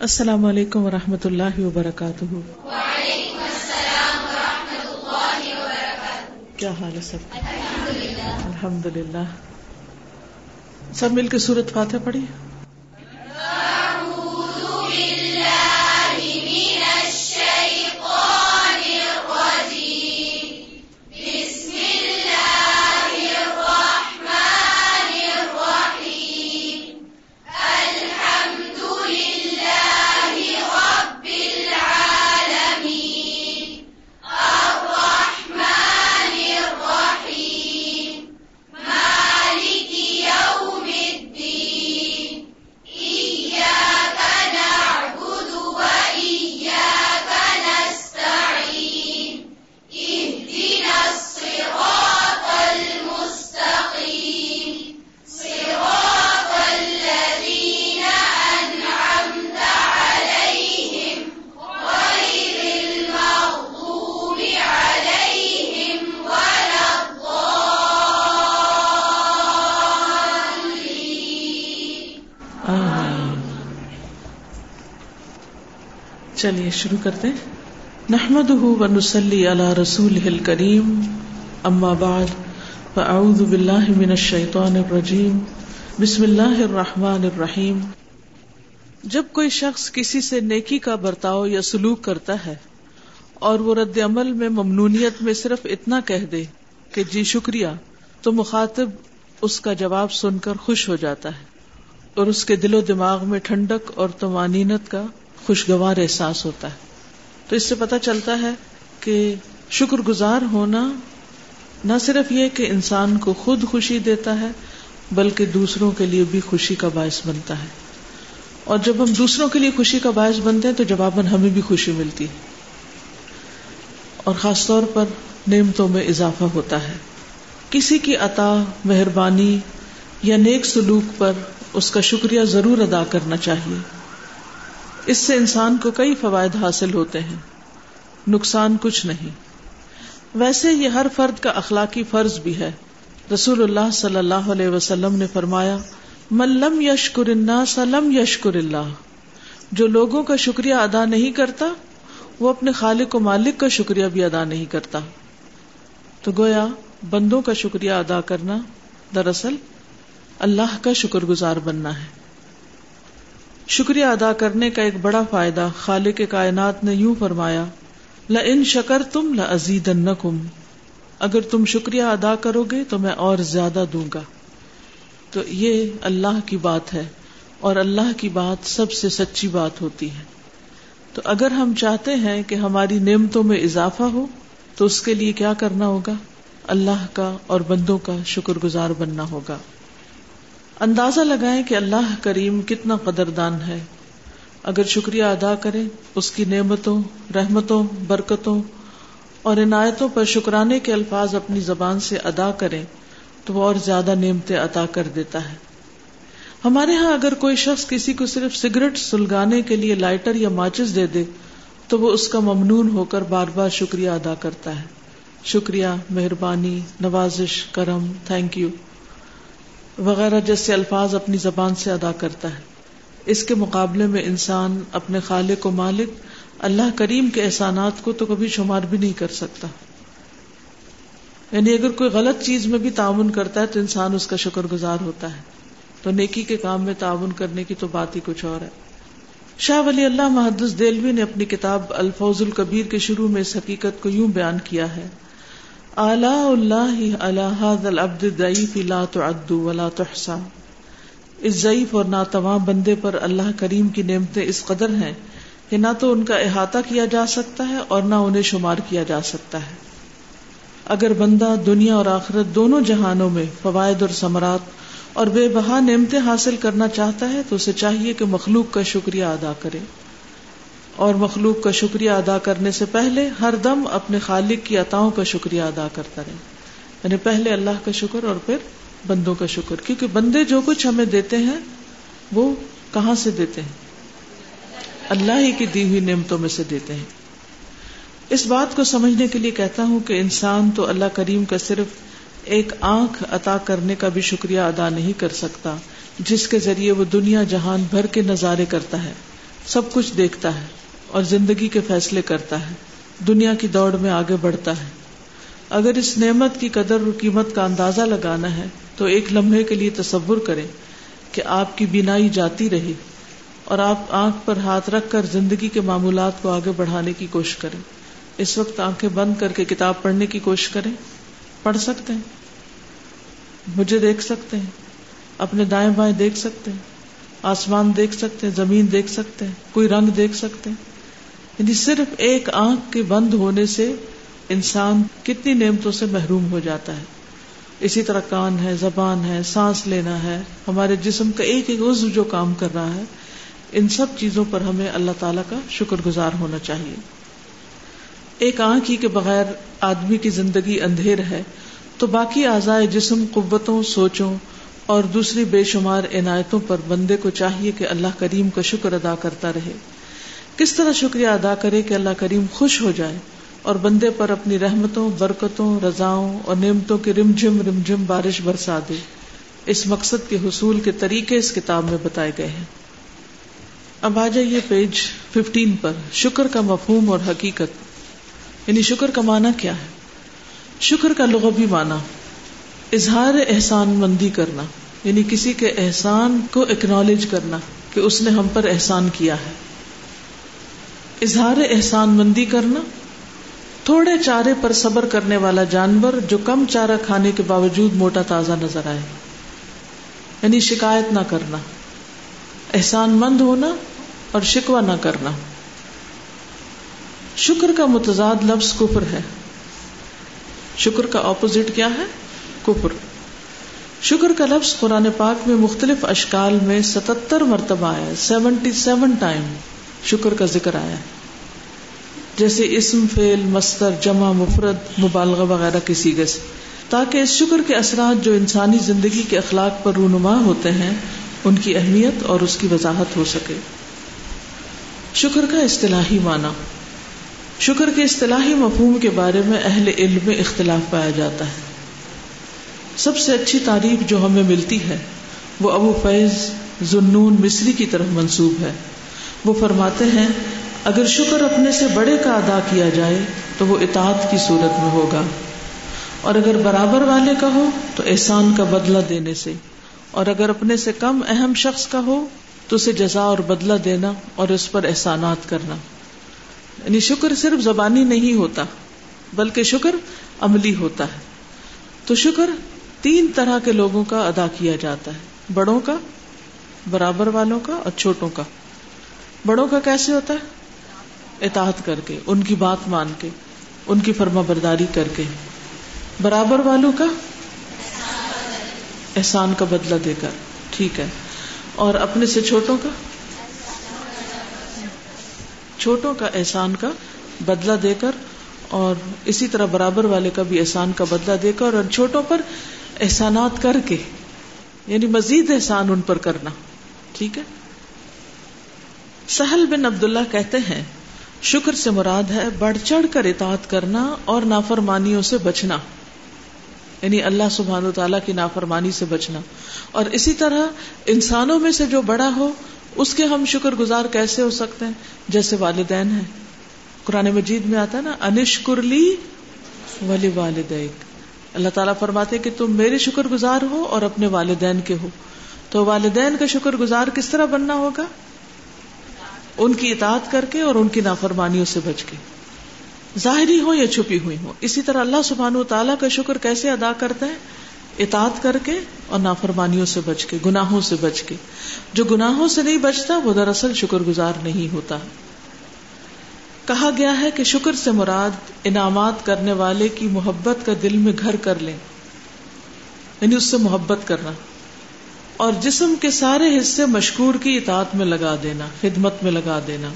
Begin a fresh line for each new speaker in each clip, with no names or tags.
السلام علیکم و رحمۃ اللہ وبرکاتہ۔ کیا حال ہے سب؟ الحمد للہ سب مل کے سورت فاتح پڑھی شروع کرتے ہیں۔ نحمد و نسلی علی رسول ہل کریم اما بعد، فاعوذ باللہ من الشیطان الرجیم۔ بسم اللہ الرحمن الرحیم۔ جب کوئی شخص کسی سے نیکی کا برتاؤ یا سلوک کرتا ہے اور وہ رد عمل میں ممنونیت میں صرف اتنا کہہ دے کہ جی شکریہ، تو مخاطب اس کا جواب سن کر خوش ہو جاتا ہے اور اس کے دل و دماغ میں ٹھنڈک اور تمانینت کا خوشگوار احساس ہوتا ہے۔ تو اس سے پتا چلتا ہے کہ شکر گزار ہونا نہ صرف یہ کہ انسان کو خود خوشی دیتا ہے، بلکہ دوسروں کے لیے بھی خوشی کا باعث بنتا ہے۔ اور جب ہم دوسروں کے لیے خوشی کا باعث بنتے ہیں تو جواباً ہمیں بھی خوشی ملتی ہے۔ اور خاص طور پر نعمتوں میں اضافہ ہوتا ہے۔ کسی کی عطا، مہربانی یا نیک سلوک پر اس کا شکریہ ضرور ادا کرنا چاہیے۔ اس سے انسان کو کئی فوائد حاصل ہوتے ہیں۔ نقصان کچھ نہیں۔ ویسے یہ ہر فرد کا اخلاقی فرض بھی ہے۔ رسول اللہ صلی اللہ علیہ وسلم نے فرمایا ملم یشکر سلم یشکر اللہ۔ جو لوگوں کا شکریہ ادا نہیں کرتا، وہ اپنے خالق و مالک کا شکریہ بھی ادا نہیں کرتا۔ تو گویا، بندوں کا شکریہ ادا کرنا دراصل اللہ کا شکر گزار بننا ہے۔ شکریہ ادا کرنے کا ایک بڑا فائدہ خالق کائنات نے یوں فرمایا ل ان شکر تم لزید اگر تم شکریہ ادا کرو گے تو میں اور زیادہ دوں گا۔ تو یہ اللہ کی بات ہے اور اللہ کی بات سب سے سچی بات ہوتی ہے۔ تو اگر ہم چاہتے ہیں کہ ہماری نعمتوں میں اضافہ ہو، تو اس کے لیے کیا کرنا ہوگا؟ اللہ کا اور بندوں کا شکر گزار بننا ہوگا۔ اندازہ لگائیں کہ اللہ کریم کتنا قدردان ہے۔ اگر شکریہ ادا کرے اس کی نعمتوں، رحمتوں، برکتوں اور عنایتوں پر شکرانے کے الفاظ اپنی زبان سے ادا کرے تو وہ اور زیادہ نعمتیں عطا کر دیتا ہے۔ ہمارے ہاں اگر کوئی شخص کسی کو صرف سگریٹ سلگانے کے لیے لائٹر یا ماچس دے دے، تو وہ اس کا ممنون ہو کر بار بار شکریہ ادا کرتا ہے۔ شکریہ، مہربانی، نوازش، کرم تھینک یو وغیرہ جیسے الفاظ اپنی زبان سے ادا کرتا ہے۔ اس کے مقابلے میں انسان اپنے خالق و مالک، اللہ کریم کے احسانات کو تو کبھی شمار بھی نہیں کر سکتا۔ یعنی اگر کوئی غلط چیز میں بھی تعاون کرتا ہے تو انسان اس کا شکر گزار ہوتا ہے۔ تو نیکی کے کام میں تعاون کرنے کی تو بات ہی کچھ اور ہے۔ شاہ ولی اللہ محدث دلوی نے اپنی کتاب الفوز القبیر کے شروع میں اس حقیقت کو یوں بیان کیا ہے۔ اللہ اللہ ضعیف لا تعد ولا تحصى۔ اس ضعیف اور ناتواں بندے پر اللہ کریم کی نعمتیں اس قدر ہیں کہ نہ تو ان کا احاطہ کیا جا سکتا ہے اور نہ انہیں شمار کیا جا سکتا ہے۔ اگر بندہ دنیا اور آخرت دونوں جہانوں میں فوائد اور ثمرات اور بے بہا نعمتیں حاصل کرنا چاہتا ہے تو اسے چاہیے کہ مخلوق کا شکریہ ادا کرے۔ اور مخلوق کا شکریہ ادا کرنے سے پہلے ہر دم اپنے خالق کی عطاؤں کا شکریہ ادا کرتا رہے۔ یعنی پہلے اللہ کا شکر اور پھر بندوں کا شکر۔ کیونکہ بندے جو کچھ ہمیں دیتے ہیں، وہ کہاں سے دیتے ہیں؟ اللہ ہی کی دی ہوئی نعمتوں میں سے دیتے ہیں۔ اس بات کو سمجھنے کے لیے کہتا ہوں کہ انسان تو اللہ کریم کا صرف ایک آنکھ عطا کرنے کا بھی شکریہ ادا نہیں کر سکتا، جس کے ذریعے وہ دنیا جہان بھر کے نظارے کرتا ہے، سب کچھ دیکھتا ہے۔ اور زندگی کے فیصلے کرتا ہے۔ دنیا کی دوڑ میں آگے بڑھتا ہے۔ اگر اس نعمت کی قدر اور قیمت کا اندازہ لگانا ہے تو ایک لمحے کے لیے تصور کریں کہ آپ کی بینائی جاتی رہی اور آپ آنکھ پر ہاتھ رکھ کر زندگی کے معمولات کو آگے بڑھانے کی کوشش کریں۔ اس وقت آنکھیں بند کر کے کتاب پڑھنے کی کوشش کریں۔ پڑھ سکتے ہیں۔ مجھے دیکھ سکتے ہیں۔ اپنے دائیں بائیں دیکھ سکتے ہیں۔ آسمان دیکھ سکتے ہیں۔ زمین دیکھ سکتے ہیں۔ کوئی رنگ دیکھ سکتے ہیں۔ یعنی صرف ایک آنکھ کے بند ہونے سے انسان کتنی نعمتوں سے محروم ہو جاتا ہے۔ اسی طرح کان ہے، زبان ہے، سانس لینا ہے، ہمارے جسم کا ایک ایک عزو جو کام کر رہا ہے، ان سب چیزوں پر ہمیں اللہ تعالی کا شکر گزار ہونا چاہیے۔ ایک آنکھ ہی کے بغیر آدمی کی زندگی اندھیر ہے، تو باقی آزائے جسم، قوتوں، سوچوں اور دوسری بے شمار عنایتوں پر بندے کو چاہیے کہ اللہ کریم کا شکر ادا کرتا رہے۔ کس طرح شکریہ ادا کرے کہ اللہ کریم خوش ہو جائے اور بندے پر اپنی رحمتوں، برکتوں، رضاؤں اور نعمتوں کی رمجم رمجم بارش برسا دے۔ اس مقصد کے حصول کے طریقے اس کتاب میں بتائے گئے ہیں۔ اب آ جائیے پیج ففٹین پر۔ شکر کا مفہوم اور حقیقت۔ یعنی شکر کا معنی کیا ہے؟ شکر کا لغوی معنی۔ اظہار احسان مندی کرنا۔ یعنی کسی کے احسان کو اکنالج کرنا کہ اس نے ہم پر احسان کیا ہے۔ اظہار احسان مندی کرنا، تھوڑے چارے پر صبر کرنے والا جانور جو کم چارہ کھانے کے باوجود موٹا تازہ نظر آئے۔ یعنی شکایت نہ کرنا۔ احسان مند ہونا اور شکوا نہ کرنا۔ شکر کا متضاد لفظ کفر ہے۔ شکر کا اپوزٹ کیا ہے؟ کفر۔ شکر کا لفظ قرآن پاک میں مختلف اشکال میں ستتر مرتبہ آیا سیونٹی سیون ٹائم شکر کا ذکر آیا جیسے اسم فیل مستر جمع، مفرد، مبالغہ وغیرہ کی سیگے سے تاکہ اس شکر کے اثرات جو انسانی زندگی کے اخلاق پر رونما ہوتے ہیں، ان کی اہمیت اور اس کی وضاحت ہو سکے۔ شکر کا اصطلاحی معنی۔ شکر کے اصطلاحی مفہوم کے بارے میں اہل علم میں اختلاف پایا جاتا ہے۔ سب سے اچھی تعریف جو ہمیں ملتی ہے، وہ ابو فیض ذنون مصری کی طرف منسوب ہے۔ وہ فرماتے ہیں، اگر شکر اپنے سے بڑے کا ادا کیا جائے، تو وہ اطاعت کی صورت میں ہوگا۔ اور اگر برابر والے کا ہو، تو احسان کا بدلہ دینے سے۔ اور اگر اپنے سے کم اہم شخص کا ہو، تو اسے جزا اور بدلہ دینا اور اس پر احسانات کرنا۔ یعنی شکر صرف زبانی نہیں ہوتا، بلکہ شکر عملی ہوتا ہے۔ تو شکر تین طرح کے لوگوں کا ادا کیا جاتا ہے، بڑوں کا، برابر والوں کا اور چھوٹوں کا۔ بڑوں کا کیسے ہوتا ہے؟ اطاعت کر کے، ان کی بات مان کے، ان کی فرما برداری کر کے۔ برابر والوں کا؟ احسان کا بدلہ دے کر۔ ٹھیک ہے۔ اور اپنے سے چھوٹوں کا؟ چھوٹوں کا احسان کا بدلہ دے کر اور اسی طرح برابر والے کا بھی احسان کا بدلہ دے کر اور چھوٹوں پر احسانات کر کے۔ یعنی مزید احسان ان پر کرنا۔ ٹھیک ہے۔ سہل بن عبد اللہ کہتے ہیں، شکر سے مراد ہے بڑھ چڑھ کر اطاعت کرنا اور نافرمانیوں سے بچنا۔ یعنی اللہ سبحان و تعالیٰ کی نافرمانی سے بچنا۔ اور اسی طرح انسانوں میں سے جو بڑا ہو، اس کے ہم شکر گزار کیسے ہو سکتے ہیں؟ جیسے والدین ہیں۔ قرآن مجید میں آتا ہے نا انشکرلی ولی والد اللہ تعالیٰ فرماتے کہ تم میرے شکر گزار ہو اور اپنے والدین کے ہو۔ تو والدین کا شکر گزار کس طرح بننا ہوگا؟ ان کی اطاعت کر کے اور ان کی نافرمانیوں سے بچ کے۔ ظاہری ہو یا چھپی ہوئی ہو اسی طرح اللہ سبحان و تعالیٰ کا شکر کیسے ادا کرتا ہے اطاعت کر کے اور نافرمانیوں سے بچ کے، گناہوں سے بچ کے۔ جو گناہوں سے نہیں بچتا، وہ دراصل شکر گزار نہیں ہوتا۔ کہا گیا ہے کہ شکر سے مراد انعامات کرنے والے کی محبت کا دل میں گھر کر لیں۔ یعنی اس سے محبت کرنا۔ اور جسم کے سارے حصے مشکور کی اطاعت میں لگا دینا، خدمت میں لگا دینا۔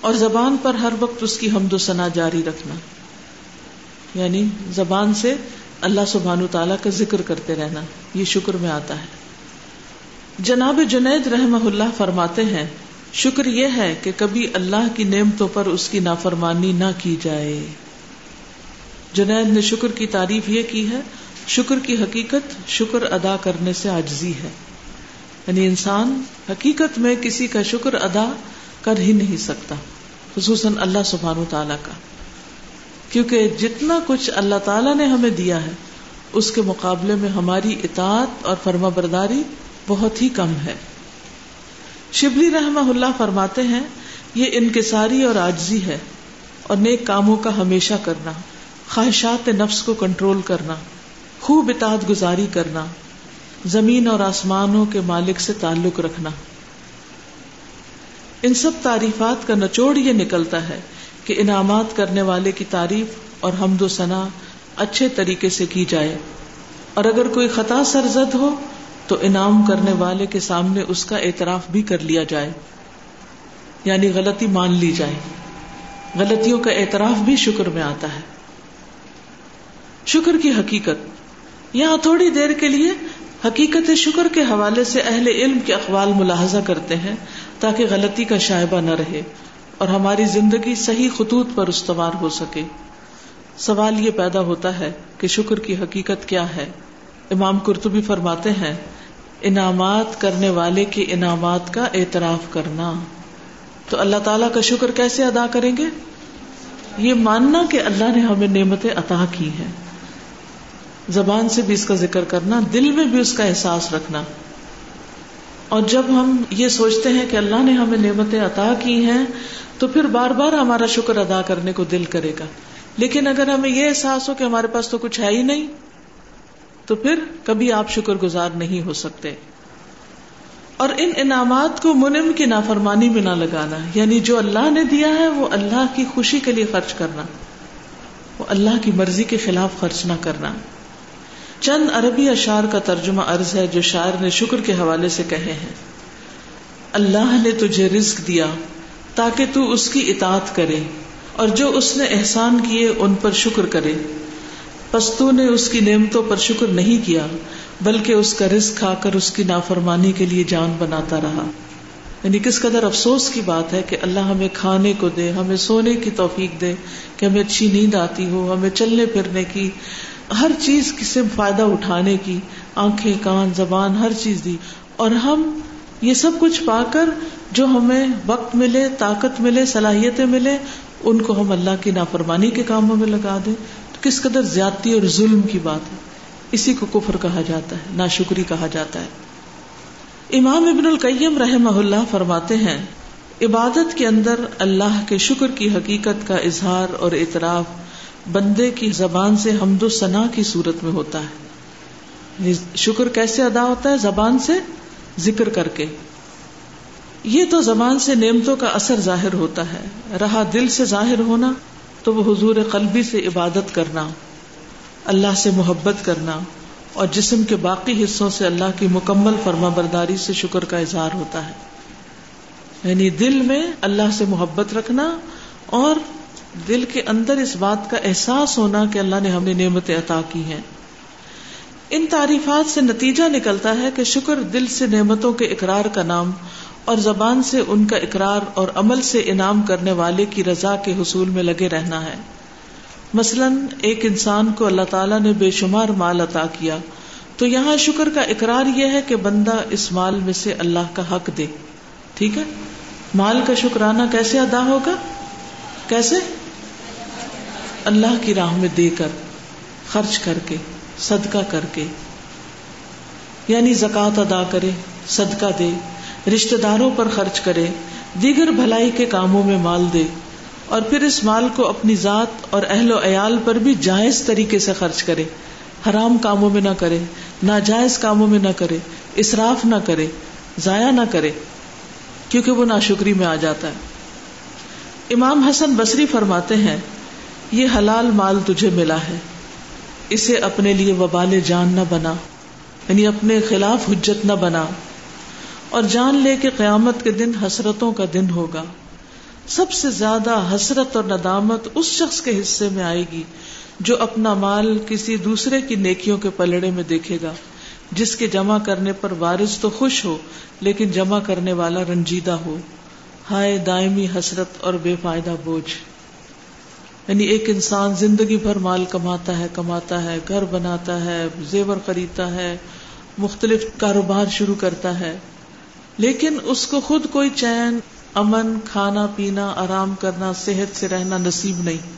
اور زبان پر ہر وقت اس کی حمد و ثنا جاری رکھنا۔ یعنی زبان سے اللہ سبحان تعالیٰ کا ذکر کرتے رہنا، یہ شکر میں آتا ہے۔ جناب جنید رحم اللہ فرماتے ہیں، شکر یہ ہے کہ کبھی اللہ کی نعمتوں پر اس کی نافرمانی نہ کی جائے۔ جنید نے شکر کی تعریف یہ کی ہے شکر کی حقیقت شکر ادا کرنے سے آجزی ہے۔ یعنی انسان حقیقت میں کسی کا شکر ادا کر ہی نہیں سکتا، خصوصاً اللہ سبحان و تعالی کا۔ کیونکہ جتنا کچھ اللہ تعالیٰ نے ہمیں دیا ہے، اس کے مقابلے میں ہماری اطاعت اور فرما برداری بہت ہی کم ہے۔ شبلی رحمہ اللہ فرماتے ہیں، یہ انکساری اور آجزی ہے، اور نیک کاموں کا ہمیشہ کرنا، خواہشات نفس کو کنٹرول کرنا۔ خوب اطاعت گزاری کرنا، زمین اور آسمانوں کے مالک سے تعلق رکھنا۔ ان سب تعریفات کا نچوڑ یہ نکلتا ہے کہ انعامات کرنے والے کی تعریف اور حمد و ثنا اچھے طریقے سے کی جائے۔ اور اگر کوئی خطا سرزد ہو، تو انعام کرنے والے کے سامنے اس کا اعتراف بھی کر لیا جائے۔ یعنی غلطی مان لی جائے۔ غلطیوں کا اعتراف بھی شکر میں آتا ہے۔ شکر کی حقیقت یہاں تھوڑی دیر کے لیے حقیقت شکر کے حوالے سے اہل علم کے اقوال ملاحظہ کرتے ہیں تاکہ غلطی کا شائبہ نہ رہے اور ہماری زندگی صحیح خطوط پر استوار ہو سکے۔ سوال یہ پیدا ہوتا ہے کہ شکر کی حقیقت کیا ہے؟ امام قرطبی فرماتے ہیں، انعامات کرنے والے کے انعامات کا اعتراف کرنا۔ تو اللہ تعالیٰ کا شکر کیسے ادا کریں گے؟ یہ ماننا کہ اللہ نے ہمیں نعمتیں عطا کی ہیں۔ زبان سے بھی اس کا ذکر کرنا، دل میں بھی اس کا احساس رکھنا۔ اور جب ہم یہ سوچتے ہیں کہ اللہ نے ہمیں نعمتیں عطا کی ہیں، تو پھر بار بار ہمارا شکر ادا کرنے کو دل کرے گا۔ لیکن اگر ہمیں یہ احساس ہو کہ ہمارے پاس تو کچھ ہے ہی نہیں، تو پھر کبھی آپ شکر گزار نہیں ہو سکتے۔ اور ان انعامات کو منم کی نافرمانی میں نہ لگانا یعنی جو اللہ نے دیا ہے، وہ اللہ کی خوشی کے لیے خرچ کرنا۔ وہ اللہ کی مرضی کے خلاف خرچ نہ کرنا۔ چند عربی اشار کا ترجمہ عرض ہے جو شاعر نے شکر کے حوالے سے کہے ہیں۔ اللہ نے تجھے رزق دیا تاکہ تو اس کی اطاعت کرے اور جو اس نے احسان کیے ان پر شکر کرے۔ پستو نے اس کی نعمتوں پر شکر نہیں کیا، بلکہ اس کا رزق کھا کر اس کی نافرمانی کے لیے جان بناتا رہا۔ یعنی کس قدر افسوس کی بات ہے کہ اللہ ہمیں کھانے کو دے، ہمیں سونے کی توفیق دے کہ ہمیں اچھی نیند آتی ہو، ہمیں چلنے پھرنے کی ہر چیز سے فائدہ اٹھانے کی، آنکھیں، کان، زبان، ہر چیز دی۔ اور ہم یہ سب کچھ پا کر جو ہمیں وقت ملے، طاقت ملے، صلاحیتیں ملے، ان کو ہم اللہ کی نافرمانی کے کاموں میں لگا دیں۔ تو کس قدر زیادتی اور ظلم کی بات ہے۔ اسی کو کفر کہا جاتا ہے نا شکری کہا جاتا ہے۔ امام ابن القیم رحم اللہ فرماتے ہیں، عبادت کے اندر اللہ کے شکر کی حقیقت کا اظہار اور اعتراف بندے کی زبان سے حمد و ثنا کی صورت میں ہوتا ہے۔ شکر کیسے ادا ہوتا ہے؟ زبان سے ذکر کر کے۔ یہ تو زبان سے نعمتوں کا اثر ظاہر ہوتا ہے۔ رہا دل سے ظاہر ہونا تو وہ حضور قلبی سے عبادت کرنا، اللہ سے محبت کرنا اور جسم کے باقی حصوں سے اللہ کی مکمل فرما برداری سے شکر کا اظہار ہوتا ہے۔ یعنی دل میں اللہ سے محبت رکھنا اور دل کے اندر اس بات کا احساس ہونا کہ اللہ نے ہمیں نعمتیں عطا کی ہیں۔ ان تعریفات سے نتیجہ نکلتا ہے کہ شکر دل سے نعمتوں کے اقرار کا نام اور زبان سے ان کا اقرار اور عمل سے انعام کرنے والے کی رضا کے حصول میں لگے رہنا ہے۔ مثلاً ایک انسان کو اللہ تعالیٰ نے بے شمار مال عطا کیا، تو یہاں شکر کا اقرار یہ ہے کہ بندہ اس مال میں سے اللہ کا حق دے۔ ٹھیک ہے؟ مال کا شکرانہ کیسے ادا ہوگا؟ کیسے؟ اللہ کی راہ میں دے کر خرچ کر کے، صدقہ کر کے۔ یعنی زکوٰۃ ادا کرے، صدقہ دے رشتے داروں پر خرچ کرے، دیگر بھلائی کے کاموں میں مال دے۔ اور پھر اس مال کو اپنی ذات اور اہل و عیال پر بھی جائز طریقے سے خرچ کرے۔ حرام کاموں میں نہ کرے، ناجائز کاموں میں نہ کرے، اسراف نہ کرے، ضائع نہ کرے، کیونکہ وہ ناشکری میں آ جاتا ہے۔ امام حسن بصری فرماتے ہیں یہ حلال مال تجھے ملا ہے۔ اسے اپنے لیے وبال جان نہ بنا یعنی اپنے خلاف حجت نہ بنا۔ اور جان لے کے قیامت کے دن حسرتوں کا دن ہوگا۔ سب سے زیادہ حسرت اور ندامت اس شخص کے حصے میں آئے گی جو اپنا مال کسی دوسرے کی نیکیوں کے پلڑے میں دیکھے گا، جس کے جمع کرنے پر وارث تو خوش ہو، لیکن جمع کرنے والا رنجیدہ ہو۔ ہائے دائمی حسرت اور بے فائدہ بوجھ۔ یعنی ایک انسان زندگی بھر مال کماتا ہے کماتا ہے، گھر بناتا ہے، زیور خریدتا ہے، مختلف کاروبار شروع کرتا ہے۔ لیکن اس کو خود کوئی چین، امن، کھانا، پینا، آرام کرنا، صحت سے رہنا نصیب نہیں۔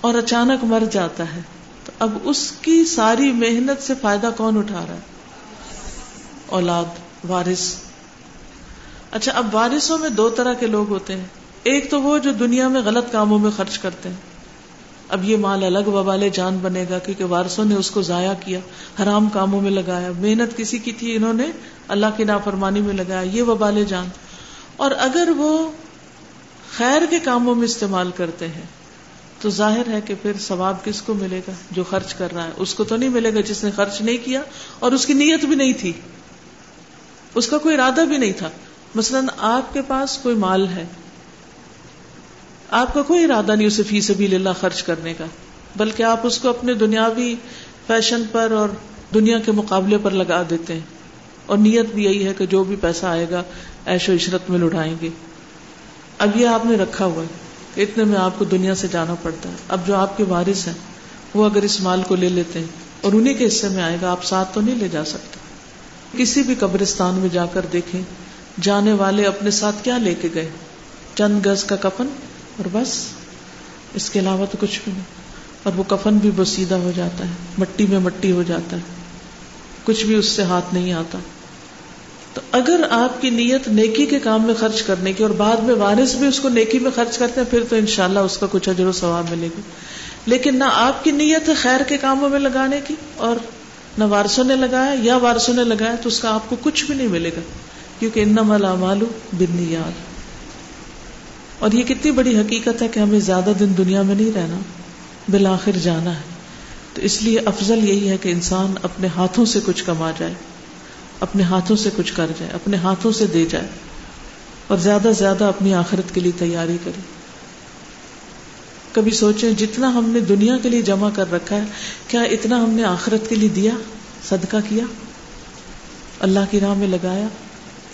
اور اچانک مر جاتا ہے۔ تو اب اس کی ساری محنت سے فائدہ کون اٹھا رہا ہے؟ اولاد، وارث۔ اچھا اب وارثوں میں دو طرح کے لوگ ہوتے ہیں۔ ایک تو وہ جو دنیا میں غلط کاموں میں خرچ کرتے ہیں۔ اب یہ مال الگ وبال جان بنے گا کیونکہ وارثوں نے اس کو ضائع کیا، حرام کاموں میں لگایا۔ محنت کسی کی تھی انہوں نے اللہ کی نافرمانی میں لگایا، یہ وبال جان۔ اور اگر وہ خیر کے کاموں میں استعمال کرتے ہیں، تو ظاہر ہے کہ پھر ثواب کس کو ملے گا جو خرچ کر رہا ہے؟ اس کو تو نہیں ملے گا جس نے خرچ نہیں کیا اور اس کی نیت بھی نہیں تھی۔ اس کا کوئی ارادہ بھی نہیں تھا۔ مثلاً آپ کے پاس کوئی مال ہے آپ کا کوئی ارادہ نہیں اسے فی سبھی اللہ خرچ کرنے کا، بلکہ آپ اس کو اپنے دنیاوی فیشن پر اور دنیا کے مقابلے پر لگا دیتے ہیں۔ اور نیت بھی یہی ہے کہ جو بھی پیسہ آئے گا ایش و عشرت میں لڑائیں گے۔ اب یہ آپ نے رکھا ہوا ہے کہ اتنے میں آپ کو دنیا سے جانا پڑتا ہے۔ اب جو آپ کے وارث ہیں، وہ اگر اس مال کو لے لیتے ہیں اور انہیں کے حصے میں آئے گا، آپ ساتھ تو نہیں لے جا سکتے۔ کسی بھی قبرستان میں جا کر دیکھیں، جانے والے اپنے ساتھ کیا لے کے گئے؟ چند گز کا کفن اور بس، اس کے علاوہ تو کچھ بھی نہیں۔ اور وہ کفن بھی بسیدہ ہو جاتا ہے، مٹی میں مٹی ہو جاتا ہے۔ کچھ بھی اس سے ہاتھ نہیں آتا۔ تو اگر آپ کی نیت نیکی کے کام میں خرچ کرنے کی، اور بعد میں وارث بھی اس کو نیکی میں خرچ کرتے ہیں، پھر تو انشاءاللہ اس کا کچھ اجر و ثواب ملے گی لیکن نہ آپ کی نیت ہے خیر کے کاموں میں لگانے کی، اور نہ وارسوں نے لگایا یا وارسوں نے لگایا، تو اس کا آپ کو کچھ بھی نہیں ملے گا۔ کیونکہ ان ملا مالو بن یاد اور یہ کتنی بڑی حقیقت ہے کہ ہمیں زیادہ دن دنیا میں نہیں رہنا، بالآخر جانا ہے۔ تو اس لیے افضل یہی ہے کہ انسان اپنے ہاتھوں سے کچھ کما جائے، اپنے ہاتھوں سے کچھ کر جائے، اپنے ہاتھوں سے دے جائے اور زیادہ زیادہ اپنی آخرت کے لیے تیاری کرے۔ کبھی سوچیں جتنا ہم نے دنیا کے لیے جمع کر رکھا ہے، کیا اتنا ہم نے آخرت کے لیے دیا، صدقہ کیا؟ اللہ کی راہ میں لگایا،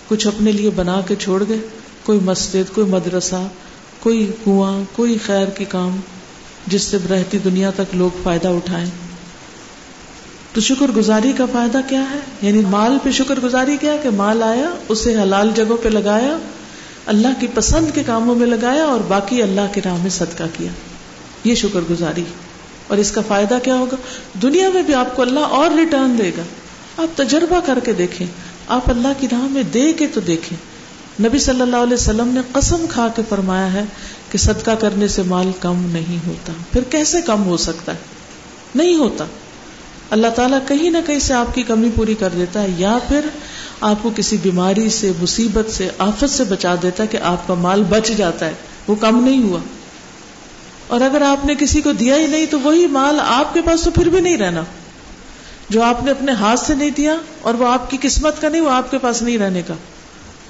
کچھ اپنے لیے بنا کے چھوڑ گئے، کوئی مسجد، کوئی مدرسہ کوئی کنواں، کوئی خیر کی کام جس سے رہتی دنیا تک لوگ فائدہ اٹھائیں۔ تو شکر گزاری کا فائدہ کیا ہے؟ یعنی مال پہ شکر گزاری کیا کہ مال آیا، اسے حلال جگہوں پہ لگایا، اللہ کی پسند کے کاموں میں لگایا اور باقی اللہ کے راہ میں صدقہ کیا۔ یہ شکر گزاری۔ اور اس کا فائدہ کیا ہوگا؟ دنیا میں بھی آپ کو اللہ اور ریٹرن دے گا۔ آپ تجربہ کر کے دیکھیں۔ آپ اللہ کی راہ میں دے کے تو دیکھیں۔ نبی صلی اللہ علیہ وسلم نے قسم کھا کے فرمایا ہے کہ صدقہ کرنے سے مال کم نہیں ہوتا۔ پھر کیسے کم ہو سکتا ہے؟ نہیں ہوتا۔ اللہ تعالیٰ کہیں نہ کہیں سے آپ کی کمی پوری کر دیتا ہے یا پھر آپ کو کسی بیماری سے، مصیبت سے، آفت سے بچا دیتا ہے کہ آپ کا مال بچ جاتا ہے۔ وہ کم نہیں ہوا۔ اور اگر آپ نے کسی کو دیا ہی نہیں تو وہی مال آپ کے پاس تو پھر بھی نہیں رہنا۔ جو آپ نے اپنے ہاتھ سے نہیں دیا اور وہ آپ کی قسمت کا نہیں، وہ آپ کے پاس نہیں رہنے کا۔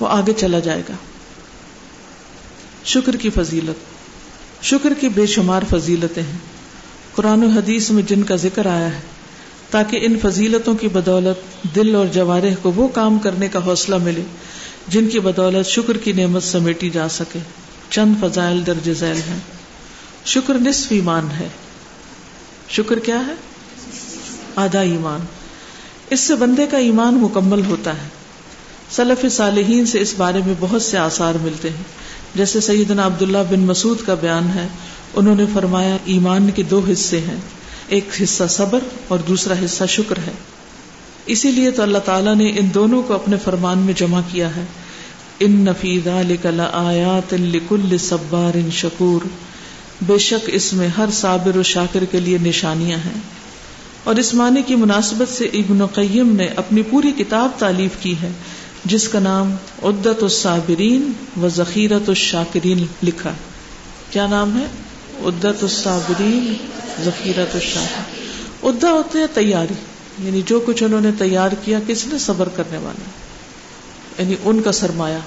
وہ آگے چلا جائے گا۔ شکر کی فضیلت۔ شکر کی بے شمار فضیلتیں ہیں۔ قرآن و حدیث میں جن کا ذکر آیا ہے، تاکہ ان فضیلتوں کی بدولت دل اور جوارح کو وہ کام کرنے کا حوصلہ ملے، جن کی بدولت شکر کی نعمت سمیٹی جا سکے۔ چند فضائل درج ذیل ہیں۔ شکر نصف ایمان ہے۔ شکر کیا ہے؟ آدھا ایمان۔ اس سے بندے کا ایمان مکمل ہوتا ہے۔ سلف صالحین سے اس بارے میں بہت سے آثار ملتے ہیں۔ جیسے سیدنا عبداللہ بن مسعود کا بیان ہے، انہوں نے فرمایا، ایمان کے دو حصے ہیں۔ ایک حصہ صبر اور دوسرا حصہ شکر ہے۔ اسی لیے تو اللہ تعالیٰ نے ان دونوں کو اپنے فرمان میں جمع کیا ہے۔ ان نفیدہ آیات لکل صبار ان شکور۔ بے شک اس میں ہر صابر و شاکر کے لیے نشانیاں ہیں۔ اور اس معنی کی مناسبت سے ابن قیم نے اپنی پوری کتاب تعلیف کی ہے۔ جس کا نام عدت الصابرین و ذخیرت الشاکرین لکھا کیا نام ہے؟ عدت الصابرین، ذخیرت الشاہ ادا ہوتے ہیں تیاری یعنی جو کچھ انہوں نے تیار کیا، کس نے صبر کرنے والا؟ یعنی ان کا سرمایہ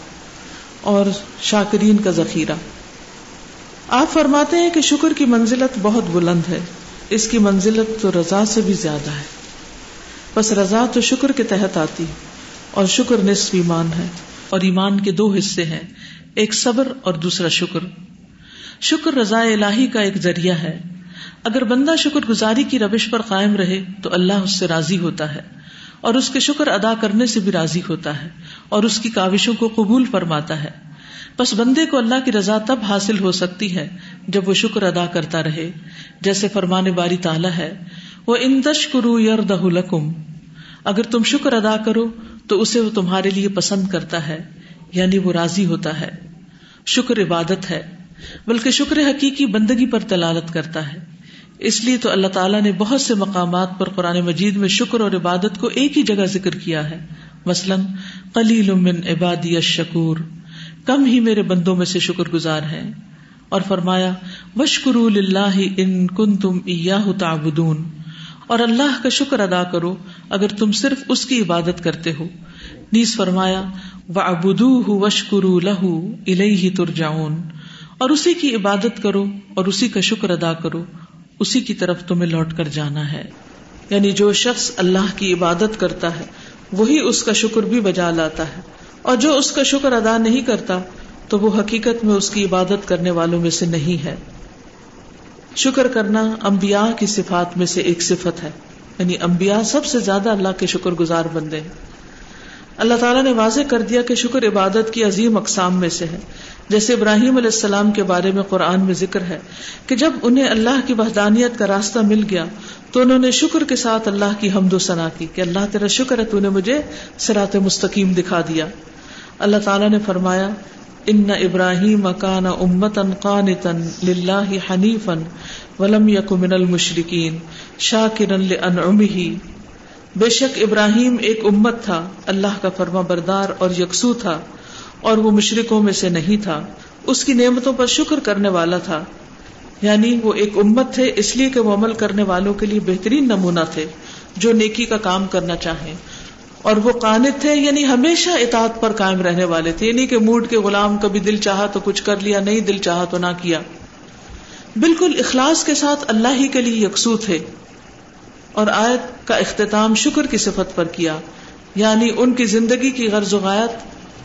اور شاکرین کا ذخیرہ۔ آپ فرماتے ہیں کہ شکر کی منزلت بہت بلند ہے، اس کی منزلت تو رضا سے بھی زیادہ ہے۔ بس رضا تو شکر کے تحت آتی اور شکر نصف ایمان ہے اور ایمان کے دو حصے ہیں، ایک صبر اور دوسرا شکر۔ شکر رضا الہی کا ایک ذریعہ ہے۔ اگر بندہ شکر گزاری کی روش پر قائم رہے تو اللہ اس سے راضی ہوتا ہے اور اس کے شکر ادا کرنے سے بھی راضی ہوتا ہے اور اس کی کاوشوں کو قبول فرماتا ہے۔ بس بندے کو اللہ کی رضا تب حاصل ہو سکتی ہے جب وہ شکر ادا کرتا رہے۔ جیسے فرمان باری تالا ہے وہ ان کرو یر لکم اگر تم شکر ادا کرو تو اسے وہ تمہارے لیے پسند کرتا ہے یعنی وہ راضی ہوتا ہے۔ شکر عبادت ہے، بلکہ شکر حقیقی بندگی پر تلالت کرتا ہے۔ اس لیے تو اللہ تعالیٰ نے بہت سے مقامات پر قرآن مجید میں شکر اور عبادت کو ایک ہی جگہ ذکر کیا ہے۔ مثلاً کلیل عبادی شکور کم ہی میرے بندوں میں سے شکر گزار ہیں۔ اور فرمایا وشکر اللہ ان کن تم تعبدون۔ اور اللہ کا شکر ادا کرو اگر تم صرف اس کی عبادت کرتے ہو۔ نیز فرمایا و ابدو وشکر لہو الہی ترجعون۔ اور اسی کی عبادت کرو اور اسی کا شکر ادا کرو۔ اسی کی طرف تمہیں لوٹ کر جانا ہے۔ یعنی جو شخص اللہ کی عبادت کرتا ہے، وہی اس کا شکر بھی بجا لاتا ہے۔ اور جو اس کا شکر ادا نہیں کرتا، تو وہ حقیقت میں اس کی عبادت کرنے والوں میں سے نہیں ہے۔ شکر کرنا انبیاء کی صفات میں سے ایک صفت ہے۔ یعنی انبیاء سب سے زیادہ اللہ کے شکر گزار بندے ہیں۔ اللہ تعالیٰ نے واضح کر دیا کہ شکر عبادت کی عظیم اقسام میں سے ہے۔ جیسے ابراہیم علیہ السلام کے بارے میں قرآن میں ذکر ہے کہ جب انہیں اللہ کی وحدانیت کا راستہ مل گیا تو انہوں نے شکر کے ساتھ اللہ کی حمد و ثنا کی کہ اللہ تیرا شکر ہے، تو نے مجھے سرات مستقیم دکھا دیا۔ اللہ تعالیٰ نے فرمایا ان ابراہیم اکان امتن قانتن للہ حنیفن ولم یک من المشرقین شاکرن لانعمہ۔ بے شک ابراہیم ایک امت تھا، اللہ کا فرما بردار اور یکسو تھا اور وہ مشرقوں میں سے نہیں تھا، اس کی نعمتوں پر شکر کرنے والا تھا۔ یعنی وہ ایک امت تھے، اس لیے کہ وہ عمل کرنے والوں کے لیے بہترین نمونہ تھے جو نیکی کا کام کرنا چاہیں۔ اور وہ قانت تھے یعنی ہمیشہ اطاعت پر قائم رہنے والے تھے۔ یعنی کہ موڈ کے غلام کبھی دل چاہا تو کچھ کر لیا، نہیں دل چاہا تو نہ کیا۔ بالکل اخلاص کے ساتھ اللہ ہی کے لیے یکسو تھے۔ اور آیت کا اختتام شکر کی صفت پر کیا۔ یعنی ان کی زندگی کی غرض وغیرت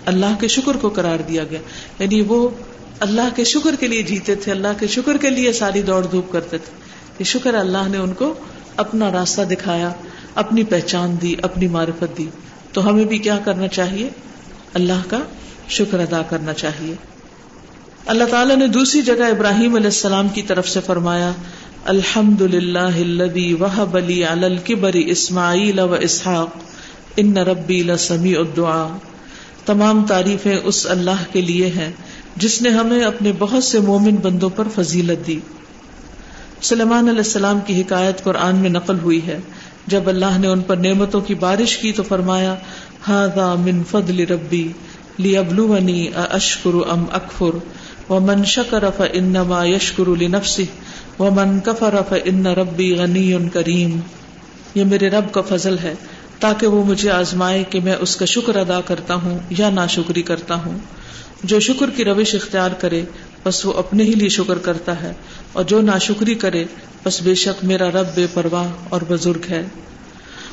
اللہ کے شکر کو قرار دیا گیا۔ یعنی وہ اللہ کے شکر کے لیے جیتے تھے، اللہ کے شکر کے لیے ساری دوڑ دھوپ کرتے تھے۔ یہ شکر اللہ نے ان کو اپنا راستہ دکھایا۔ اپنی پہچان دی، اپنی معرفت دی۔ تو ہمیں بھی کیا کرنا چاہیے؟ اللہ کا شکر ادا کرنا چاہیے۔ اللہ تعالیٰ نے دوسری جگہ ابراہیم علیہ السلام کی طرف سے فرمایا الحمد للہ وحب علی الکبری اسماعیل و اسحاق، ان ربی لسمی الدعا تمام تعریفیں اس اللہ کے لیے ہیں، جس نے ہمیں اپنے بہت سے مومن بندوں پر فضیلت دی۔ سلیمان علیہ السلام کی حکایت قرآن میں نقل ہوئی ہے۔ جب اللہ نے ان پر نعمتوں کی بارش کی تو فرمایا ہاں من فضل ربی لی ابلو اشکر ام اکفر و من شکر اف انما یشکر نفسی و من کفر اف ان ربی غنی کریم۔ یہ میرے رب کا فضل ہے، تاکہ وہ مجھے آزمائے کہ میں اس کا شکر ادا کرتا ہوں یا نا شکری کرتا ہوں۔ جو شکر کی روش اختیار کرے بس وہ اپنے ہی لیے شکر کرتا ہے اور جو ناشکری کرے، بس بے شک میرا رب بے پرواہ اور بزرگ ہے۔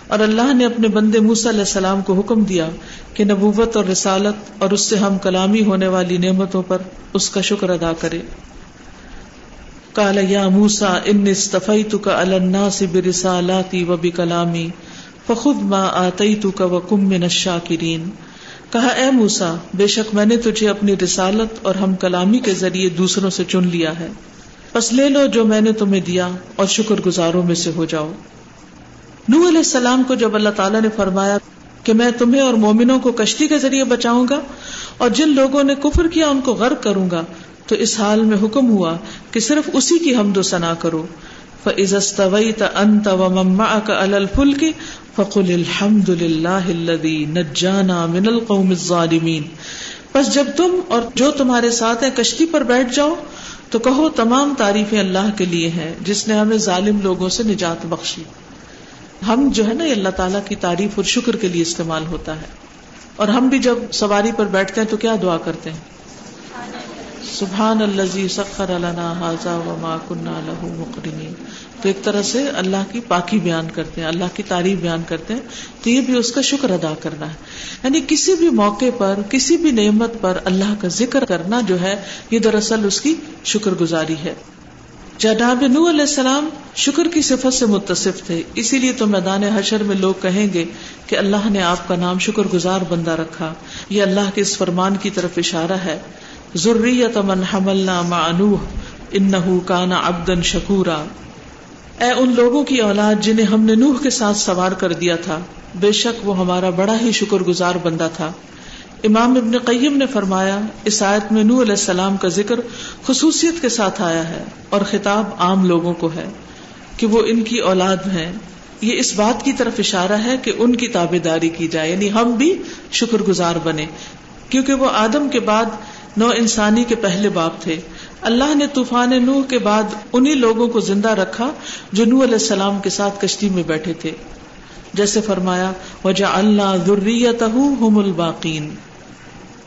اور اللہ نے اپنے بندے موسا علیہ السلام کو حکم دیا کہ نبوت اور رسالت اور اس سے ہم کلامی ہونے والی نعمتوں پر اس کا شکر ادا کرے۔ کالا یا موسا ان استفی تو کا اللہ سے و بھی کلامی ماں آتی تو کا وکم میں نشا کرین کہا، اے موسا بے شک میں نے تجھے اپنی رسالت اور ہم کلامی کے ذریعے دوسروں سے چن لیا ہے۔ بس لے لو جو میں نے تمہیں دیا اور شکر گزاروں میں سے ہو جاؤ۔ نو علیہ السلام کو جب اللہ تعالیٰ نے فرمایا کہ میں تمہیں اور مومنوں کو کشتی کے ذریعے بچاؤں گا اور جن لوگوں نے کفر کیا ان کو غرق کروں گا، تو اس حال میں حکم ہوا کہ صرف اسی کی حمد و ثنا کرو۔ فَإِذَا أَنْتَ وَمَن مَّعَكَ عَلَى الْفُلْكِ فقل الحمد للہ نجانا من القوم الظالمین۔ بس جب تم اور جو تمہارے ساتھ ہیں کشتی پر بیٹھ جاؤ، تو کہو تمام تعریفیں اللہ کے لیے ہیں، جس نے ہمیں ظالم لوگوں سے نجات بخشی۔ ہم جو ہے نا اللہ تعالیٰ کی تعریف اور شکر کے لیے استعمال ہوتا ہے۔ اور ہم بھی جب سواری پر بیٹھتے ہیں تو کیا دعا کرتے ہیں؟ سبحان اللہ سخر حاضا وما کنہ لہو مقرنین تو ایک طرح سے اللہ کی پاکی بیان کرتے ہیں، اللہ کی تعریف بیان کرتے ہیں۔ تو یہ بھی اس کا شکر ادا کرنا ہے۔ یعنی کسی بھی موقع پر، کسی بھی نعمت پر اللہ کا ذکر کرنا جو ہے، یہ دراصل اس کی شکر گزاری ہے۔ جناب نو علیہ السلام شکر کی صفت سے متصف تھے، اسی لیے تو میدان حشر میں لوگ کہیں گے کہ اللہ نے آپ کا نام شکر گزار بندہ رکھا۔ یہ اللہ کے اس فرمان کی طرف اشارہ ہے۔ ضروریت من حملنا مع نوح، انہو کانا عبدا شکورا۔ اے ان لوگوں کی اولاد جنہیں ہم نے نوح کے ساتھ سوار کر دیا تھا، بے شک وہ ہمارا بڑا ہی شکر گزار بندہ تھا۔ امام ابن قیم نے فرمایا، اس آیت میں نو علیہ السلام کا ذکر خصوصیت کے ساتھ آیا ہے اور خطاب عام لوگوں کو ہے کہ وہ ان کی اولاد ہیں۔ یہ اس بات کی طرف اشارہ ہے کہ ان کی تابے داری کی جائے یعنی ہم بھی شکر گزار بنے کیونکہ وہ آدم کے بعد نو انسانی کے پہلے باپ تھے۔ اللہ نے طوفان نوح کے بعد انہی لوگوں کو زندہ رکھا جو نو علیہ السلام کے ساتھ کشتی میں بیٹھے تھے۔ جیسے فرمایا وجہ اللہ ضروریت الباقین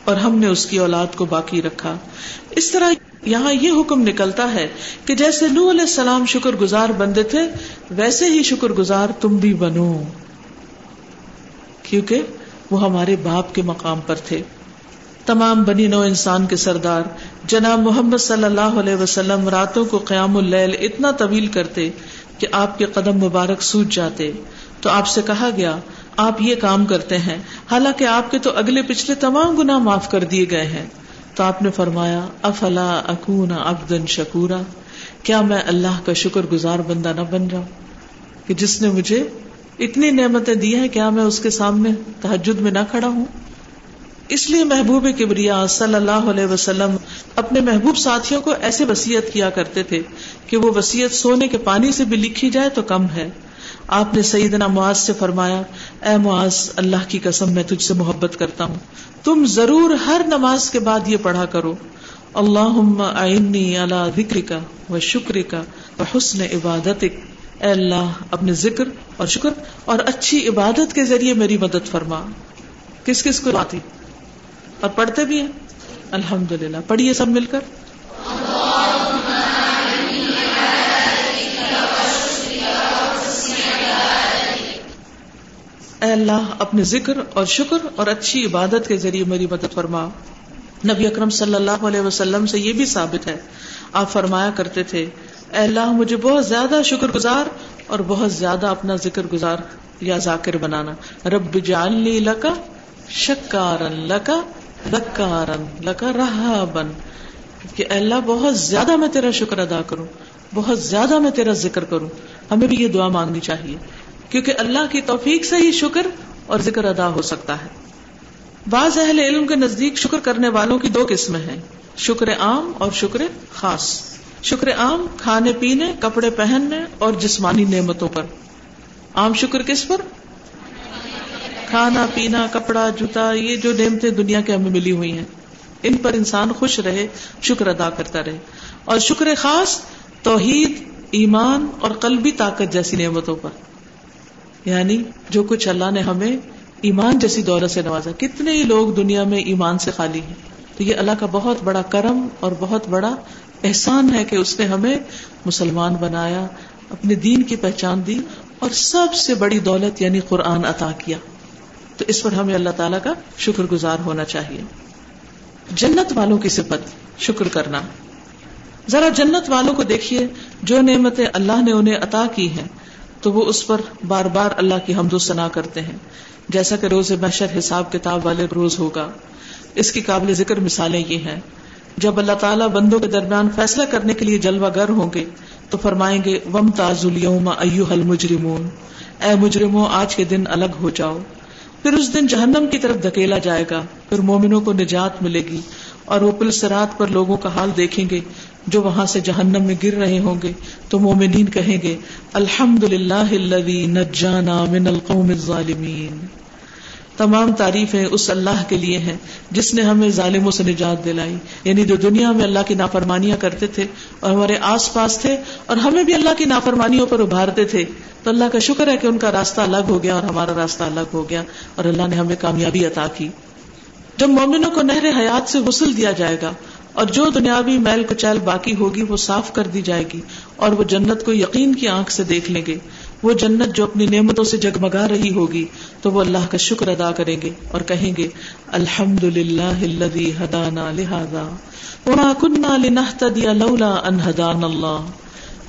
اور ہم نے اس کی اولاد کو باقی رکھا۔ اس طرح یہاں یہ حکم نکلتا ہے کہ جیسے نو علیہ السلام شکر گزار بندے تھے، ویسے ہی شکر گزار تم بھی بنو۔ کیونکہ وہ ہمارے باپ کے مقام پر تھے۔ تمام بنی نو انسان کے سردار۔ جناب محمد صلی اللہ علیہ وسلم راتوں کو قیام اللیل اتنا طویل کرتے کہ آپ کے قدم مبارک سوج جاتے۔ تو آپ سے کہا گیا، آپ یہ کام کرتے ہیں۔ حالانکہ آپ کے تو اگلے پچھلے تمام گنا معاف کر دیے گئے ہیں۔ تو آپ نے فرمایا، افلا اکون ابدن شکورا؟ کیا میں اللہ کا شکر گزار بندہ نہ بن جاؤں؟ کہ جس نے مجھے اتنی نعمتیں دی ہیں، کیا میں اس کے سامنے تحجد میں نہ کھڑا ہوں؟ اس لیے محبوب کبریا صلی اللہ علیہ وسلم اپنے محبوب ساتھیوں کو ایسے وسیعت کیا کرتے تھے کہ وہ وسیعت سونے کے پانی سے بھی لکھی جائے تو کم ہے۔ آپ نے سیدنا معاذ سے فرمایا، اے معاذ، اللہ کی قسم میں تجھ سے محبت کرتا ہوں۔ تم ضرور ہر نماز کے بعد یہ پڑھا کرو۔ اللہ ذکر کا و شکر کا و حسن عبادت اے اللہ، اپنے ذکر اور شکر اور اچھی عبادت کے ذریعے میری مدد فرما۔ کس کس کو آتی اور پڑھتے بھی ہیں۔ الحمد للہ پڑھیے سب مل کر۔ اے اللہ، اپنے ذکر اور شکر اور اچھی عبادت کے ذریعے میری مدد فرما۔ نبی اکرم صلی اللہ علیہ وسلم سے یہ بھی ثابت ہے، آپ فرمایا کرتے تھے، اے اللہ، مجھے بہت زیادہ شکر گزار اور بہت زیادہ اپنا ذکر گزار یا ذاکر بنانا۔ رب جعلنی لکا شکارن لکا ذکارن، لکا رہا بن کہ اللہ بہت زیادہ میں تیرا شکر ادا کروں، بہت زیادہ میں تیرا ذکر کروں، ہمیں بھی یہ دعا مانگنی چاہیے، کیونکہ اللہ کی توفیق سے ہی شکر اور ذکر ادا ہو سکتا ہے۔ بعض اہل علم کے نزدیک شکر کرنے والوں کی دو قسمیں ہیں، شکر عام اور شکر خاص۔ شکر عام کھانے پینے، کپڑے پہننے اور جسمانی نعمتوں پر۔ عام شکر کس پر؟ کھانا پینا، کپڑا، جوتا، یہ جو نعمتیں دنیا کے ہمیں ملی ہوئی ہیں، ان پر انسان خوش رہے، شکر ادا کرتا رہے۔ اور شکر خاص توحید، ایمان اور قلبی طاقت جیسی نعمتوں پر۔ یعنی جو کچھ اللہ نے ہمیں ایمان جیسی دولت سے نوازا۔ کتنے ہی لوگ دنیا میں ایمان سے خالی ہیں۔ تو یہ اللہ کا بہت بڑا کرم اور بہت بڑا احسان ہے کہ اس نے ہمیں مسلمان بنایا، اپنے دین کی پہچان دی اور سب سے بڑی دولت یعنی قرآن عطا کیا۔ تو اس پر ہمیں اللہ تعالیٰ کا شکر گزار ہونا چاہیے۔ جنت والوں کی صفت، شکر کرنا۔ ذرا جنت والوں کو دیکھیے، جو نعمتیں اللہ نے انہیں عطا کی ہیں، تو وہ اس پر بار بار اللہ کی حمد و ثنا کرتے ہیں۔ جیسا کہ روز محشر حساب کتاب والے روز ہوگا۔ اس کی قابل ذکر مثالیں یہ ہیں۔ جب اللہ تعالیٰ بندوں کے درمیان فیصلہ کرنے کے لیے جلوہ گر ہوں گے، تو فرمائیں گے وم تاز حل مجرمون اے مجرموں، آج کے دن الگ ہو جاؤ۔ پھر اس دن جہنم کی طرف دھکیلا جائے گا، پھر مومنوں کو نجات ملے گی اور وہ پلسرات پر لوگوں کا حال دیکھیں گے جو وہاں سے جہنم میں گر رہے ہوں گے۔ تو مومنین کہیں گے الحمد للہ نجانا من القوم الظالمین۔ تمام تعریفیں اس اللہ کے لیے ہیں، جس نے ہمیں ظالموں سے نجات دلائی۔ یعنی جو دنیا میں اللہ کی نافرمانیاں کرتے تھے اور ہمارے آس پاس تھے اور ہمیں بھی اللہ کی نافرمانیوں پر ابھارتے تھے۔ تو اللہ کا شکر ہے کہ ان کا راستہ الگ ہو گیا اور ہمارا راستہ الگ ہو گیا اور اللہ نے ہمیں کامیابی عطا کی۔ جب مومنوں کو نہر حیات سے غسل دیا جائے گا اور جو دنیاوی میل کچیل باقی ہوگی وہ صاف کر دی جائے گی اور وہ جنت کو یقین کی آنکھ سے دیکھ لیں گے۔ وہ جنت جو اپنی نعمتوں سے جگمگا رہی ہوگی، تو وہ اللہ کا شکر ادا کریں گے اور کہیں گے الحمد للہ ہدانا لہذا وما كنا لنهتدي لولا ان هدانا اللہ.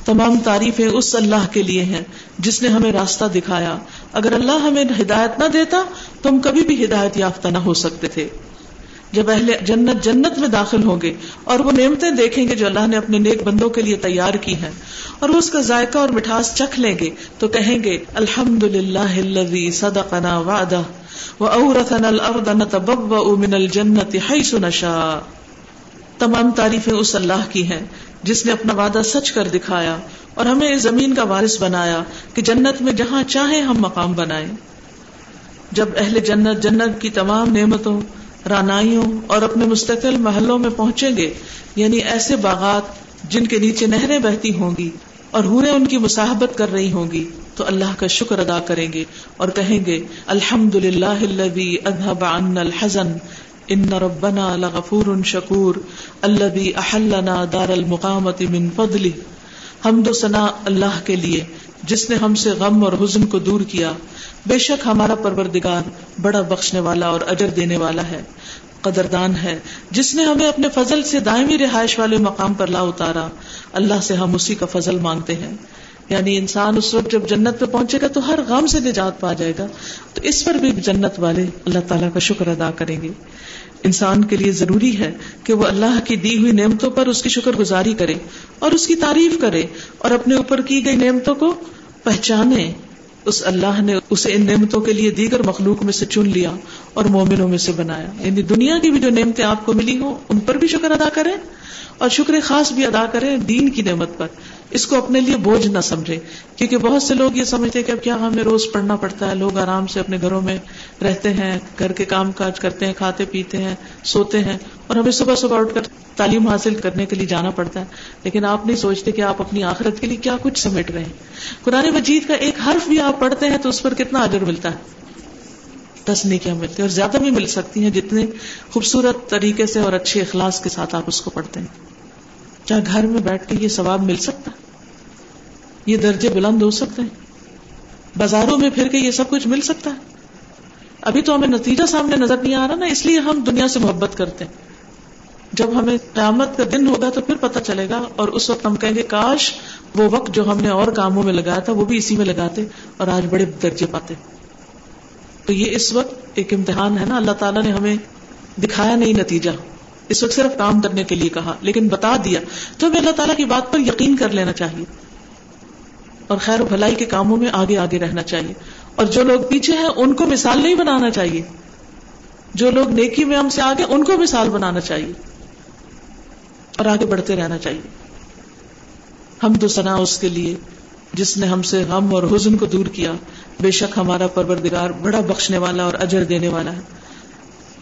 تمام تعریفیں اس اللہ کے لیے ہیں جس نے ہمیں راستہ دکھایا۔ اگر اللہ ہمیں ہدایت نہ دیتا تو ہم کبھی بھی ہدایت یافتہ نہ ہو سکتے تھے۔ جب اہل جنت جنت میں داخل ہوں گے اور وہ نعمتیں دیکھیں گے جو اللہ نے اپنے نیک بندوں کے لیے تیار کی ہیں اور وہ اس کا ذائقہ اور مٹھاس چکھ لیں گے تو کہیں گے الحمد للہ صدقنا وعدہ وأورثنا الأرض نتبوأ من الجنة حيث نشاء. تمام تعریفیں اس اللہ کی ہیں جس نے اپنا وعدہ سچ کر دکھایا اور ہمیں اس زمین کا وارث بنایا کہ جنت میں جہاں چاہیں ہم مقام بنائیں۔ جب اہل جنت جنت کی تمام نعمتوں رانائیوں اور اپنے مستقل محلوں میں پہنچیں گے یعنی ایسے باغات جن کے نیچے نہریں بہتی ہوں گی اور ہورے ان کی مساحبت کر رہی ہوں گی، تو اللہ کا شکر ادا کریں گے اور کہیں گے الحمد للہ الحزن، ان ربنا لغفور شکور الذي احلنا دار المقامت من فضله حمد و ثنا اللہ کے لیے جس نے ہم سے غم اور حزن کو دور کیا، بے شک ہمارا پروردگار بڑا بخشنے والا اور اجر دینے والا ہے، قدردان ہے۔ جس نے ہمیں اپنے فضل سے دائمی رہائش والے مقام پر لا اتارا، اللہ سے ہم اسی کا فضل مانگتے ہیں۔ یعنی انسان اس وقت جب جنت پہ پہنچے گا تو ہر غم سے نجات پا جائے گا۔ تو اس پر بھی جنت والے اللہ تعالیٰ کا شکر ادا کریں گے۔ انسان کے لیے ضروری ہے کہ وہ اللہ کی دی ہوئی نعمتوں پر اس کی شکر گزاری کرے اور اس کی تعریف کرے اور اپنے اوپر کی گئی نعمتوں کو پہچانے اس اللہ نے اسے ان نعمتوں کے لیے دیگر مخلوق میں سے چن لیا اور مومنوں میں سے بنایا۔ یعنی دنیا کی بھی جو نعمتیں آپ کو ملی ہوں، ان پر بھی شکر ادا کریں اور شکر خاص بھی ادا کریں دین کی نعمت پر۔ اس کو اپنے لیے بوجھ نہ سمجھے، کیونکہ بہت سے لوگ یہ سمجھتے کہ اب کیا ہمیں روز پڑھنا پڑتا ہے، لوگ آرام سے اپنے گھروں میں رہتے ہیں، گھر کے کام کاج کرتے ہیں، کھاتے پیتے ہیں، سوتے ہیں، اور ہمیں صبح صبح اٹھ کر تعلیم حاصل کرنے کے لیے جانا پڑتا ہے۔ لیکن آپ نہیں سوچتے کہ آپ اپنی آخرت کے لیے کیا کچھ سمیٹ رہے ہیں۔ قرآن مجید کا ایک حرف بھی آپ پڑھتے ہیں تو اس پر کتنا اجر ملتا ہے؟ دس نیکیاں ملتی ہیں اور زیادہ بھی مل سکتی ہیں جتنے خوبصورت طریقے سے اور اچھے اخلاص کے ساتھ آپ اس کو پڑھتے ہیں۔ کیا گھر میں بیٹھ کے یہ ثواب مل سکتا یہ درجے بلند ہو سکتے ہیں، بازاروں میں پھر کے یہ سب کچھ مل سکتا ہے۔ ابھی تو ہمیں نتیجہ سامنے نظر نہیں آ رہا نا، اس لیے ہم دنیا سے محبت کرتے ہیں۔ جب ہمیں قیامت کا دن ہوگا تو پھر پتہ چلے گا، اور اس وقت ہم کہیں گے، کاش وہ وقت جو ہم نے اور کاموں میں لگایا تھا، وہ بھی اسی میں لگاتے اور آج بڑے درجے پاتے۔ تو یہ اس وقت ایک امتحان ہے نا، اللہ تعالیٰ نے ہمیں دکھایا نہیں نتیجہ۔ اس وقت صرف کام کرنے کے لیے کہا، لیکن بتا دیا۔ تو ہمیں اللہ تعالیٰ کی بات پر یقین کر لینا چاہیے۔ اور خیر و بھلائی کے کاموں میں آگے آگے رہنا چاہیے۔ اور جو لوگ پیچھے ہیں، ان کو مثال نہیں بنانا چاہیے۔ جو لوگ نیکی میں ہم سے آگے، ان کو مثال بنانا چاہیے۔ اور آگے بڑھتے رہنا چاہیے۔ ہم تو سنا اس کے لیے، جس نے ہم سے غم اور حزن کو دور کیا۔ بے شک ہمارا پروردگار بڑا بخشنے والا اور اجر دینے والا ہے۔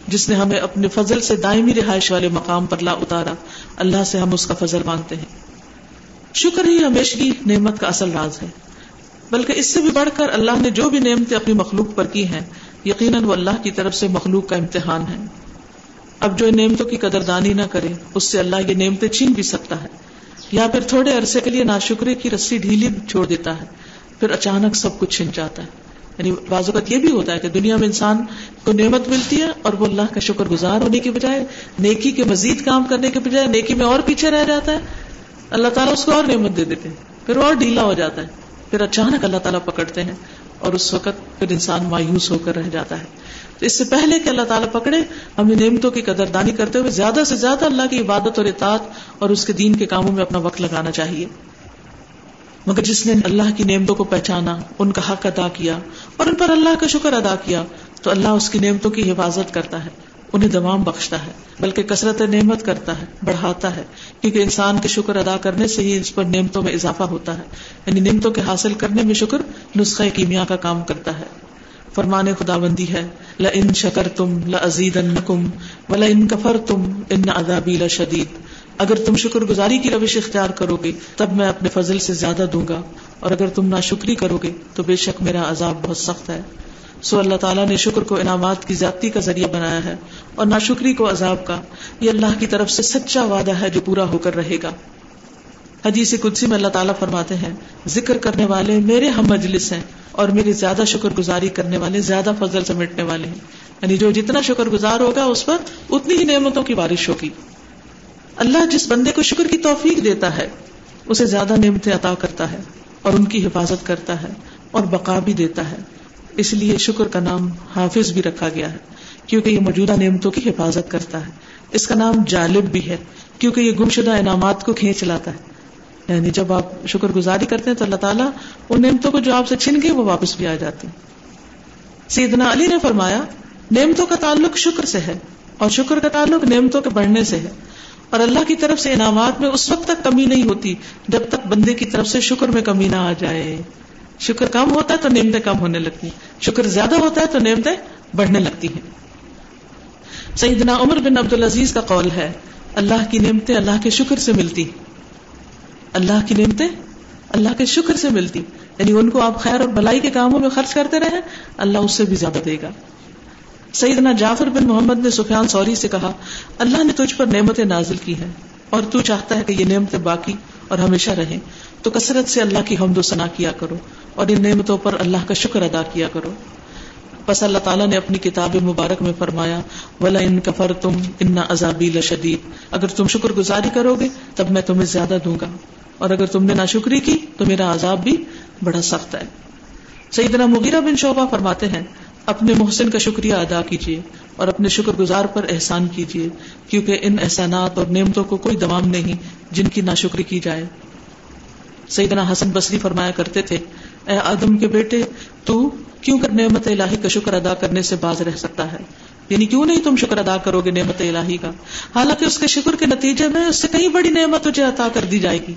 جس نے ہمیں اپنے فضل سے دائمی رہائش والے مقام پر لا اتارا، اللہ سے ہم اس کا فضل مانگتے ہیں۔ شکر ہی ہمیشگی نعمت کا اصل راز ہے۔ بلکہ اس سے بھی بڑھ کر اللہ نے جو بھی نعمتیں اپنی مخلوق پر کی ہیں، یقیناً وہ اللہ کی طرف سے مخلوق کا امتحان ہے۔ اب جو نعمتوں کی قدردانی نہ کرے، اس سے اللہ یہ نعمتیں چھین بھی سکتا ہے۔ یا پھر تھوڑے عرصے کے لیے ناشکرے کی رسی ڈھیلی چھوڑ دیتا ہے، پھر اچانک سب کچھ چھن جاتا ہے۔ یعنی بعض اوقات یہ بھی ہوتا ہے کہ دنیا میں انسان کو نعمت ملتی ہے اور وہ اللہ کا شکر گزار ہونے کی بجائے، نیکی کے مزید کام کرنے کے بجائے نیکی میں اور پیچھے رہ جاتا ہے، اللہ تعالیٰ اس کو اور نعمت دے دیتے ہیں، پھر اور ڈھیلا ہو جاتا ہے، پھر اچانک اللہ تعالیٰ پکڑتے ہیں اور اس وقت پھر انسان مایوس ہو کر رہ جاتا ہے۔ تو اس سے پہلے کہ اللہ تعالیٰ پکڑے ہمیں نعمتوں کی قدردانی کرتے ہوئے زیادہ سے زیادہ اللہ کی عبادت اور اطاعت اور اس کے دین کے کاموں میں اپنا وقت لگانا چاہیے۔ مگر جس نے اللہ کی نعمتوں کو پہچانا، ان کا حق ادا کیا اور ان پر اللہ کا شکر ادا کیا، تو اللہ اس کی نعمتوں کی حفاظت کرتا ہے، انہیں دوام بخشتا ہے، بلکہ کثرت نعمت کرتا ہے، بڑھاتا ہے، کیونکہ انسان کے شکر ادا کرنے سے ہی اس پر نعمتوں میں اضافہ ہوتا ہے۔ یعنی نعمتوں کے حاصل کرنے میں شکر نسخہ کیمیا کا کام کرتا ہے۔ فرمان خدا بندی ہے ل ان شکر تم لزید و ان کفر تم ان ادابی شدید اگر تم شکر گزاری کی روش اختیار کرو گے، تب میں اپنے فضل سے زیادہ دوں گا۔ اور اگر تم نہ شکری کرو گے تو بے شک میرا عذاب بہت سخت ہے۔ سو اللہ تعالیٰ نے شکر کو انعامات کی زیادتی کا ذریعہ بنایا ہے اور ناشکری کو عذاب کا یہ اللہ کی طرف سے سچا وعدہ ہے جو پورا ہو کر رہے گا۔ حدیث قدسی میں اللہ تعالیٰ فرماتے ہیں، ذکر کرنے والے میرے ہم مجلس ہیں اور میری زیادہ شکر گزاری کرنے والے زیادہ فضل سمیٹنے والے ہیں۔ یعنی جو جتنا شکر گزار ہوگا اس پر اتنی ہی نعمتوں کی بارش ہوگی۔ اللہ جس بندے کو شکر کی توفیق دیتا ہے، اسے زیادہ نعمتیں عطا کرتا ہے۔ اور ان کی حفاظت کرتا ہے اور بقا بھی دیتا ہے۔ اس لیے شکر کا نام حافظ بھی رکھا گیا ہے، کیونکہ یہ موجودہ نعمتوں کی حفاظت کرتا ہے۔ اس کا نام جالب بھی ہے، کیونکہ یہ گمشدہ انعامات کو کھینچ لاتا ہے۔ یعنی جب آپ شکر گزاری کرتے ہیں تو اللہ تعالیٰ ان نعمتوں کو جو آپ سے چھن گئے وہ واپس بھی آ جاتے ہیں۔ سیدنا علی نے فرمایا، نعمتوں کا تعلق شکر سے ہے اور شکر کا تعلق نعمتوں کے بڑھنے سے ہے۔ اور اللہ کی طرف سے انعامات میں اس وقت تک کمی نہیں ہوتی، جب تک بندے کی طرف سے شکر میں کمی نہ آ جائے۔ شکر کم ہوتا ہے تو نعمتیں کم ہونے لگتی شکر زیادہ ہوتا ہے تو نعمتیں بڑھنے لگتی ہیں۔ سیدنا عمر بن عبد العزیز کا قول ہے، اللہ کی نعمتیں اللہ کے شکر سے ملتی اللہ کی نعمتیں اللہ کے شکر سے ملتی یعنی ان کو آپ خیر اور بلائی کے کاموں میں خرچ کرتے رہے اللہ اس سے بھی زیادہ دے گا۔ سیدنا جعفر بن محمد نے سفیان سوری سے کہا، اللہ نے تجھ پر نعمتیں نازل کی ہیں اور تو چاہتا ہے کہ یہ نعمتیں باقی اور ہمیشہ رہیں۔ تو کثرت سے اللہ کی حمد و ثنا کیا کرو اور ان نعمتوں پر اللہ کا شکر ادا کیا کرو۔ بس اللہ تعالیٰ نے اپنی کتاب مبارک میں فرمایا ولا ان کفر تم ان عذابی لشدید۔ اگر تم شکر گزاری کرو گے، تب میں تمہیں زیادہ دوں گا۔ اور اگر تم نے ناشکری کی، تو میرا عذاب بھی بڑا سخت ہے۔ سیدنا مغیرہ بن شعبہ فرماتے ہیں اپنے محسن کا شکریہ ادا کیجیے اور اپنے شکر گزار پر احسان کیجیے، کیونکہ ان احسانات اور نعمتوں کو کوئی دمام نہیں جن کی ناشکری کی جائے۔ سیدنا حسن بصری فرمایا کرتے تھے، اے آدم کے بیٹے، تو کیوں کر نعمت الہی کا شکر ادا کرنے سے باز رہ سکتا ہے؟ یعنی کیوں نہیں تم شکر ادا کرو گے نعمت الہی کا؟ حالانکہ اس کے شکر کے نتیجے میں اس سے کئی بڑی نعمت تجھے عطا کر دی جائے گی۔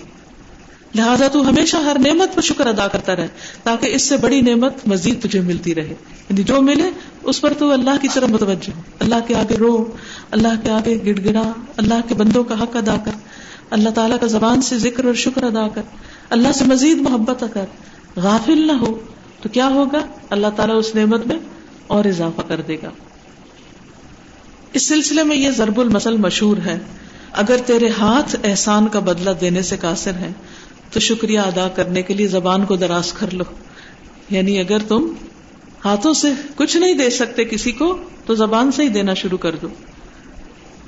لہٰذا تو ہمیشہ ہر نعمت پر شکر ادا کرتا رہے تاکہ اس سے بڑی نعمت مزید تجھے ملتی رہے۔ یعنی جو ملے اس پر تو اللہ کی طرف متوجہ اللہ کے آگے رو، اللہ کے آگے گڑ گڑا اللہ کے بندوں کا حق ادا کر۔ اللہ تعالیٰ کا زبان سے ذکر اور شکر ادا کر۔ اللہ سے مزید محبت کر۔ غافل نہ ہو تو کیا ہوگا؟ اللہ تعالیٰ اس نعمت میں اور اضافہ کر دے گا۔ اس سلسلے میں یہ ضرب المسل مشہور ہے۔ اگر تیرے ہاتھ احسان کا بدلہ دینے سے قاصر ہے تو شکریہ ادا کرنے کے لیے زبان کو دراز کر لو۔ یعنی اگر تم ہاتھوں سے کچھ نہیں دے سکتے کسی کو، تو زبان سے ہی دینا شروع کر دو۔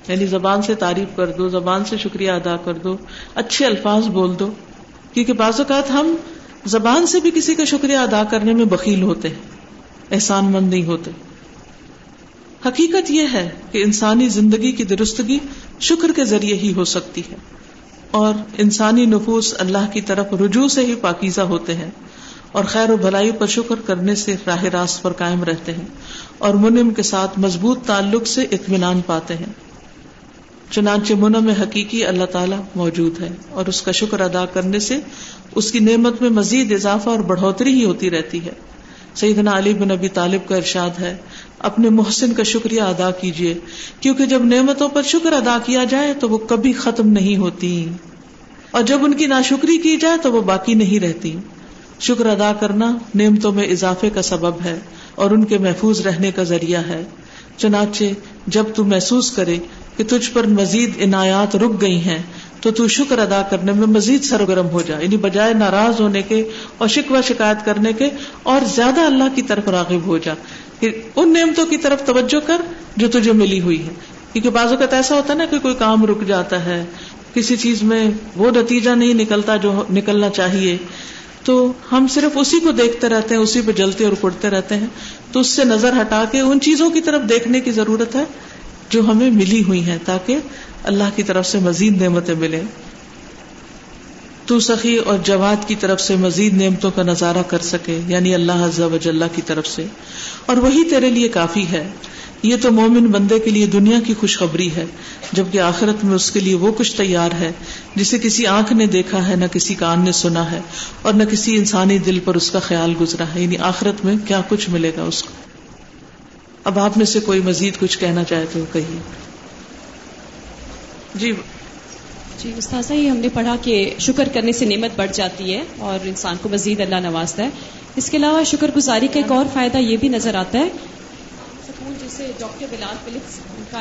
یعنی زبان سے تعریف کر دو، زبان سے شکریہ ادا کر دو، اچھے الفاظ بول دو۔ کیونکہ بعض اوقات ہم زبان سے بھی کسی کا شکریہ ادا کرنے میں بخیل ہوتے ہیں، احسان مند نہیں ہوتے۔ حقیقت یہ ہے کہ انسانی زندگی کی درستگی شکر کے ذریعے ہی ہو سکتی ہے۔ اور انسانی نفوس اللہ کی طرف رجوع سے ہی پاکیزہ ہوتے ہیں اور خیر و بھلائی پر شکر کرنے سے راہ راست پر قائم رہتے ہیں اور منم کے ساتھ مضبوط تعلق سے اطمینان پاتے ہیں۔ چنانچہ منم حقیقی اللہ تعالیٰ موجود ہے اور اس کا شکر ادا کرنے سے اس کی نعمت میں مزید اضافہ اور بڑھوتری ہی ہوتی رہتی ہے۔ سیدنا علی بن ابی طالب کا ارشاد ہے اپنے محسن کا شکریہ ادا کیجیے کیونکہ جب نعمتوں پر شکر ادا کیا جائے تو وہ کبھی ختم نہیں ہوتی۔ اور جب ان کی ناشکری کی جائے تو وہ باقی نہیں رہتی۔ شکر ادا کرنا نعمتوں میں اضافے کا سبب ہے اور ان کے محفوظ رہنے کا ذریعہ ہے۔ چنانچہ، جب تو محسوس کرے کہ تجھ پر مزید عنایات رک گئی ہیں، تو تو شکر ادا کرنے میں مزید سرگرم ہو جائے یعنی بجائے ناراض ہونے کے اور شکوہ شکایت کرنے کے اور زیادہ اللہ کی طرف راغب ہو جا۔ ان نعمتوں کی طرف توجہ کر جو تجھے ملی ہوئی ہے کیونکہ بعض اوقات ایسا ہوتا ہے نا کہ کوئی کام رک جاتا ہے، کسی چیز میں وہ نتیجہ نہیں نکلتا جو نکلنا چاہیے۔ تو ہم صرف اسی کو دیکھتے رہتے ہیں، اسی پہ جلتے اور اکڑتے رہتے ہیں۔ تو اس سے نظر ہٹا کے ان چیزوں کی طرف دیکھنے کی ضرورت ہے جو ہمیں ملی ہوئی ہیں، تاکہ اللہ کی طرف سے مزید نعمتیں ملیں۔ تو سخی اور جواد کی طرف سے مزید نعمتوں کا نظارہ کر سکے یعنی اللہ و جل کی طرف سے۔ اور وہی تیرے لیے کافی ہے۔ یہ تو مومن بندے کے لیے دنیا کی خوشخبری ہے، جبکہ آخرت میں اس کے لیے وہ کچھ تیار ہے، جسے کسی آنکھ نے دیکھا ہے، نہ کسی کان نے سنا ہے، اور نہ کسی انسانی دل پر اس کا خیال گزرا ہے۔ یعنی آخرت میں کیا کچھ ملے گا اس کو؟ اب آپ میں سے کوئی مزید کچھ کہنا چاہے تو کہیے۔
جی جی استاذہ، یہ ہم نے پڑھا کہ شکر کرنے سے نعمت بڑھ جاتی ہے اور انسان کو مزید اللہ نوازتا ہے۔ اس کے علاوہ شکر گزاری کا ایک اور فائدہ یہ بھی نظر آتا ہے۔ سکون جیسے ڈاکٹر بلال فلپس کا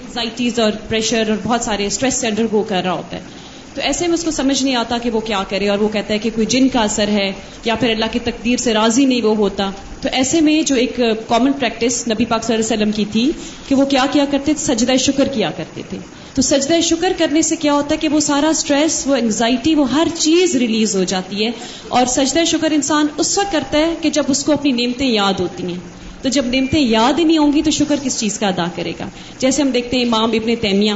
انزائٹیز اور پریشر اور بہت سارے اسٹریس سے انڈر گو کر رہا ہوتا ہے۔ تو ایسے میں اس کو سمجھ نہیں آتا کہ وہ کیا کرے اور وہ کہتا ہے کہ کوئی جن کا اثر ہے یا پھر اللہ کی تقدیر سے راضی نہیں وہ ہوتا۔ تو ایسے میں جو ایک کامن پریکٹس نبی پاک صلی اللہ علیہ وسلم کی تھی کہ وہ کیا کیا کرتے تھے، سجدہ شکر کیا کرتے تھے۔ تو سجدہ شکر کرنے سے کیا ہوتا ہے کہ وہ سارا سٹریس وہ انگزائٹی وہ ہر چیز ریلیز ہو جاتی ہے۔ اور سجدہ شکر انسان اس وقت کرتا ہے کہ جب اس کو اپنی نعمتیں یاد ہوتی ہیں۔ تو جب نعمتیں یاد ہی نہیں ہوں گی تو شکر کس چیز کا ادا کرے گا؟ جیسے ہم دیکھتے ہیں امام ابن تیمیہ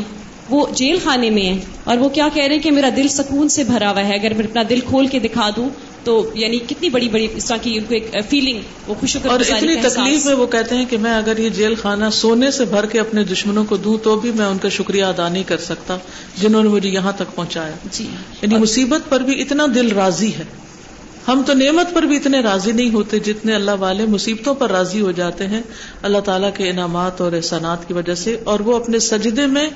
وہ جیل خانے میں ہے اور وہ کیا کہہ رہے ہیں کہ میرا دل سکون سے بھرا ہوا ہے اگر میں اپنا دل کھول کے دکھا دوں تو یعنی کتنی بڑی بڑی اس طرح کی ان کو ایک فیلنگ وہ خوش
اور اتنی تکلیف میں وہ کہتے ہیں کہ میں اگر یہ جیل خانہ سونے سے بھر کے اپنے دشمنوں کو دوں تو بھی میں ان کا شکریہ ادا نہیں کر سکتا جنہوں نے مجھے یہاں تک پہنچایا۔
جی۔
یعنی مصیبت پر بھی اتنا دل راضی ہے۔ ہم تو نعمت پر بھی اتنے راضی نہیں ہوتے جتنے اللہ والے مصیبتوں پر راضی ہو جاتے ہیں۔ اللہ تعالیٰ کے انعامات اور احسانات کی وجہ سے اور وہ اپنے سجدے میں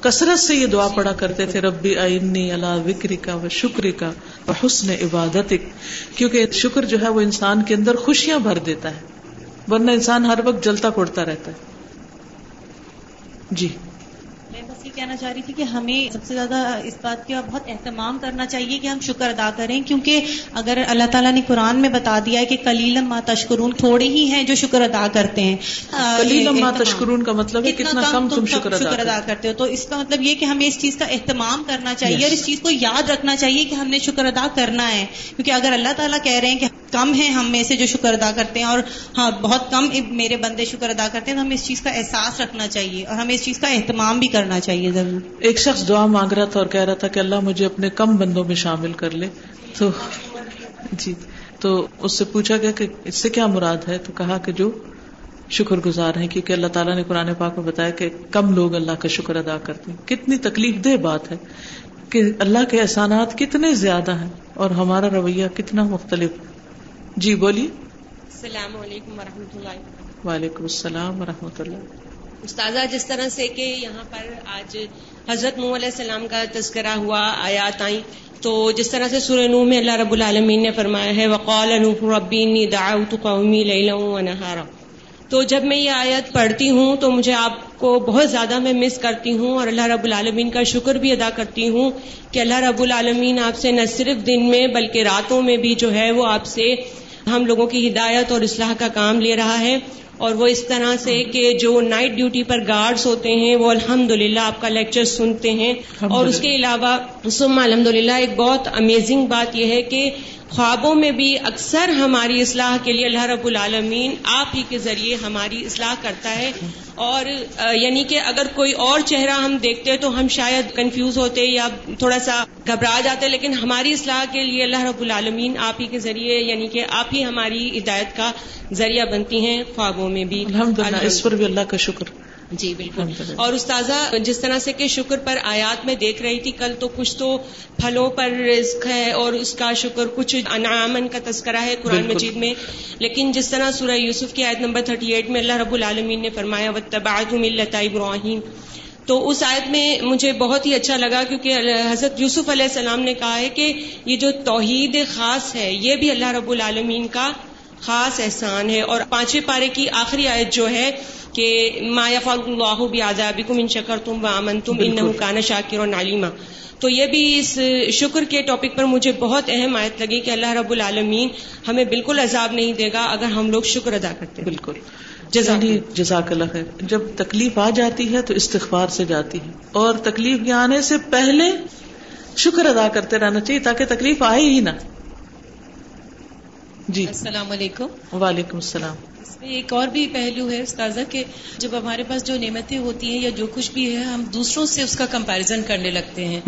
کثرت سے یہ دعا پڑا کرتے تھے، ربی آئنی اللہ وکری کا و شکری کا و حسن عبادت کیونکہ شکر جو ہے وہ انسان کے اندر خوشیاں بھر دیتا ہے، ورنہ انسان ہر وقت جلتا پڑتا رہتا ہے۔ جی۔
کہنا چاہ رہی تھی کہ ہمیں سب سے زیادہ اس بات کا بہت اہتمام کرنا چاہیے کہ ہم شکر ادا کریں کیونکہ اگر اللہ تعالیٰ نے قرآن میں بتا دیا ہے کہ کلیلم ما تشکرون تھوڑے ہی ہیں جو شکر ادا کرتے ہیں۔
کلیلم ما تشکرون کا مطلب ہے کتنا کم تم شکر
ادا کرتے ہو۔ تو اس کا مطلب یہ کہ ہمیں اس چیز کا اہتمام کرنا چاہیے اور اس چیز کو یاد رکھنا چاہیے کہ ہم نے شکر ادا کرنا ہے۔ کیونکہ اگر اللہ تعالیٰ کہہ رہے ہیں کہ کم ہیں، ہم میں سے جو شکر ادا کرتے ہیں اور ہاں بہت کم میرے بندے شکر ادا کرتے ہیں، تو ہمیں اس چیز کا احساس رکھنا چاہیے اور ہمیں اس چیز کا اہتمام بھی کرنا چاہیے ضرور۔
ایک شخص دعا مانگ رہا تھا اور کہہ رہا تھا کہ اللہ مجھے اپنے کم بندوں میں شامل کر لے۔ تو جی تو اس سے پوچھا گیا کہ اس سے کیا مراد ہے؟ تو کہا کہ جو شکر گزار ہیں، کیونکہ اللہ تعالیٰ نے قرآن پاک میں بتایا کہ کم لوگ اللہ کا شکر ادا کرتے ہیں۔ کتنی تکلیف دہ بات ہے کہ اللہ کے احسانات کتنے زیادہ ہیں اور ہمارا رویہ کتنا مختلف۔ جی بولیے۔
السلام علیکم و رحمۃ اللہ
وعلیکم السلام و رحمۃ اللہ۔
استاذہ جس طرح سے کہ یہاں پر آج حضرت نو علیہ السلام کا تذکرہ ہوا آیات آئیں تو جس طرح سے سورہ نو میں اللہ رب العالمین نے فرمایا ہے وقال نوح ربی انی دعوت قومی لیلا تو جب میں یہ آیت پڑھتی ہوں تو مجھے آپ کو بہت زیادہ میں مس کرتی ہوں اور اللہ رب العالمین کا شکر بھی ادا کرتی ہوں کہ اللہ رب العالمین آپ سے نہ صرف دن میں بلکہ راتوں میں بھی جو ہے وہ آپ سے ہم لوگوں کی ہدایت اور اصلاح کا کام لے رہا ہے اور وہ اس طرح سے کہ جو نائٹ ڈیوٹی پر گارڈز ہوتے ہیں وہ الحمد للہ آپ کا لیکچر سنتے ہیں۔ اور اس کے علاوہ الحمد للہ ایک بہت امیزنگ بات یہ ہے کہ خوابوں میں بھی اکثر ہماری اصلاح کے لیے اللہ رب العالمین آپ ہی کے ذریعے ہماری اصلاح کرتا ہے۔ اور یعنی کہ اگر کوئی اور چہرہ ہم دیکھتے تو ہم شاید کنفیوز ہوتے یا تھوڑا سا گھبرا جاتے لیکن ہماری اصلاح کے لیے اللہ رب العالمین آپ ہی کے ذریعے یعنی کہ آپ ہی ہماری ہدایت کا ذریعہ بنتی ہیں خوابوں میں بھی۔
اس پر بھی اللہ کا شکر۔
جی بالکل۔ اور استاذہ جس طرح سے کہ شکر پر آیات میں دیکھ رہی تھی کل تو کچھ تو پھلوں پر رزق ہے اور اس کا شکر کچھ انعامن کا تذکرہ ہے قرآن مجید میں۔ لیکن جس طرح سورہ یوسف کی آیت نمبر 38 میں اللہ رب العالمین نے فرمایا وتبعت ملت ابراہیم تو اس آیت میں مجھے بہت ہی اچھا لگا کیونکہ حضرت یوسف علیہ السلام نے کہا ہے کہ یہ جو توحید خاص ہے یہ بھی اللہ رب العالمین کا خاص احسان ہے اور پانچویں پارے کی آخری آیت جو ہے کہ ما اللہ بھی ان شکر تم و امن تم ان کانا شاکر اور نالیما تو یہ بھی اس شکر کے ٹاپک پر مجھے بہت اہم آیت لگی کہ اللہ رب العالمین ہمیں بالکل عذاب نہیں دے گا اگر ہم لوگ شکر ادا کرتے
بالکل۔ جزاک اللہ۔ ہے جب تکلیف آ جاتی ہے تو استغفار سے جاتی ہے۔ اور تکلیف کے آنے سے پہلے شکر ادا کرتے رہنا چاہیے تاکہ تکلیف آئے ہی نہ۔ جی۔
السلام علیکم۔
وعلیکم السلام۔
اس میں ایک اور بھی پہلو ہے استاذہ کہ جب ہمارے پاس جو نعمتیں ہوتی ہیں یا جو کچھ بھی ہے ہم دوسروں سے اس کا کمپیرزن کرنے لگتے ہیں۔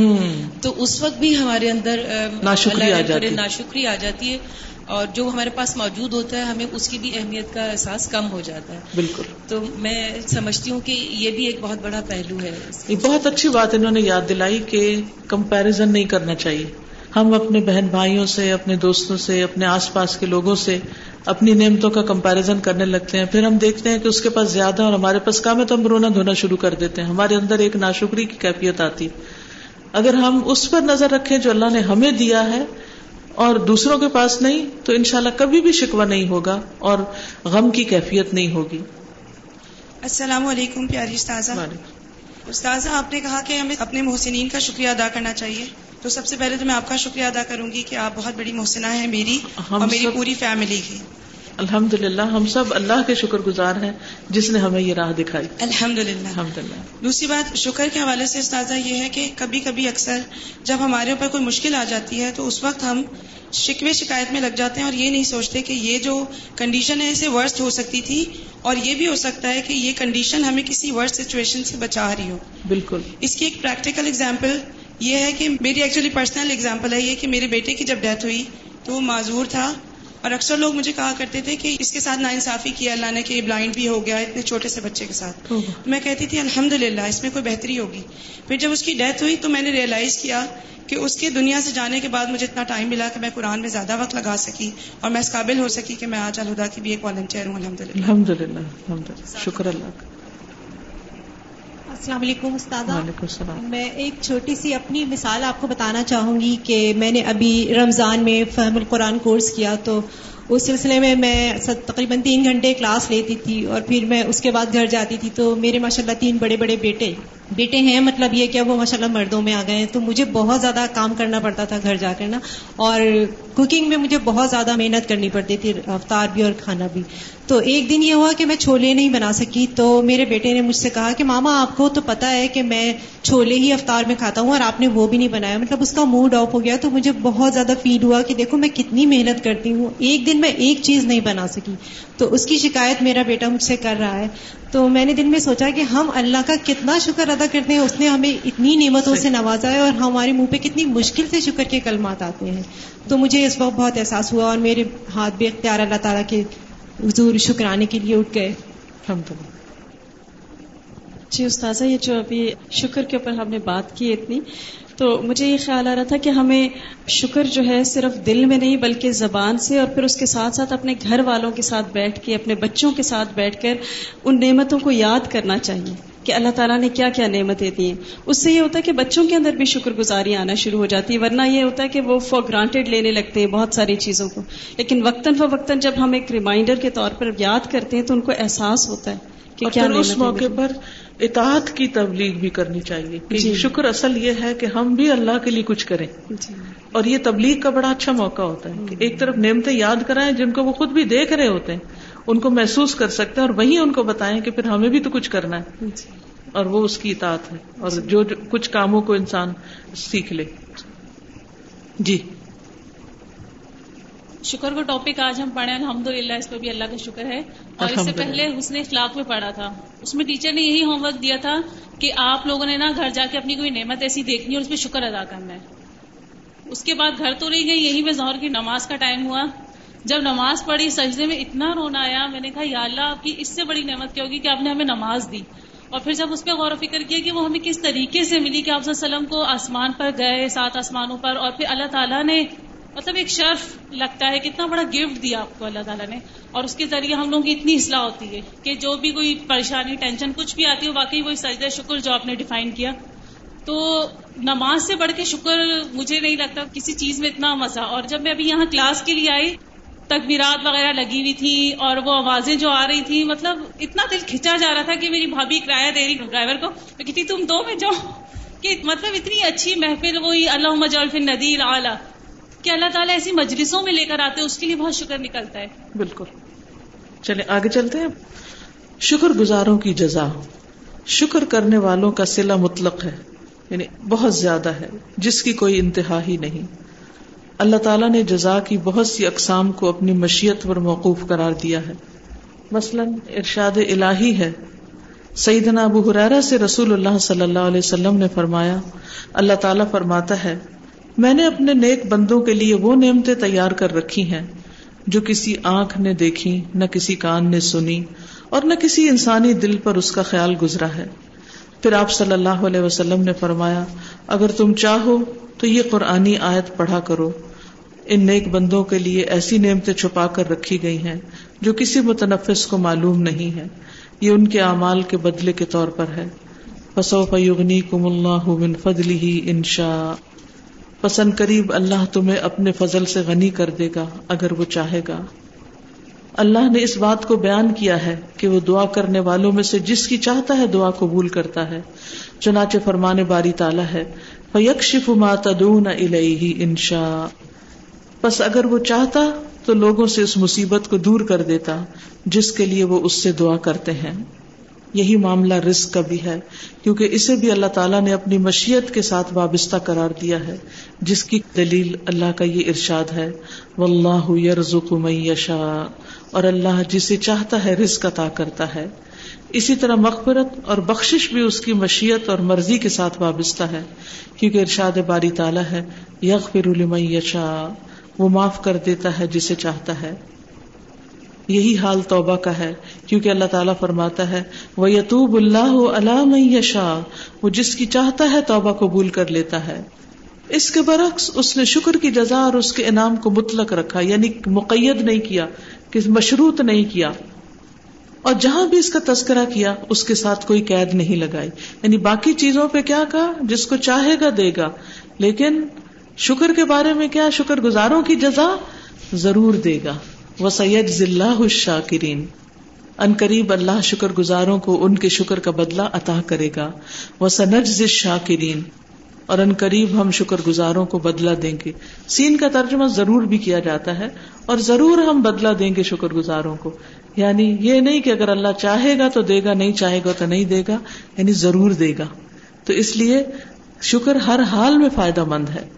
تو اس وقت بھی ہمارے اندر ناشکری آ جاتی ہے۔ اور جو ہمارے پاس موجود ہوتا ہے ہمیں اس کی بھی اہمیت کا احساس کم ہو جاتا ہے۔
بالکل۔
تو میں سمجھتی ہوں کہ یہ بھی ایک بہت بڑا پہلو ہے۔
یہ بہت اچھی بات انہوں نے یاد دلائی کہ کمپیرزن نہیں کرنا چاہیے۔ ہم اپنے بہن بھائیوں سے اپنے دوستوں سے اپنے آس پاس کے لوگوں سے اپنی نعمتوں کا کمپیرزن کرنے لگتے ہیں۔ پھر ہم دیکھتے ہیں کہ اس کے پاس زیادہ اور ہمارے پاس کم ہے تو ہم رونا دھونا شروع کر دیتے ہیں۔ ہمارے اندر ایک ناشکری کی کیفیت آتی۔ اگر ہم اس پر نظر رکھیں جو اللہ نے ہمیں دیا ہے اور دوسروں کے پاس نہیں تو انشاءاللہ کبھی بھی شکوہ نہیں ہوگا اور غم کی کیفیت نہیں ہوگی۔
السلام علیکم پیاری استاذہ۔ استاذہ آپ نے کہا کہ ہمیں اپنے محسنین کا شکریہ ادا کرنا چاہیے۔ تو سب سے پہلے تو میں آپ کا شکریہ ادا کروں گی کہ آپ بہت بڑی محسنہ ہیں میری اور میری پوری فیملی کی۔
الحمد للہ ہم سب اللہ کے شکر گزار ہیں جس نے ہمیں یہ راہ دکھائی۔
الحمد للہ الحمد للہ دوسری بات شکر کے حوالے سے استاذہ یہ ہے کہ کبھی کبھی اکثر جب ہمارے اوپر کوئی مشکل آ جاتی ہے تو اس وقت ہم شکوے شکایت میں لگ جاتے ہیں اور یہ نہیں سوچتے کہ یہ جو کنڈیشن ہے اسے ورسٹ ہو سکتی تھی اور یہ بھی ہو سکتا ہے کہ یہ کنڈیشن ہمیں کسی ورسٹ سچویشن سے بچا رہی ہو۔
بالکل۔
اس کی ایک پریکٹیکل اگزامپل یہ ہے کہ میری ایکچولی پرسنل اگزامپل ہے یہ کہ میرے بیٹے کی جب ڈیتھ ہوئی تو وہ معذور تھا اور اکثر لوگ مجھے کہا کرتے تھے کہ اس کے ساتھ نا انصافی کیا اللہ نے کہ بلائنڈ بھی ہو گیا اتنے چھوٹے سے بچے کے ساتھ۔ میں کہتی تھی الحمد اس میں کوئی بہتری ہوگی۔ پھر جب اس کی ڈیتھ ہوئی تو میں نے ریئلائز کیا کہ اس کے دنیا سے جانے کے بعد مجھے اتنا ٹائم ملا کہ میں قرآن میں زیادہ وقت لگا سکی اور میں اس قابل ہو سکی کہ میں آج الہدا کی بھی ایک والنٹیئر ہوں الحمد للہ
الحمد للہ شکر اللہ
السلام علیکم استاد میں ایک چھوٹی سی اپنی مثال آپ کو بتانا چاہوں گی کہ میں نے ابھی رمضان میں فہم القرآن کورس کیا تو اس سلسلے میں میں تقریباً تین گھنٹے کلاس لیتی تھی اور پھر میں اس کے بعد گھر جاتی تھی تو میرے ماشاء اللہ تین بڑے بڑے بیٹے بیٹے ہیں مطلب یہ کہ وہ ماشاء اللہ مردوں میں آ گئے ہیں، تو مجھے بہت زیادہ کام کرنا پڑتا تھا گھر جا کر نا، اور کوکنگ میں مجھے بہت زیادہ محنت کرنی پڑتی تھی، افطار بھی اور کھانا بھی۔ تو ایک دن یہ ہوا کہ میں چھولے نہیں بنا سکی، تو میرے بیٹے نے مجھ سے کہا کہ ماما، آپ کو تو پتا ہے کہ میں چھولے ہی افطار میں کھاتا ہوں اور آپ نے وہ بھی نہیں بنایا۔ مطلب اس کا موڈ آف ہو گیا، تو مجھے بہت زیادہ فیل ہوا کہ دیکھو میں کتنی محنت کرتی ہوں، ایک دن میں ایک چیز نہیں بنا سکی۔ تو اس کی شکایت میرا بیٹا مجھ سے کر رہا ہے۔ تو میں نے دن میں سوچا کہ ہم اللہ کا کتنا شکر ادا کرتے ہیں اس نے ہمیں اتنی نعمتوں سے نوازا ہے اور ہمارے منہ پہ کتنی مشکل سے شکر کے کلمات آتے ہیں۔ تو مجھے اس وقت بہت احساس ہوا اور میرے ہاتھ بھی اختیار اللہ تعالیٰ کے حضور شکرانے کے لیے اٹھ گئے۔
جی استاذہ یہ جو ابھی شکر کے اوپر ہم نے بات کی اتنی تو مجھے یہ خیال آ رہا تھا کہ ہمیں شکر جو ہے صرف دل میں نہیں بلکہ زبان سے اور پھر اس کے ساتھ ساتھ اپنے گھر والوں کے ساتھ بیٹھ کے اپنے بچوں کے ساتھ بیٹھ کر ان نعمتوں کو یاد کرنا چاہیے کہ اللہ تعالیٰ نے کیا کیا نعمتیں دی ہیں۔ اس سے یہ ہوتا ہے کہ بچوں کے اندر بھی شکر گزاری آنا شروع ہو جاتی ہے ورنہ یہ ہوتا ہے کہ وہ فار گرانٹیڈ لینے لگتے ہیں بہت ساری چیزوں کو۔ لیکن وقتاً فوقتاً جب ہم ایک ریمائنڈر کے طور پر یاد کرتے ہیں تو ان کو احساس ہوتا ہے
کہ کیا اس موقع پر اطاعت کی تبلیغ بھی کرنی چاہیے کہ جی۔ شکر اصل یہ ہے کہ ہم بھی اللہ کے لیے کچھ کریں۔ جی۔ اور یہ تبلیغ کا بڑا اچھا موقع ہوتا ہے کہ ایک طرف نعمتیں یاد کرائیں جن کو وہ خود بھی دیکھ رہے ہوتے ہیں ان کو محسوس کر سکتے ہیں اور وہیں ان کو بتائیں کہ پھر ہمیں بھی تو کچھ کرنا ہے۔ جی۔ اور وہ اس کی اطاعت ہے۔ اور جو کچھ کاموں کو انسان سیکھ لے۔ جی۔
شکر کا ٹاپک آج ہم پڑھے الحمد للہ اس پہ بھی اللہ کا شکر ہے۔ اور اس سے پہلے اس نے اخلاق میں پڑھا تھا۔ اس میں ٹیچر نے یہی ہوم ورک دیا تھا کہ آپ لوگوں نے نا گھر جا کے اپنی کوئی نعمت ایسی دیکھنی اور اس پہ شکر ادا کرنا ہے۔ اس کے بعد گھر تو رہی گئی یہی میں ظہر کی نماز کا ٹائم ہوا۔ جب نماز پڑھی سجدے میں اتنا رونا آیا میں نے کہا یا اللہ آپ کی اس سے بڑی نعمت کیا ہوگی کہ آپ نے ہمیں نماز دی۔ اور پھر جب اس پہ غور و فکر کیا کہ وہ ہمیں کس طریقے سے ملی کہ آپ وسلم کو آسمان پر گئے سات آسمانوں پر اور پھر اللہ تعالیٰ نے مطلب ایک شرف لگتا ہے، کتنا بڑا گفٹ دیا آپ کو اللہ تعالیٰ نے۔ اور اس کے ذریعے ہم لوگوں کی اتنی اصلاح ہوتی ہے کہ جو بھی کوئی پریشانی ٹینشن کچھ بھی آتی ہے واقعی وہی سجدہ شکر جو آپ نے ڈیفائن کیا۔ تو نماز سے بڑھ کے شکر مجھے نہیں لگتا، کسی چیز میں اتنا مزہ۔ اور جب میں ابھی یہاں کلاس کے لیے آئی، تکبیرات وغیرہ لگی ہوئی تھی اور وہ آوازیں جو آ رہی تھی مطلب اتنا دل کھچا جا رہا تھا کہ میری بھابھی کرایہ دے رہی ڈرائیور کو۔ کہتی، تم دو میں جاؤ کہ مطلب اتنی اچھی محفل، وہی اللہ مجول ندیر اعلیٰ۔ کہ اللہ تعالیٰ ایسی مجلسوں میں لے کر آتے ہیں، اس کے لیے بہت شکر نکلتا ہے۔
بالکل۔ چلے آگے چلتے ہیں۔ شکر گزاروں کی جزا۔ شکر کرنے والوں کا سلا مطلق ہے یعنی بہت زیادہ ہے، جس کی کوئی انتہا ہی نہیں۔ اللہ تعالیٰ نے جزا کی بہت سی اقسام کو اپنی مشیت پر موقوف قرار دیا ہے۔ مثلاً، ارشاد الہی ہے۔ سیدنا ابو حرارا سے رسول اللہ صلی اللہ علیہ وسلم نے فرمایا، اللہ تعالیٰ فرماتا ہے میں نے اپنے نیک بندوں کے لیے وہ نعمتیں تیار کر رکھی ہیں جو کسی آنکھ نے دیکھی، نہ کسی کان نے سنی اور نہ کسی انسانی دل پر اس کا خیال گزرا ہے۔ پھر آپ صلی اللہ علیہ وسلم نے فرمایا، اگر تم چاہو تو یہ قرآنی آیت پڑھا کرو۔ ان نیک بندوں کے لیے ایسی نعمتیں چھپا کر رکھی گئی ہیں جو کسی متنفس کو معلوم نہیں ہے یہ ان کے اعمال کے بدلے کے طور پر ہے۔ فسو فیغنی کم اللہ فضلی انشا پسند قریب اللہ تمہیں اپنے فضل سے غنی کر دے گا اگر وہ چاہے گا۔ اللہ نے اس بات کو بیان کیا ہے کہ وہ دعا کرنے والوں میں سے جس کی چاہتا ہے دعا قبول کرتا ہے۔ چنانچہ فرمانے باری تالا ہے فیکشف ما تدون الیہ انشا پس اگر وہ چاہتا تو لوگوں سے اس مصیبت کو دور کر دیتا جس کے لیے وہ اس سے دعا کرتے ہیں۔ یہی معاملہ رزق کا بھی ہے، کیونکہ اسے بھی اللہ تعالیٰ نے اپنی مشیت کے ساتھ وابستہ قرار دیا ہے۔ جس کی دلیل اللہ کا یہ ارشاد ہے واللہ یرزق من یشاء اور اللہ جسے چاہتا ہے رزق عطا کرتا ہے۔ اسی طرح مغفرت اور بخشش بھی اس کی مشیت اور مرضی کے ساتھ وابستہ ہے۔ کیونکہ ارشاد باری تعالیٰ ہے، یغفر لمن یشاء۔ وہ معاف کر دیتا ہے جسے چاہتا ہے۔ یہی حال توبہ کا ہے، کیونکہ اللہ تعالیٰ فرماتا ہے وہ یتوب اللہ علام یشا وہ جس کی چاہتا ہے توبہ قبول کر لیتا ہے۔ اس کے برعکس اس نے شکر کی جزا اور اس کے انعام کو مطلق رکھا یعنی مقید نہیں کیا، کہ مشروط نہیں کیا۔ اور جہاں بھی اس کا تذکرہ کیا، اس کے ساتھ کوئی قید نہیں لگائی۔ یعنی باقی چیزوں پہ کیا کہا؟ جس کو چاہے گا دے گا۔ لیکن شکر کے بارے میں کیا؟ شکر گزاروں کی جزا ضرور دے گا۔ وہ سید ضلع شاکرین ان قریب اللہ شکر گزاروں کو ان کے شکر کا بدلہ عطا کرے گا۔ وہ سنج شاکرین اور ان قریب ہم شکر گزاروں کو بدلہ دیں گے۔ سین کا ترجمہ ضرور بھی کیا جاتا ہے اور ضرور ہم بدلہ دیں گے شکر گزاروں کو۔ یعنی یہ نہیں کہ اگر اللہ چاہے گا تو دے گا، نہیں چاہے گا تو نہیں دے گا یعنی ضرور دے گا۔ تو اس لیے شکر ہر حال میں فائدہ مند ہے۔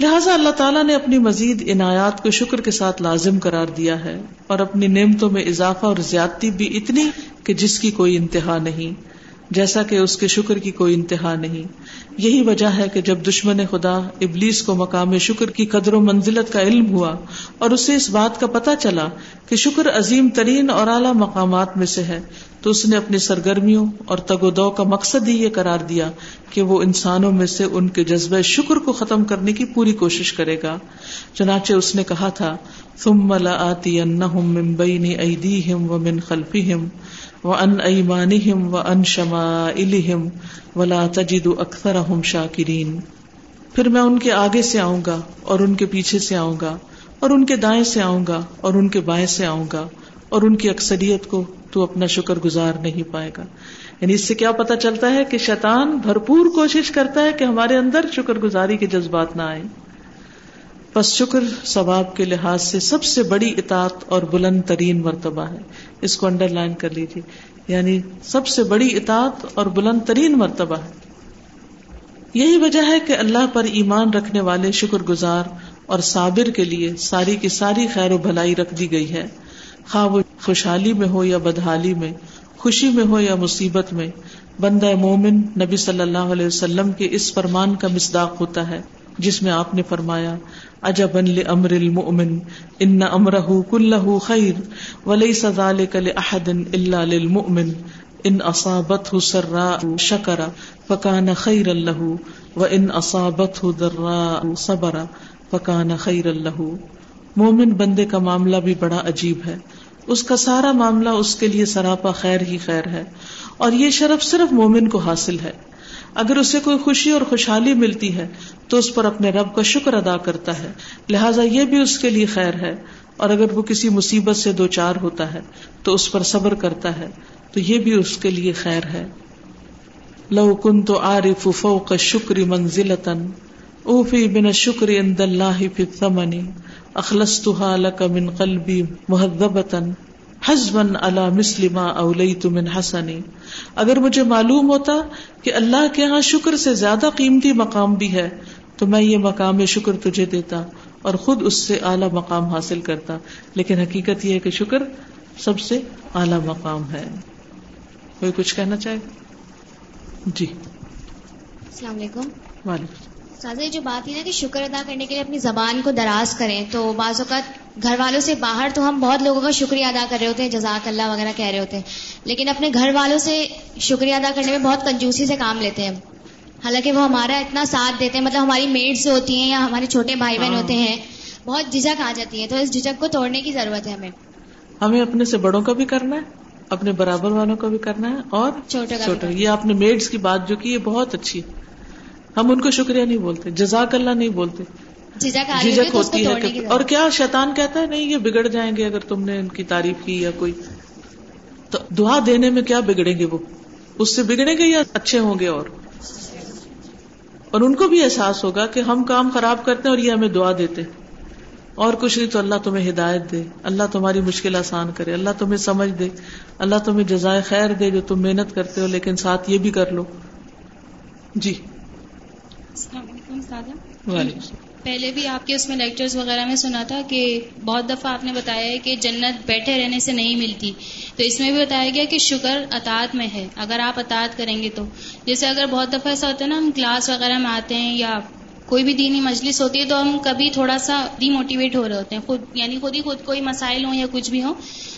لہٰذا اللہ تعالیٰ نے اپنی مزید عنایات کو شکر کے ساتھ لازم قرار دیا ہے اور اپنی نعمتوں میں اضافہ اور زیادتی بھی اتنی کہ جس کی کوئی انتہا نہیں۔ جیسا کہ اس کے شکر کی کوئی انتہا نہیں۔ یہی وجہ ہے کہ جب دشمن خدا ابلیس کو مقام شکر کی قدر و منزلت کا علم ہوا اور اسے اس بات کا پتہ چلا کہ شکر عظیم ترین اور اعلی مقامات میں سے ہے، تو اس نے اپنی سرگرمیوں اور تگ و دو کا مقصد ہی یہ قرار دیا کہ وہ انسانوں میں سے ان کے جذبہ شکر کو ختم کرنے کی پوری کوشش کرے گا۔ چنانچہ اس نے کہا تھا، ثم لآتینہم من بین ایدیہم ومن خلفہم وان ایمانہم وان شمائلہم ولا تجد اکثرہم شاکرین پھر میں ان کے آگے سے آؤں گا اور ان کے پیچھے سے آؤں گا، اور ان کے دائیں سے آؤں گا، اور ان کے بائیں سے آؤں گا، اور ان کی اکثریت کو تو اپنا شکر گزار نہیں پائے گا۔ یعنی اس سے کیا پتا چلتا ہے کہ شیطان بھرپور کوشش کرتا ہے کہ ہمارے اندر شکر گزاری کے جذبات نہ آئے بس شکر ثواب کے لحاظ سے سب سے بڑی اطاعت اور بلند ترین مرتبہ ہے۔ اس کو انڈر لائن کر لیجیے۔ یعنی سب سے بڑی اطاعت اور بلند ترین مرتبہ ہے۔ یہی وجہ ہے کہ اللہ پر ایمان رکھنے والے شکر گزار اور صابر کے لیے ساری کی ساری خیر و بھلائی رکھ دی گئی ہے۔ خواہ وہ خوشحالی میں ہو یا بدحالی میں، خوشی میں ہو یا مصیبت میں، بندہ مومن نبی صلی اللہ علیہ وسلم کے اس فرمان کا مصداق ہوتا ہے۔ جس میں آپ نے فرمایا اجب امر المؤمن ان امرہ کلہ خیر ولیس ذلك لاحد الا للمؤمن ان اصابته سراء شکر فکان خیر اللہ و ان اصابته ضراء صبر فکان خیر اللہ مومن بندے کا معاملہ بھی بڑا عجیب ہے۔ اس کا سارا معاملہ اس کے لیے سراپا خیر ہی خیر ہے۔ اور یہ شرف صرف مومن کو حاصل ہے۔ اگر اسے کوئی خوشی اور خوشحالی ملتی ہے تو اس پر اپنے رب کا شکر ادا کرتا ہے۔ لہٰذا یہ بھی اس کے لیے خیر ہے۔ اور اگر وہ کسی مصیبت سے دو چار ہوتا ہے تو اس پر صبر کرتا ہے۔ تو یہ بھی اس کے لیے خیر ہے۔ لو کن تو عارف فوق شکری منزلتن اوفی بن شکر اند اللہ فی ثمنی اخلصتها لك من قلبی مهذبتا حزبا على مثل ما اولیت من حسنی۔ اگر مجھے معلوم ہوتا کہ اللہ کے ہاں شکر سے زیادہ قیمتی مقام بھی ہے تو میں یہ مقام شکر تجھے دیتا اور خود اس سے اعلی مقام حاصل کرتا۔ لیکن حقیقت یہ ہے کہ شکر سب سے اعلی مقام ہے۔ کوئی کچھ کہنا چاہے؟ جی۔
السلام علیکم۔
وعلیکم
سازا جو بات ہے نا کہ شکر ادا کرنے کے لیے اپنی زبان کو دراز کریں تو بعض اوقات گھر والوں سے باہر تو ہم بہت لوگوں کا شکریہ ادا کر رہے ہوتے ہیں جزاک اللہ وغیرہ کہہ رہے ہوتے ہیں لیکن اپنے گھر والوں سے شکریہ ادا کرنے میں بہت کنجوسی سے کام لیتے ہیں حالانکہ وہ ہمارا اتنا ساتھ دیتے ہیں مطلب ہماری میڈس ہوتی ہیں یا ہمارے چھوٹے بھائی بہن ہوتے ہیں بہت جھجک آ جاتی ہے تو اس جھجک کو توڑنے کی ضرورت ہے ہمیں۔
ہمیں اپنے سے بڑوں کا بھی کرنا ہے اپنے برابر والوں کا بھی کرنا ہے اور
چھوٹے
یہ آپ نے میڈس کی بات جو کی یہ بہت اچھی ہم ان کو شکریہ نہیں بولتے جزاک اللہ نہیں بولتے۔
جھجک
ہوتی ہے اور کیا شیطان کہتا ہے؟ نہیں یہ بگڑ جائیں گے اگر تم نے ان کی تعریف کی یا کوئی۔ تو دعا دینے میں کیا بگڑیں گے وہ؟ اس سے بگڑیں گے یا اچھے ہوں گے اور؟ اور ان کو بھی احساس ہوگا کہ ہم کام خراب کرتے ہیں اور یہ ہمیں دعا دیتے اور کچھ نہیں تو اللہ تمہیں ہدایت دے اللہ تمہاری مشکل آسان کرے اللہ تمہیں سمجھ دے اللہ تمہیں جزائے خیر دے جو تم محنت کرتے ہو لیکن ساتھ یہ بھی کر لو۔ جی۔
السلام علیکم پہلے بھی آپ کے اس میں لیکچرز وغیرہ میں سنا تھا کہ بہت دفعہ آپ نے بتایا ہے کہ جنت بیٹھے رہنے سے نہیں ملتی۔ تو اس میں بھی بتایا گیا کہ شکر اطاعت میں ہے اگر آپ اطاعت کریں گے تو۔ جیسے اگر بہت دفعہ ایسا ہوتا ہے نا ہم کلاس وغیرہ میں آتے ہیں یا کوئی بھی دینی مجلس ہوتی ہے تو ہم کبھی تھوڑا سا ڈی موٹیویٹ ہو رہے ہوتے ہیں۔ خود یعنی خود ہی خود کوئی مسائل ہوں یا کچھ بھی ہوں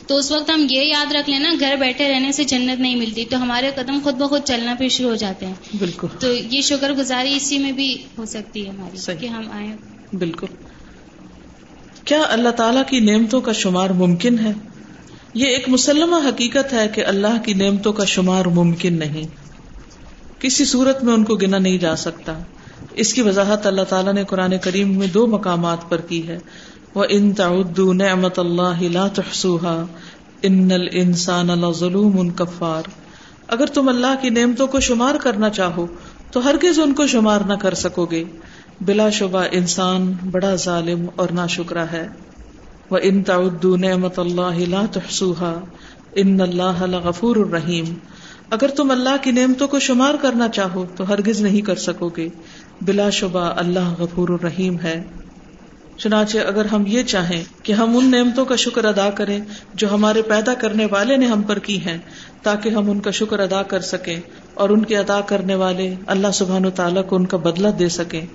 تو اس وقت ہم یہ یاد رکھ لینا گھر بیٹھے رہنے سے جنت نہیں ملتی تو ہمارے قدم خود بخود چلنا پھر شروع ہو جاتے ہیں۔
بالکل۔
تو یہ شکر گزاری اسی میں بھی ہو سکتی ہے ہماری کہ ہم آئے۔
بالکل۔ کیا اللہ تعالیٰ کی نعمتوں کا شمار ممکن ہے؟ یہ ایک مسلمہ حقیقت ہے کہ اللہ کی نعمتوں کا شمار ممکن نہیں۔ کسی صورت میں ان کو گنا نہیں جا سکتا۔ اس کی وضاحت اللہ تعالیٰ نے قرآن کریم میں دو مقامات پر کی ہے۔ وہ ان تعدو نعمت اللہ لا تحسوہا ان الانسان لظلوم کفار اگر تم اللہ کی نعمتوں کو شمار کرنا چاہو، تو ہرگز ان کو شمار نہ کر سکو گے۔ بلا شبہ انسان بڑا ظالم اور نا شکرا ہے۔ وہ ان تعدو نعمت اللہ لا تحسوہا ان اللہ لغفور الرحیم اگر تم اللہ کی نعمتوں کو شمار کرنا چاہو، تو ہرگز نہیں کر سکو گے۔ بلا شبہ اللہ غفور الرحیم ہے۔ چنانچہ اگر ہم یہ چاہیں کہ ہم ان نعمتوں کا شکر ادا کریں جو ہمارے پیدا کرنے والے نے ہم پر کی ہیں، تاکہ ہم ان کا شکر ادا کر سکیں اور ان کے ادا کرنے والے اللہ سبحان و تعالیٰ کو ان کا بدلہ دے سکیں۔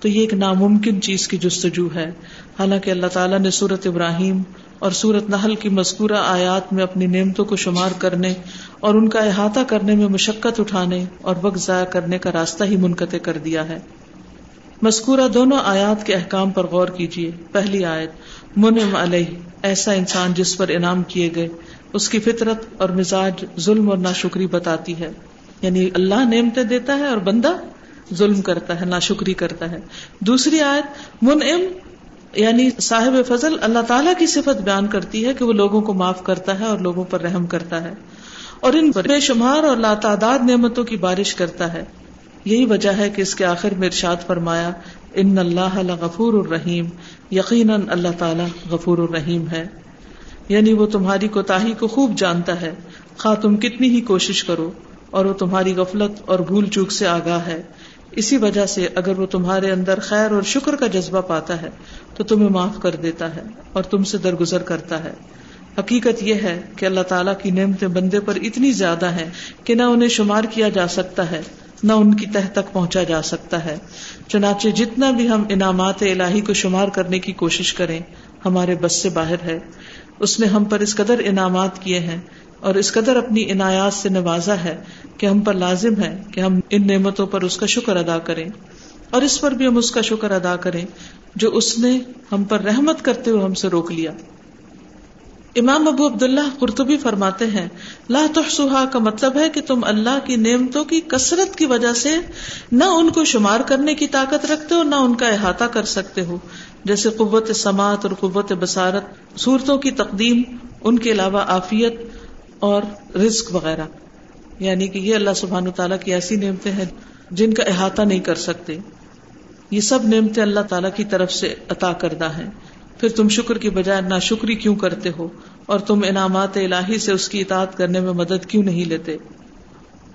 تو یہ ایک ناممکن چیز کی جستجو ہے۔ حالانکہ اللہ تعالیٰ نے سورت ابراہیم اور سورت نحل کی مذکورہ آیات میں اپنی نعمتوں کو شمار کرنے اور ان کا احاطہ کرنے میں مشقت اٹھانے اور وقت ضائع کرنے کا راستہ ہی منقطع کر دیا ہے۔ مذکورہ دونوں آیات کے احکام پر غور کیجیے پہلی آیت منم علیہ، ایسا انسان جس پر انعام کیے گئے، اس کی فطرت اور مزاج ظلم اور ناشکری بتاتی ہے۔ یعنی اللہ نعمتیں دیتا ہے اور بندہ ظلم کرتا ہے، ناشکری کرتا ہے۔ دوسری آیت من یعنی صاحب فضل، اللہ تعالیٰ کی صفت بیان کرتی ہے کہ وہ لوگوں کو معاف کرتا ہے اور لوگوں پر رحم کرتا ہے۔ اور ان بے شمار اور لاتعداد نعمتوں کی بارش کرتا ہے۔ یہی وجہ ہے کہ اس کے آخر میں ارشاد فرمایا، ان اللہ غفور الرحیم، یقیناً اللہ تعالیٰ غفور الرحیم ہے۔ یعنی وہ تمہاری کوتاہی کو خوب جانتا ہے۔ خواہ تم کتنی ہی کوشش کرو اور وہ تمہاری غفلت اور بھول چوک سے آگاہ ہے۔ اسی وجہ سے اگر وہ تمہارے اندر خیر اور شکر کا جذبہ پاتا ہے، تو تمہیں معاف کر دیتا ہے اور تم سے درگزر کرتا ہے۔ حقیقت یہ ہے کہ اللہ تعالیٰ کی نعمتیں بندے پر اتنی زیادہ ہیں کہ نہ انہیں شمار کیا جا سکتا ہے۔ نہ ان کی تہ تک پہنچا جا سکتا ہے۔ چنانچہ جتنا بھی ہم انعامات الہی کو شمار کرنے کی کوشش کریں، ہمارے بس سے باہر ہے۔ اس نے ہم پر اس قدر انعامات کیے ہیں اور اس قدر اپنی عنایات سے نوازا ہے کہ ہم پر لازم ہے کہ ہم ان نعمتوں پر اس کا شکر ادا کریں۔ اور اس پر بھی ہم اس کا شکر ادا کریں جو اس نے ہم پر رحمت کرتے ہوئے ہم سے روک لیا۔ امام ابو عبداللہ قرطبی فرماتے ہیں، لا تحسوہا کا مطلب ہے کہ تم اللہ کی نعمتوں کی کثرت کی وجہ سے نہ ان کو شمار کرنے کی طاقت رکھتے ہو، نہ ان کا احاطہ کر سکتے ہو۔ جیسے قوت سماعت اور قوت بسارت صورتوں کی تقدیم، ان کے علاوہ آفیت اور رزق وغیرہ۔ یعنی کہ یہ اللہ سبحان تعالیٰ کی ایسی نعمتیں ہیں جن کا احاطہ نہیں کر سکتے۔ یہ سب نعمتیں اللہ تعالیٰ کی طرف سے عطا کردہ ہیں۔ پھر تم شکر کی بجائے نہ شکری کیوں کرتے ہو؟ اور تم انعامات الہی سے اس کی اطاعت کرنے میں مدد کیوں نہیں لیتے؟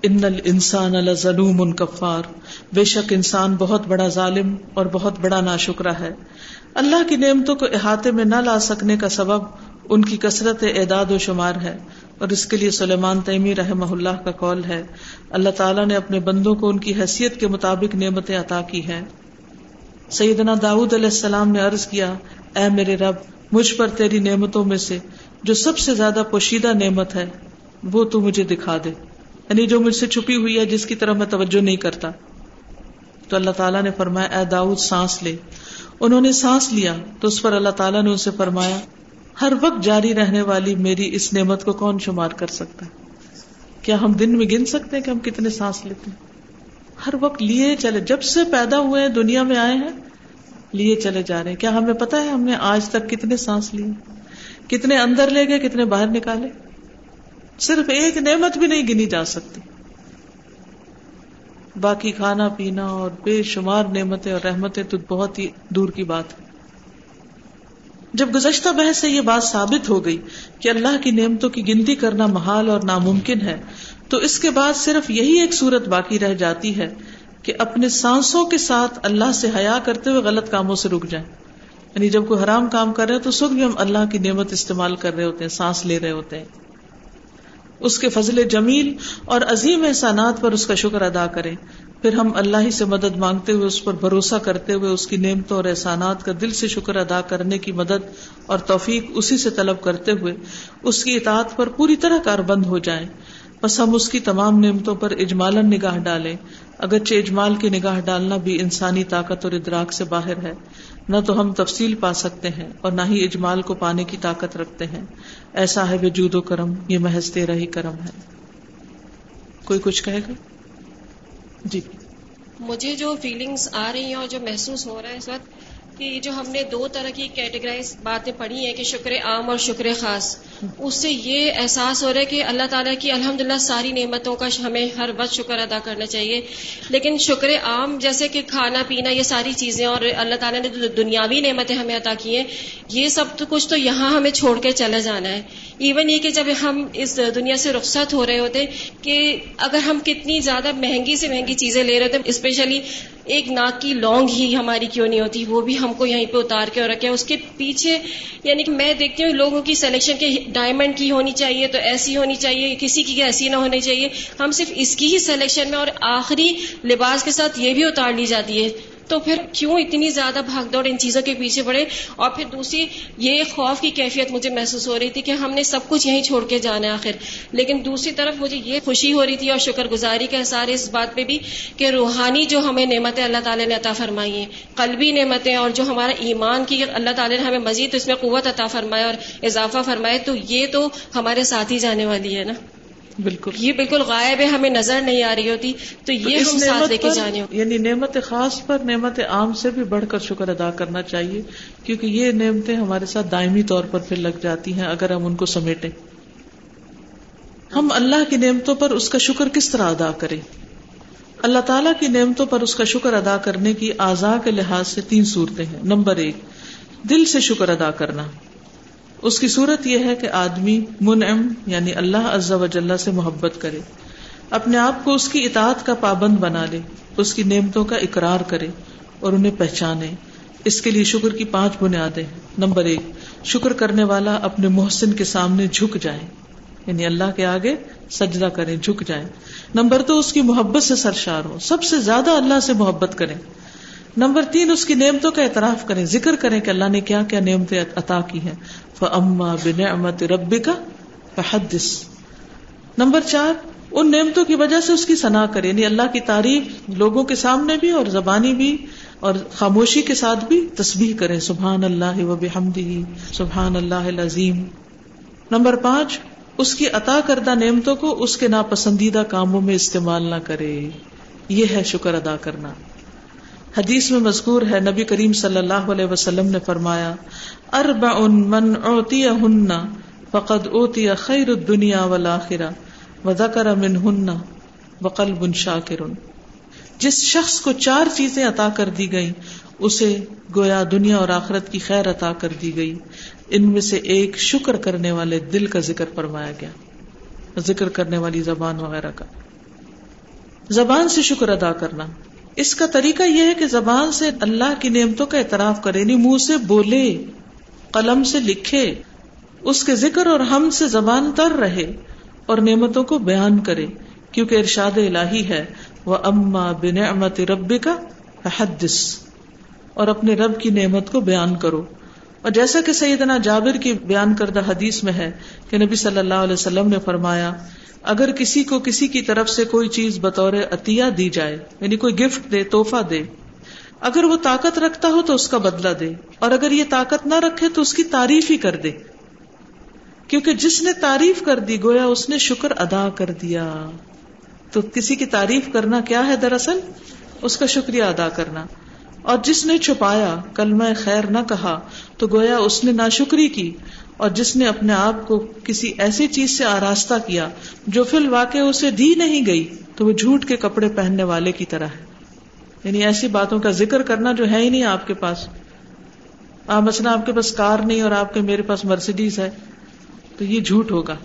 ان الانسان لظلوم کفار۔ بے شک انسان بہت بڑا ظالم اور بہت بڑا نا شکرا ہے۔ اللہ کی نعمتوں کو احاطے میں نہ لا سکنے کا سبب ان کی کثرت اعداد و شمار ہے۔ اور اس کے لیے سلیمان تیمی رحم اللہ کا کال ہے۔ اللہ تعالیٰ نے اپنے بندوں کو ان کی حیثیت کے مطابق نعمتیں عطا کی ہیں۔ سیدنا داود علیہ السلام نے عرض کیا اے میرے رب، مجھ پر تیری نعمتوں میں سے جو سب سے زیادہ پوشیدہ نعمت ہے، وہ تو مجھے دکھا دے۔ یعنی جو مجھ سے چھپی ہوئی ہے، جس کی طرف میں توجہ نہیں کرتا۔ تو اللہ تعالیٰ نے فرمایا، اے داؤد، سانس لے۔ انہوں نے سانس لیا، تو اس پر اللہ تعالیٰ نے اسے فرمایا، ہر وقت جاری رہنے والی میری اس نعمت کو کون شمار کر سکتا ہے؟ کیا ہم دن میں گن سکتے ہیں کہ ہم کتنے سانس لیتے ہیں؟ ہر وقت لیے چلے۔ جب سے پیدا ہوئے دنیا میں آئے ہیں لیے چلے جا رہے ہیں۔ کیا ہمیں پتا ہے ہم نے آج تک کتنے سانس لیے؟ کتنے اندر لے گئے، کتنے باہر نکالے؟ صرف ایک نعمت بھی نہیں گنی جا سکتی۔ باقی کھانا پینا اور بے شمار نعمتیں اور رحمتیں تو بہت ہی دور کی بات ہے۔ جب گزشتہ بحث سے یہ بات ثابت ہو گئی کہ اللہ کی نعمتوں کی گنتی کرنا محال اور ناممکن ہے، تو اس کے بعد صرف یہی ایک صورت باقی رہ جاتی ہے کہ اپنے سانسوں کے ساتھ اللہ سے حیا کرتے ہوئے غلط کاموں سے رک جائیں۔ یعنی جب کوئی حرام کام کر رہے تو اس وقت بھی ہم اللہ کی نعمت استعمال کر رہے ہوتے ہیں، سانس لے رہے ہوتے ہیں۔ اس کے فضل جمیل اور عظیم احسانات پر اس کا شکر ادا کریں۔ پھر ہم اللہ ہی سے مدد مانگتے ہوئے اس پر بھروسہ کرتے ہوئے اس کی نعمتوں اور احسانات کا دل سے شکر ادا کرنے کی مدد اور توفیق اسی سے طلب کرتے ہوئے اس کی اطاعت پر پوری طرح کار بند ہو جائیں۔ بس ہم اس کی تمام نعمتوں پر اجمالن نگاہ ڈالیں۔ اگرچہ اجمال کی نگاہ ڈالنا بھی انسانی طاقت اور ادراک سے باہر ہے، نہ تو ہم تفصیل پا سکتے ہیں اور نہ ہی اجمال کو پانے کی طاقت رکھتے ہیں۔ ایسا ہے وجود و کرم، یہ محض تیرا ہی کرم ہے۔ کوئی کچھ کہے گا؟ جی۔
مجھے جو فیلنگس آ رہی ہیں اور جو محسوس ہو رہا ہے اس وقت کہ جو ہم نے دو طرح کی کیٹیگرائز باتیں پڑھی ہیں کہ شکر عام اور شکر خاص، اس سے یہ احساس ہو رہا ہے کہ اللہ تعالیٰ کی الحمد للہ ساری نعمتوں کا ہمیں ہر وقت شکر ادا کرنا چاہیے۔ لیکن شکر عام جیسے کہ کھانا پینا، یہ ساری چیزیں اور اللہ تعالیٰ نے دنیاوی نعمتیں ہمیں عطا کی ہیں، یہ سب تو کچھ تو یہاں ہمیں چھوڑ کے چلا جانا ہے۔ ایون یہ کہ جب ہم اس دنیا سے رخصت ہو رہے ہوتے کہ اگر ہم کتنی زیادہ مہنگی سے مہنگی چیزیں لے رہے تھے اسپیشلی ایک ناک کی لونگ ہی ہماری کیوں نہیں ہوتی؟ وہ بھی ہم کو یہیں پہ اتار کے رکھے۔ اس کے پیچھے یعنی کہ میں دیکھتی ہوں لوگوں کی سلیکشن کے ڈائمنڈ کی ہونی چاہیے تو ایسی ہونی چاہیے، کسی کی ایسی نہ ہونی چاہیے۔ ہم صرف اس کی ہی سلیکشن میں اور آخری لباس کے ساتھ یہ بھی اتار لی جاتی ہے۔ تو پھر کیوں اتنی زیادہ بھاگ دوڑ ان چیزوں کے پیچھے پڑے؟ اور پھر دوسری، یہ خوف کی کیفیت مجھے محسوس ہو رہی تھی کہ ہم نے سب کچھ یہیں چھوڑ کے جانا ہے آخر۔ لیکن دوسری طرف مجھے یہ خوشی ہو رہی تھی اور شکر گزاری کا احسار اس بات پہ بھی کہ روحانی جو ہمیں نعمتیں اللہ تعالیٰ نے عطا فرمائی ہیں، قلبی نعمتیں اور جو ہمارا ایمان کی اللہ تعالیٰ نے ہمیں مزید اس میں قوت عطا فرمایا اور اضافہ فرمائے تو یہ تو ہمارے ساتھ ہی جانے والی ہے نا؟ بالکل۔ یہ بالکل غائب ہے ہمیں نظر نہیں آ رہی ہوتی تو یہ ہم ساتھ لے کے جانے
یعنی نعمت خاص پر نعمت عام سے بھی بڑھ کر شکر ادا کرنا چاہیے کیونکہ یہ نعمتیں ہمارے ساتھ دائمی طور پر پھر لگ جاتی ہیں اگر ہم ان کو سمیٹیں۔ ہم اللہ کی نعمتوں پر اس کا شکر کس طرح ادا کریں؟ اللہ تعالیٰ کی نعمتوں پر اس کا شکر ادا کرنے کی اعضاء کے لحاظ سے تین صورتیں ہیں۔ نمبر ایک دل سے شکر ادا کرنا۔ اس کی صورت یہ ہے کہ آدمی منعم یعنی اللہ عز و جل سے محبت کرے، اپنے آپ کو اس کی اطاعت کا پابند بنا لے، اس کی نعمتوں کا اقرار کرے اور انہیں پہچانے۔ اس کے لیے شکر کی پانچ بنیادیں نمبر ایک، شکر کرنے والا اپنے محسن کے سامنے جھک جائے یعنی اللہ کے آگے سجدہ کریں، جھک جائیں۔ نمبر دو، اس کی محبت سے سرشار ہو سب سے زیادہ اللہ سے محبت کریں۔ نمبر تین، اس کی نعمتوں کا اعتراف کریں، ذکر کریں کہ اللہ نے کیا کیا نعمتیں عطا کی ہیں۔ فما بنعمت ربی کا فحدث۔ نمبر چار، ان نعمتوں کی وجہ سے اس کی صنع کرے یعنی اللہ کی تعریف لوگوں کے سامنے بھی اور زبانی بھی اور خاموشی کے ساتھ بھی تسبیح کریں۔ سبحان اللہ و بحمدہ سبحان اللہ العظیم۔ نمبر پانچ، اس کی عطا کردہ نعمتوں کو اس کے ناپسندیدہ کاموں میں استعمال نہ کرے یہ ہے شکر ادا کرنا۔ حدیث میں مذکور ہے، نبی کریم صلی اللہ علیہ وسلم نے فرمایا ارب ان من اوتی ہن فقد اوتی خیر دنیا والآخرہ وذکر من ہن وقلب شاکر۔ جس شخص کو چار چیزیں عطا کر دی گئی اسے گویا دنیا اور آخرت کی خیر عطا کر دی گئی۔ ان میں سے ایک شکر کرنے والے دل کا ذکر فرمایا گیا، ذکر کرنے والی زبان وغیرہ کا۔ زبان سے شکر ادا کرنا۔ اس کا طریقہ یہ ہے کہ زبان سے اللہ کی نعمتوں کا اعتراف کرے یعنی منہ سے بولے، قلم سے لکھے، اس کے ذکر اور ہم سے زبان تر رہے اور نعمتوں کو بیان کرے، کیونکہ ارشاد الہی ہے، وہ اما بنعمت رب کا حدث اور اپنے رب کی نعمت کو بیان کرو۔ اور جیسا کہ سیدنا جابر کی بیان کردہ حدیث میں ہے کہ نبی صلی اللہ علیہ وسلم نے فرمایا اگر کسی کو کسی کی طرف سے کوئی چیز بطور عطیہ دی جائے یعنی کوئی گفٹ دے توحفہ دے، اگر وہ طاقت رکھتا ہو تو اس کا بدلہ دے، اور اگر یہ طاقت نہ رکھے تو اس کی تعریف ہی کر دے۔ کیونکہ جس نے تعریف کر دی، گویا اس نے شکر ادا کر دیا۔ تو کسی کی تعریف کرنا کیا ہے دراصل؟ اس کا شکریہ ادا کرنا۔ اور جس نے چھپایا، کلمہ خیر نہ کہا، تو گویا اس نے ناشکری کی۔ اور جس نے اپنے آپ کو کسی ایسی چیز سے آراستہ کیا جو فی الواقع اسے دی نہیں گئی، تو وہ جھوٹ کے کپڑے پہننے والے کی طرح ہے۔ یعنی ایسی باتوں کا ذکر کرنا جو ہے ہی نہیں آپ کے پاس۔ آپ مثلا آپ کے پاس کار نہیں اور آپ کے میرے پاس مرسیڈیز ہے، تو یہ جھوٹ ہوگا۔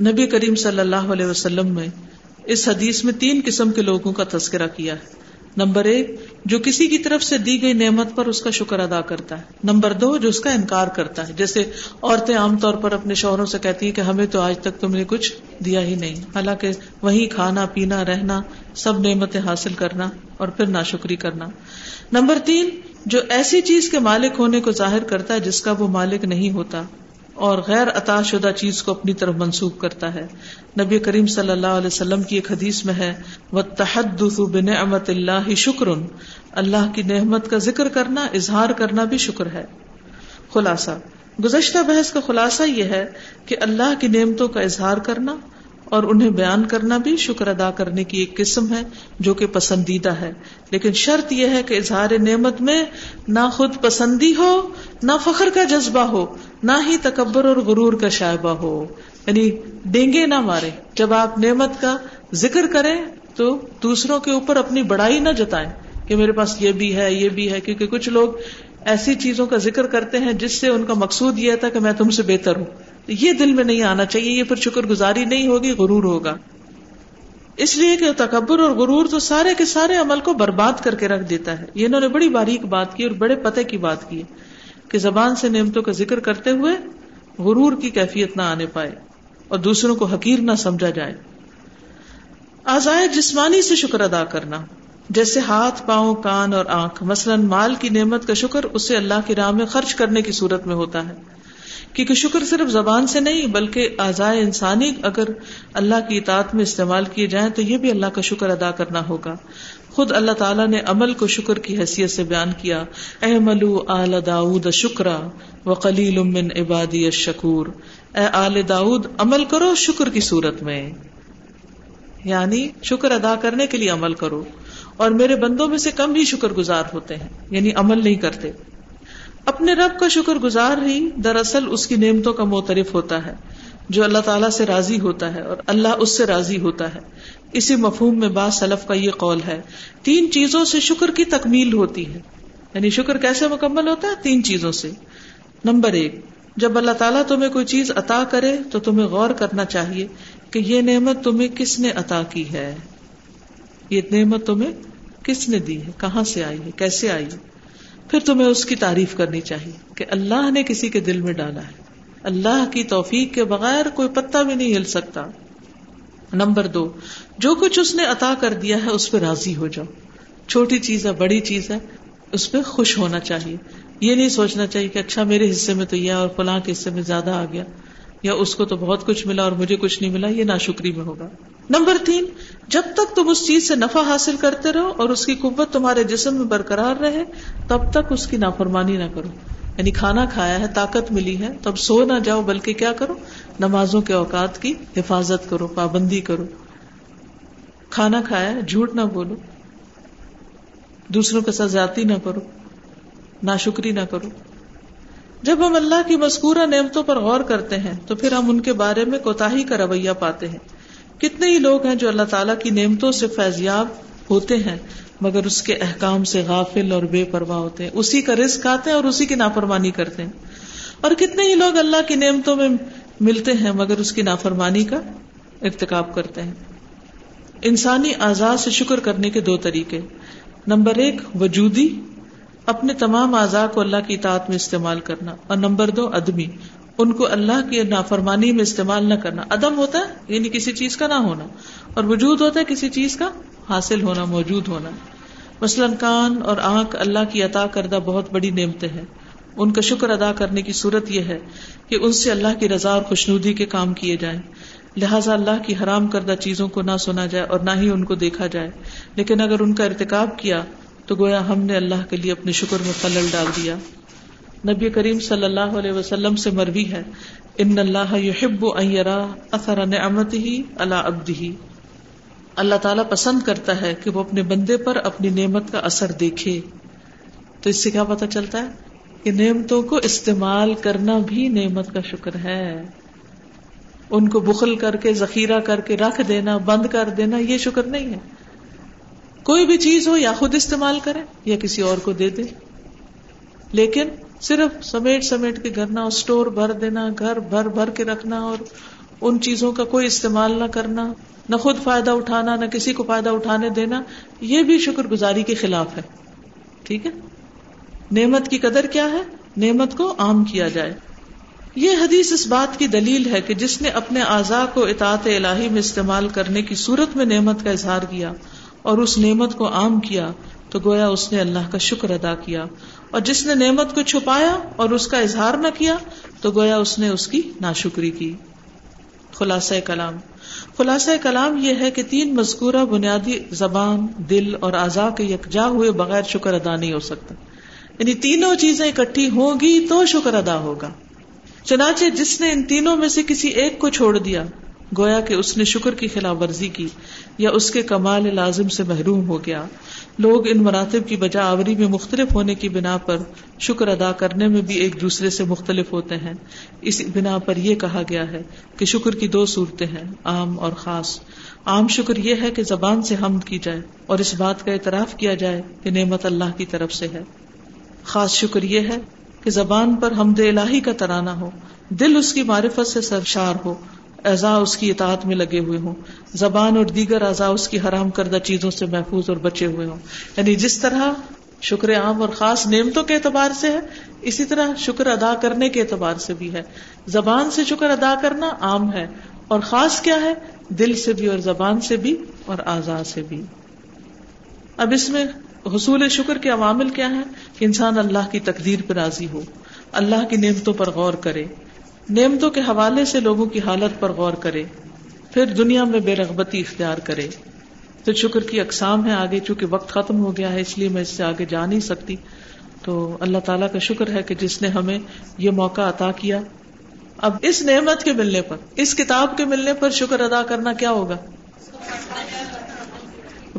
نبی کریم صلی اللہ علیہ وسلم میں اس حدیث میں تین قسم کے لوگوں کا تذکرہ کیا۔ ہے نمبر ایک، جو کسی کی طرف سے دی گئی نعمت پر اس کا شکر ادا کرتا ہے۔ نمبر دو، جو اس کا انکار کرتا ہے۔ جیسے عورتیں عام طور پر اپنے شوہروں سے کہتی ہیں کہ ہمیں تو آج تک تم نے کچھ دیا ہی نہیں۔ حالانکہ وہی کھانا، پینا، رہنا، سب نعمتیں حاصل کرنا اور پھر ناشکری کرنا۔ نمبر تین، جو ایسی چیز کے مالک ہونے کو ظاہر کرتا ہے جس کا وہ مالک نہیں ہوتا۔ اور غیر عطا شدہ چیز کو اپنی طرف منسوخ کرتا ہے۔ نبی کریم صلی اللہ علیہ وسلم کی ایک حدیث میں ہے وہ تحد بن امت اللہ شکر اللہ کی نعمت کا ذکر کرنا، اظہار کرنا بھی شکر ہے۔ خلاصہ، گزشتہ بحث کا خلاصہ یہ ہے کہ اللہ کی نعمتوں کا اظہار کرنا اور انہیں بیان کرنا بھی شکر ادا کرنے کی ایک قسم ہے جو کہ پسندیدہ ہے۔ لیکن شرط یہ ہے کہ اظہار نعمت میں نہ خود پسندی ہو، نہ فخر کا جذبہ ہو، نہ ہی تکبر اور غرور کا شائبہ ہو۔ یعنی ڈینگے نہ مارے۔ جب آپ نعمت کا ذکر کریں تو دوسروں کے اوپر اپنی بڑائی نہ جتائیں کہ میرے پاس یہ بھی ہے، یہ بھی ہے۔ کیونکہ کچھ لوگ ایسی چیزوں کا ذکر کرتے ہیں جس سے ان کا مقصود یہ تھا کہ میں تم سے بہتر ہوں۔ یہ دل میں نہیں آنا چاہیے، یہ پھر شکر گزاری نہیں ہوگی، غرور ہوگا۔ اس لیے کہ تکبر اور غرور تو سارے کے سارے عمل کو برباد کر کے رکھ دیتا ہے۔ یہ انہوں نے بڑی باریک بات کی اور بڑے پتے کی بات کی کہ زبان سے نعمتوں کا ذکر کرتے ہوئے غرور کی کیفیت نہ آنے پائے اور دوسروں کو حقیر نہ سمجھا جائے۔ آزائے جسمانی سے شکر ادا کرنا، جیسے ہاتھ، پاؤں، کان اور آنکھ، مثلاً مال کی نعمت کا شکر اسے اللہ کی راہ میں خرچ کرنے کی صورت میں ہوتا ہے۔ کیونکہ شکر صرف زبان سے نہیں بلکہ آزائے انسانی اگر اللہ کی اطاعت میں استعمال کیے جائیں تو یہ بھی اللہ کا شکر ادا کرنا ہوگا۔ خود اللہ تعالیٰ نے عمل کو شکر کی حیثیت سے بیان کیا۔ اے ملو آل داود شکرا و کلیل امن عبادی شکور اے آل داود عمل کرو شکر کی صورت میں۔ یعنی شکر ادا کرنے کے لیے عمل کرو۔ اور میرے بندوں میں سے کم ہی شکر گزار ہوتے ہیں۔ یعنی عمل نہیں کرتے۔ اپنے رب کا شکر گزار ہی دراصل اس کی نعمتوں کا موترف ہوتا ہے، جو اللہ تعالیٰ سے راضی ہوتا ہے اور اللہ اس سے راضی ہوتا ہے۔ اسی مفہوم میں با سلف کا یہ قول ہے، تین چیزوں سے شکر کی تکمیل ہوتی ہے۔ یعنی شکر کیسے مکمل ہوتا ہے؟ تین چیزوں سے۔ نمبر ایک، جب اللہ تعالیٰ تمہیں کوئی چیز عطا کرے تو تمہیں غور کرنا چاہیے کہ یہ نعمت تمہیں کس نے عطا کی ہے۔ یہ نعمت تمہیں کس نے دی ہے؟ کہاں سے آئی ہے؟ کیسے آئی ہے؟ پھر تمہیں اس کی تعریف کرنی چاہیے کہ اللہ نے کسی کے دل میں ڈالا ہے۔ اللہ کی توفیق کے بغیر کوئی پتا بھی نہیں ہل سکتا۔ نمبر دو، جو کچھ اس نے عطا کر دیا ہے اس پہ راضی ہو جاؤ۔ چھوٹی چیز ہے، بڑی چیز ہے، اس پہ خوش ہونا چاہیے۔ یہ نہیں سوچنا چاہیے کہ اچھا میرے حصے میں تو یہ اور فلاں کے حصے میں زیادہ آ گیا، یا اس کو تو بہت کچھ ملا اور مجھے کچھ نہیں ملا، یہ ناشکری میں ہوگا۔ نمبر تین، جب تک تم اس چیز سے نفع حاصل کرتے رہو اور اس کی قوت تمہارے جسم میں برقرار رہے، تب تک اس کی نافرمانی نہ کرو۔ یعنی کھانا کھایا ہے، طاقت ملی ہے تو اب سو نہ جاؤ، بلکہ کیا کرو؟ نمازوں کے اوقات کی حفاظت کرو، پابندی کرو۔ کھانا کھایا ہے، جھوٹ نہ بولو۔ دوسروں کے ساتھ زیادتی نہ کرو۔ ناشکری نہ کرو۔ جب ہم اللہ کی مذکورہ نعمتوں پر غور کرتے ہیں، تو پھر ہم ان کے بارے میں کوتا کا رویہ پاتے ہیں۔ کتنے ہی لوگ ہیں جو اللہ تعالیٰ کی نعمتوں سے فیضیاب ہوتے ہیں، مگر اس کے احکام سے غافل اور بے پرواہ ہوتے ہیں۔ اسی کا رزق آتے ہیں اور اسی کی نافرمانی کرتے ہیں۔ اور کتنے ہی لوگ اللہ کی نعمتوں میں ملتے ہیں، مگر اس کی نافرمانی کا ارتکاب کرتے ہیں۔ انسانی آزاد سے شکر کرنے کے دو طریقے۔ نمبر ایک، وجودی، اپنے تمام اعضاء کو اللہ کی اطاعت میں استعمال کرنا۔ اور نمبر دو ادمی ان کو اللہ کی نافرمانی میں استعمال نہ کرنا۔ عدم ہوتا ہے یعنی کسی چیز کا نہ ہونا۔ اور وجود ہوتا ہے، کسی چیز کا حاصل ہونا، موجود ہونا۔ مثلاً کان اور آنکھ اللہ کی عطا کردہ بہت بڑی نعمتیں ہیں۔ ان کا شکر ادا کرنے کی صورت یہ ہے کہ ان سے اللہ کی رضا اور خوشنودی کے کام کیے جائیں۔ لہٰذا اللہ کی حرام کردہ چیزوں کو نہ سنا جائے اور نہ ہی ان کو دیکھا جائے۔ لیکن اگر ان کا ارتکاب کیا، تو گویا ہم نے اللہ کے لیے اپنے شکر میں خلل ڈال دیا۔ نبی کریم صلی اللہ علیہ وسلم سے مروی ہے۔ ان اللہ یحب اثر نعمت ہی اللہ ابد اللہ تعالیٰ پسند کرتا ہے کہ وہ اپنے بندے پر اپنی نعمت کا اثر دیکھے۔ تو اس سے کیا پتا چلتا ہے کہ نعمتوں کو استعمال کرنا بھی نعمت کا شکر ہے۔ ان کو بخل کر کے، ذخیرہ کر کے رکھ دینا، بند کر دینا، یہ شکر نہیں ہے۔ کوئی بھی چیز ہو یا خود استعمال کرے یا کسی اور کو دے دے۔ لیکن صرف سمیٹ سمیٹ کے گھر نہ اسٹور بھر دینا، گھر بھر بھر کے رکھنا اور ان چیزوں کا کوئی استعمال نہ کرنا، نہ خود فائدہ اٹھانا، نہ کسی کو فائدہ اٹھانے دینا، یہ بھی شکر گزاری کے خلاف ہے۔ ٹھیک ہے؟ نعمت کی قدر کیا ہے؟ نعمت کو عام کیا جائے۔ یہ حدیث اس بات کی دلیل ہے کہ جس نے اپنے اعضاء کو اطاعت الہی میں استعمال کرنے کی صورت میں نعمت کا اظہار کیا اور اس نعمت کو عام کیا، تو گویا اس نے اللہ کا شکر ادا کیا۔ اور جس نے نعمت کو چھپایا اور اس کا اظہار نہ کیا، تو گویا اس نے اس کی ناشکری کی۔ خلاصہ کلام۔ خلاصہ کلام یہ ہے کہ تین مذکورہ بنیادی زبان، دل اور اعضاء کے یکجا ہوئے بغیر شکر ادا نہیں ہو سکتا۔ یعنی تینوں چیزیں اکٹھی ہوں گی تو شکر ادا ہوگا۔ چنانچہ جس نے ان تینوں میں سے کسی ایک کو چھوڑ دیا گویا کہ اس نے شکر کی خلاف ورزی کی یا اس کے کمال لازم سے محروم ہو گیا۔ لوگ ان مراتب کی بجا آوری میں مختلف ہونے کی بنا پر شکر ادا کرنے میں بھی ایک دوسرے سے مختلف ہوتے ہیں۔ اسی بنا پر یہ کہا گیا ہے کہ شکر کی دو صورتیں ہیں، عام اور خاص۔ عام شکر یہ ہے کہ زبان سے حمد کی جائے اور اس بات کا اعتراف کیا جائے کہ نعمت اللہ کی طرف سے ہے۔ خاص شکر یہ ہے کہ زبان پر حمد الہی کا ترانہ ہو، دل اس کی معرفت سے سرشار ہو اعضاء اس کی اطاعت میں لگے ہوئے ہوں۔ زبان اور دیگر اعضاء اس کی حرام کردہ چیزوں سے محفوظ اور بچے ہوئے ہوں۔ یعنی جس طرح شکر عام اور خاص نعمتوں کے اعتبار سے ہے، اسی طرح شکر ادا کرنے کے اعتبار سے بھی ہے۔ زبان سے شکر ادا کرنا عام ہے اور خاص کیا ہے؟ دل سے بھی اور زبان سے بھی اور آزاد سے بھی۔ اب اس میں حصول شکر کے عوامل کیا ہے کہ انسان اللہ کی تقدیر پر راضی ہو، اللہ کی نعمتوں پر غور کرے۔ نعمتوں کے حوالے سے لوگوں کی حالت پر غور کرے، پھر دنیا میں بے رغبتی اختیار کرے۔ پھر شکر کی اقسام ہے آگے، چونکہ وقت ختم ہو گیا ہے، اس لیے میں اس سے آگے جا نہیں سکتی۔ تو اللہ تعالیٰ کا شکر ہے کہ جس نے ہمیں یہ موقع عطا کیا۔ اب اس نعمت کے ملنے پر، اس کتاب کے ملنے پر شکر ادا کرنا کیا ہوگا؟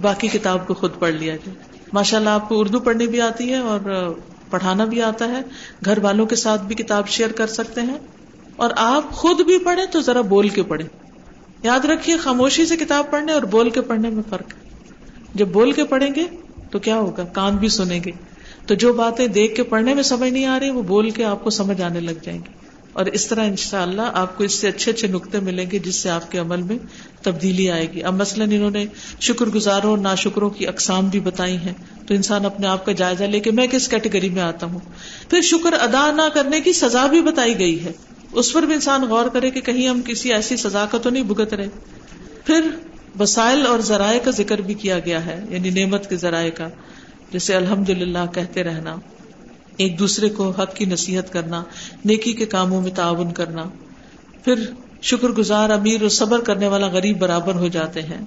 باقی کتاب کو خود پڑھ لیا جائے۔ ماشاء اللہ آپ کو اردو پڑھنی بھی آتی ہے اور پڑھانا بھی آتا ہے۔ گھر والوں کے ساتھ بھی کتاب شیئر کر سکتے ہیں۔ اور آپ خود بھی پڑھیں تو ذرا بول کے پڑھیں۔ یاد رکھیے، خاموشی سے کتاب پڑھنے اور بول کے پڑھنے میں فرق ہے۔ جب بول کے پڑھیں گے تو کیا ہوگا؟ کان بھی سنیں گے۔ تو جو باتیں دیکھ کے پڑھنے میں سمجھ نہیں آ رہی، وہ بول کے آپ کو سمجھ آنے لگ جائیں گی۔ اور اس طرح ان شاء اللہ آپ کو اس سے اچھے اچھے نقطے ملیں گے، جس سے آپ کے عمل میں تبدیلی آئے گی۔ اب مثلاً انہوں نے شکر گزاروں اور نا شکروں کی اقسام بھی بتائی ہیں۔ تو انسان اپنے آپ کا جائزہ لے کے میں کس کیٹیگری میں آتا ہوں؟ پھر شکر ادا نہ کرنے کی سزا بھی بتائی گئی ہے۔ اس پر بھی انسان غور کرے کہ کہیں ہم کسی ایسی سزا کا تو نہیں بھگت رہے۔ پھر وسائل اور ذرائع کا ذکر بھی کیا گیا ہے یعنی نعمت کے ذرائع کا، جیسے الحمد للہ کہتے رہنا، ایک دوسرے کو حق کی نصیحت کرنا، نیکی کے کاموں میں تعاون کرنا۔ پھر شکر گزار، امیر اور صبر کرنے والا غریب برابر ہو جاتے ہیں۔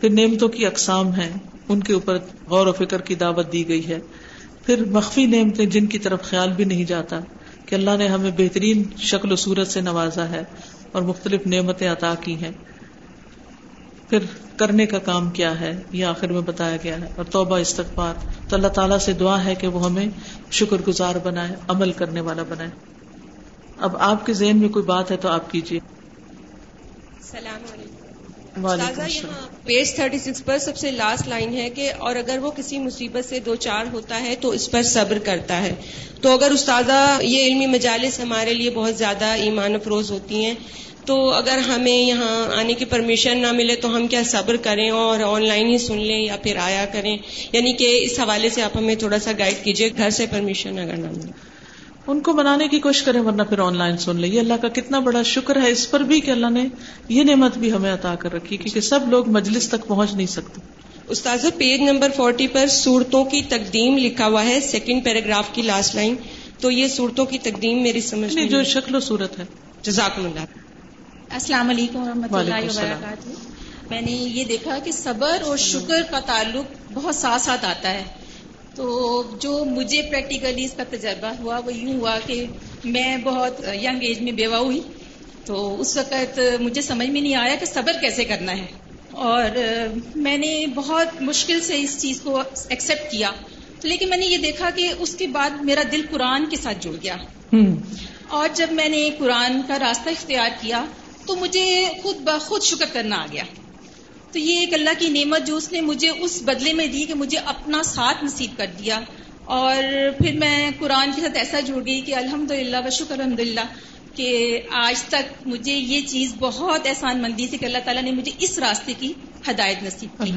پھر نعمتوں کی اقسام ہیں، ان کے اوپر غور و فکر کی دعوت دی گئی ہے۔ پھر مخفی نعمتیں جن کی طرف خیال بھی نہیں جاتا۔ کہ اللہ نے ہمیں بہترین شکل و صورت سے نوازا ہے اور مختلف نعمتیں عطا کی ہیں۔ پھر کرنے کا کام کیا ہے؟ یہ آخر میں بتایا گیا ہے۔ اور توبہ، استغفار۔ تو اللہ تعالیٰ سے دعا ہے کہ وہ ہمیں شکر گزار بنائے، عمل کرنے والا بنائے۔ اب آپ کے ذہن میں کوئی بات ہے تو آپ کیجیے۔
السلام علیکم۔ پیج تھرٹی سکس پر سب سے لاسٹ لائن ہے کہ اور اگر وہ کسی مصیبت سے دو چار ہوتا ہے تو اس پر صبر کرتا ہے۔ تو اگر استاذہ یہ علمی مجالس ہمارے لیے بہت زیادہ ایمان افروز ہوتی ہیں تو اگر ہمیں یہاں آنے کی پرمیشن نہ ملے تو ہم کیا صبر کریں اور آن لائن ہی سن لیں یا پھر آیا کریں؟ یعنی کہ اس حوالے سے آپ ہمیں تھوڑا سا گائڈ کیجیے گھر سے پرمیشن اگر نہ ملے۔
ان کو منانے کی کوشش کریں ورنہ پھر آن لائن سن لیں۔ یہ اللہ کا کتنا بڑا شکر ہے اس پر بھی کہ اللہ نے یہ نعمت بھی ہمیں عطا کر رکھی کیونکہ سب لوگ مجلس تک پہنچ نہیں سکتے۔
استاذ پیج نمبر فورٹی پر صورتوں کی تقدیم لکھا ہوا ہے سیکنڈ پیراگراف کی لاسٹ لائن تو یہ صورتوں کی تقدیم میری سمجھ
جو شکل و صورت ہے۔
جزاک اللہ۔
السلام علیکم و رحمۃ اللہ وبرکاتہ۔ میں نے یہ دیکھا کہ صبر اور شکر کا تعلق بہت ساتھ ساتھ آتا ہے۔ تو جو مجھے پریکٹیکلی اس کا تجربہ ہوا وہ یوں ہوا کہ میں بہت ینگ ایج میں بیوہ ہوئی تو اس وقت مجھے سمجھ میں نہیں آیا کہ صبر کیسے کرنا ہے اور میں نے بہت مشکل سے اس چیز کو ایکسپٹ کیا لیکن میں نے یہ دیکھا کہ اس کے بعد میرا دل قرآن کے ساتھ جڑ گیا۔ اور جب میں نے قرآن کا راستہ اختیار کیا تو مجھے خود بخود شکر کرنا آ گیا۔ تو یہ ایک اللہ کی نعمت جو اس نے مجھے اس بدلے میں دی کہ مجھے اپنا ساتھ نصیب کر دیا۔ اور پھر میں قرآن کے ساتھ ایسا جڑ گئی کہ الحمد للہ و شکر الحمد للہ کہ آج تک مجھے یہ چیز بہت احسان مندی سے کہ اللہ تعالیٰ نے مجھے اس راستے کی ہدایت نصیب کی۔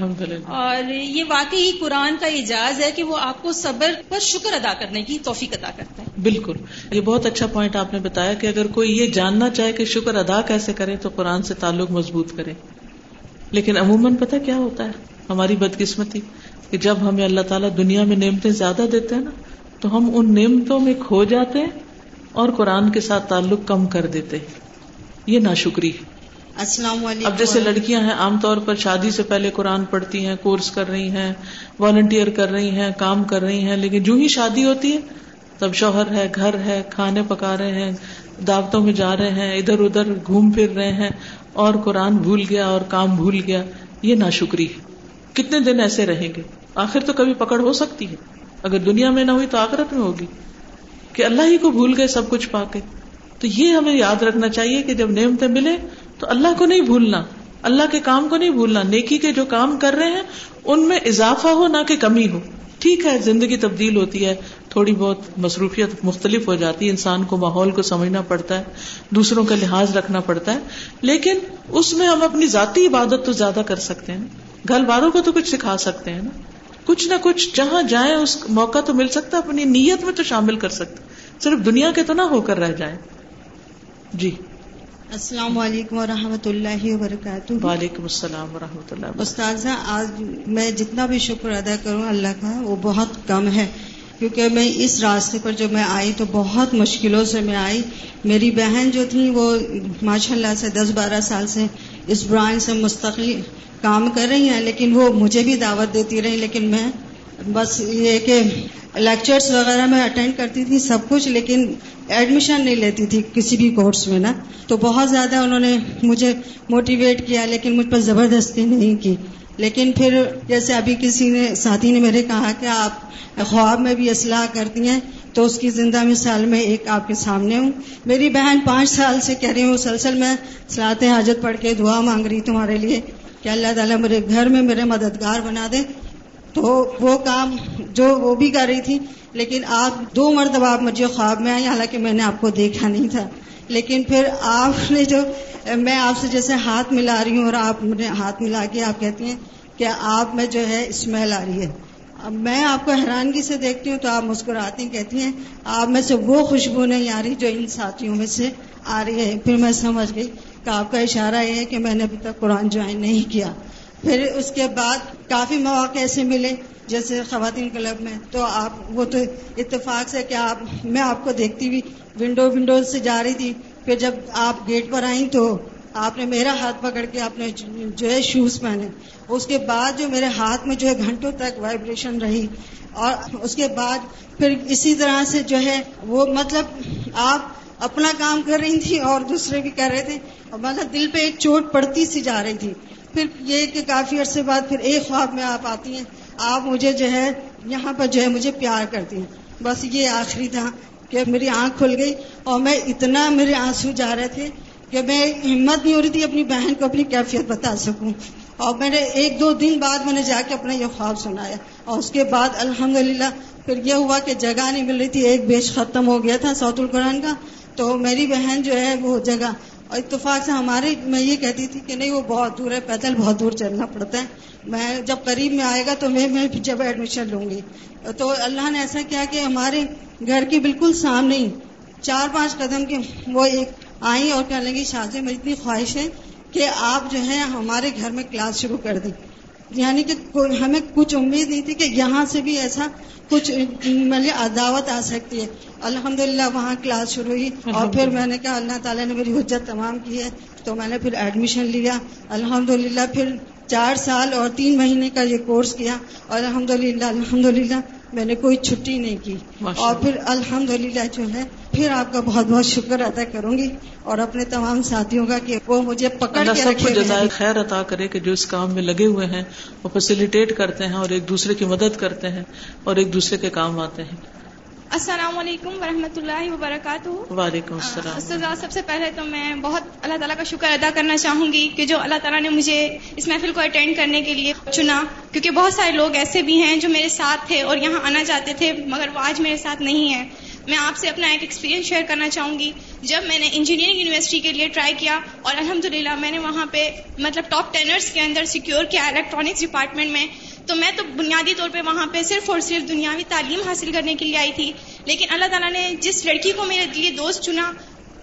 اور یہ واقعی قرآن کا اعجاز ہے کہ وہ آپ کو صبر پر شکر ادا کرنے کی توفیق ادا کرتا ہے۔
بالکل۔ یہ بہت اچھا پوائنٹ آپ نے بتایا کہ اگر کوئی یہ جاننا چاہے کہ شکر ادا کیسے کرے تو قرآن سے تعلق مضبوط کرے۔ لیکن عموماً پتہ کیا ہوتا ہے؟ ہماری بدقسمتی کہ جب ہمیں اللہ تعالیٰ دنیا میں نعمتیں زیادہ دیتے ہیں نا تو ہم ان نعمتوں میں کھو جاتے ہیں اور قرآن کے ساتھ تعلق کم کر دیتے یہ نا شکری
السلام علیکم
اب جیسے لڑکیاں ہیں عام طور پر شادی سے پہلے قرآن پڑھتی ہیں کورس کر رہی ہیں والنٹیئر کر رہی ہیں کام کر رہی ہیں لیکن جو ہی شادی ہوتی ہے تب شوہر ہے گھر ہے کھانے پکا رہے ہیں دعوتوں میں جا رہے ہیں ادھر ادھر گھوم پھر رہے ہیں اور قرآن بھول گیا اور کام بھول گیا، یہ نا شکری کتنے دن ایسے رہیں گے؟ آخر تو کبھی پکڑ ہو سکتی ہے۔ اگر دنیا میں نہ ہوئی تو آخرت میں ہوگی۔ کہ اللہ ہی کو بھول گئے سب کچھ پا کے۔ تو یہ ہمیں یاد رکھنا چاہیے کہ جب نعمتیں ملے تو اللہ کو نہیں بھولنا۔ اللہ کے کام کو نہیں بھولنا۔ نیکی کے جو کام کر رہے ہیں، ان میں اضافہ ہو نہ کہ کمی ہو۔ ٹھیک ہے، زندگی تبدیل ہوتی ہے۔ تھوڑی بہت مصروفیت مختلف ہو جاتی ہے انسان کو ماحول کو سمجھنا پڑتا ہے دوسروں کا لحاظ رکھنا پڑتا ہے لیکن اس میں ہم اپنی ذاتی عبادت تو زیادہ کر سکتے ہیں گھر والوں کو تو کچھ سکھا سکتے ہیں نا۔ کچھ نہ کچھ جہاں جائیں اس موقع تو مل سکتا اپنی نیت میں تو شامل کر سکتے صرف دنیا کے تو نہ ہو کر رہ جائیں۔ جی۔
السلام علیکم و رحمۃ اللہ وبرکاتہ۔
وعلیکم السلام و رحمۃ اللہ
استاذہ آج میں جتنا بھی شکر ادا کروں اللہ کا وہ بہت کم ہے۔ کیونکہ میں اس راستے پر جو میں آئی تو بہت مشکلوں سے میں آئی۔ میری بہن جو تھی وہ ماشاء اللہ سے دس بارہ سال سے اس برانچ سے مستقل کام کر رہی ہیں، لیکن وہ مجھے بھی دعوت دیتی رہی، لیکن میں بس یہ کہ لیکچرس وغیرہ میں اٹینڈ کرتی تھی سب کچھ، لیکن ایڈمیشن نہیں لیتی تھی کسی بھی کورس میں نا۔ تو بہت زیادہ انہوں نے مجھے موٹیویٹ کیا، لیکن مجھ پر زبردستی نہیں کی۔ لیکن پھر جیسے ابھی کسی نے ساتھی نے میرے کہا کہ آپ خواب میں بھی اصلاح کرتی ہیں، تو اس کی زندہ مثال میں ایک آپ کے سامنے ہوں۔ میری بہن پانچ سال سے کہہ رہی ہوں مسلسل میں سلاط حاجت پڑھ کے دعا مانگ رہی تمہارے لیے کہ اللہ تعالیٰ میرے گھر میں میرے مددگار بنا دے۔ تو وہ کام جو وہ بھی کر رہی تھی، لیکن آپ دو مرتبہ آپ مجھے خواب میں آئی حالانکہ میں نے آپ کو دیکھا نہیں تھا۔ لیکن پھر آپ نے جو میں آپ سے جیسے ہاتھ ملا رہی ہوں اور آپ مجھے ہاتھ ملا کے آپ کہتی ہیں کہ آپ میں جو ہے اسمیل آ رہی ہے۔ اب میں آپ کو حیرانگی سے دیکھتی ہوں تو آپ مسکراتی کہتی ہیں، آپ میں سے وہ خوشبو نہیں آ رہی جو ان ساتھیوں میں سے آ رہی ہے۔ پھر میں سمجھ گئی کہ آپ کا اشارہ یہ ہے کہ میں نے ابھی تک قرآن جوائن نہیں کیا۔ پھر اس کے بعد کافی مواقع ایسے ملے جیسے خواتین کلب میں، تو آپ وہ تو اتفاق سے کہ آپ، میں آپ کو دیکھتی ہوئی ونڈو ونڈو سے جا رہی تھی، پھر جب آپ گیٹ پر آئیں تو آپ نے میرا ہاتھ پکڑ کے آپ نے جو ہے شوز پہنے۔ اس کے بعد جو میرے ہاتھ میں جو ہے گھنٹوں تک وائبریشن رہی۔ اور اس کے بعد پھر اسی طرح سے جو ہے وہ مطلب آپ اپنا کام کر رہی تھی اور دوسرے بھی کر رہے تھے۔ اور مطلب دل پہ ایک چوٹ پڑتی سی جا رہی تھی۔ پھر یہ کہ کافی عرصے بعد پھر ایک خواب میں آپ آتی ہیں، آپ مجھے جو ہے، یہاں پر جو ہے مجھے پیار کرتی ہیں۔ بس یہ آخری تھا کہ میری آنکھ کھل گئی اور میں اتنا میرے آنسو جا رہے تھے کہ میں ہمت نہیں ہو رہی تھی اپنی بہن کو اپنی کیفیت بتا سکوں۔ اور میں نے ایک دو دن بعد میں نے جا کے اپنا یہ خواب سنایا۔ اور اس کے بعد الحمدللہ پھر یہ ہوا کہ جگہ نہیں مل رہی تھی، ایک بیچ ختم ہو گیا تھا سعود القرآن کا۔ تو میری بہن جو ہے وہ جگہ اور اتفاق سے ہمارے، میں یہ کہتی تھی کہ نہیں، وہ بہت دور ہے، پیدل بہت دور چلنا پڑتا ہے۔ میں جب قریب میں آئے گا تو میں میں جب ایڈمیشن لوں گی۔ تو اللہ نے ایسا کیا کہ ہمارے گھر کے بالکل سامنے ہی چار پانچ قدم کے وہ ایک آئیں اور کہنے لگی شاہ جی، میری اتنی خواہش ہے کہ آپ جو ہے ہمارے گھر میں کلاس شروع کر دیں۔ یعنی کہ ہمیں کچھ امید نہیں تھی کہ یہاں سے بھی ایسا کچھ مطلب دعوت آ سکتی ہے۔ الحمد وہاں کلاس شروع ہوئی اور پھر میں نے کہا اللہ تعالیٰ نے میری حجت تمام کی ہے۔ تو میں نے پھر ایڈمیشن لیا۔ الحمد پھر چار سال اور تین مہینے کا یہ کورس کیا۔ اور الحمد للہ الحمد للہ میں نے کوئی چھٹی نہیں کی۔ اور پھر الحمد جو ہے پھر آپ کا بہت بہت شکر ادا کروں گی اور اپنے تمام ساتھیوں کا کہ وہ مجھے پکڑ کے
سب کو جزائے خیر عطا کرے کہ جو اس کام میں لگے ہوئے ہیں وہ فیسیلیٹیٹ کرتے ہیں اور ایک دوسرے کی مدد کرتے ہیں اور ایک دوسرے کے کام آتے ہیں۔
السلام علیکم ورحمۃ اللہ وبرکاتہ۔
وعلیکم السلام۔
سب سے پہلے تو میں بہت اللہ تعالیٰ کا شکر ادا کرنا چاہوں گی کہ جو اللہ تعالیٰ نے مجھے اس محفل کو اٹینڈ کرنے کے لیے چنا کیونکہ بہت سارے لوگ ایسے بھی ہیں جو میرے ساتھ تھے اور یہاں آنا چاہتے تھے مگر وہ آج میرے ساتھ نہیں ہے میں آپ سے اپنا ایک ایکسپیرینس شیئر کرنا چاہوں گی۔ جب میں نے انجینئرنگ یونیورسٹی کے لیے ٹرائی کیا اور الحمد میں نے وہاں پہ مطلب ٹاپ ٹینرس کے اندر سیکیور کیا الیکٹرانکس ڈپارٹمنٹ میں، تو میں تو بنیادی طور پہ وہاں پہ صرف اور صرف دنیاوی تعلیم حاصل کرنے کے لیے آئی تھی۔ لیکن اللہ تعالیٰ نے جس لڑکی کو میرے لیے دوست چنا،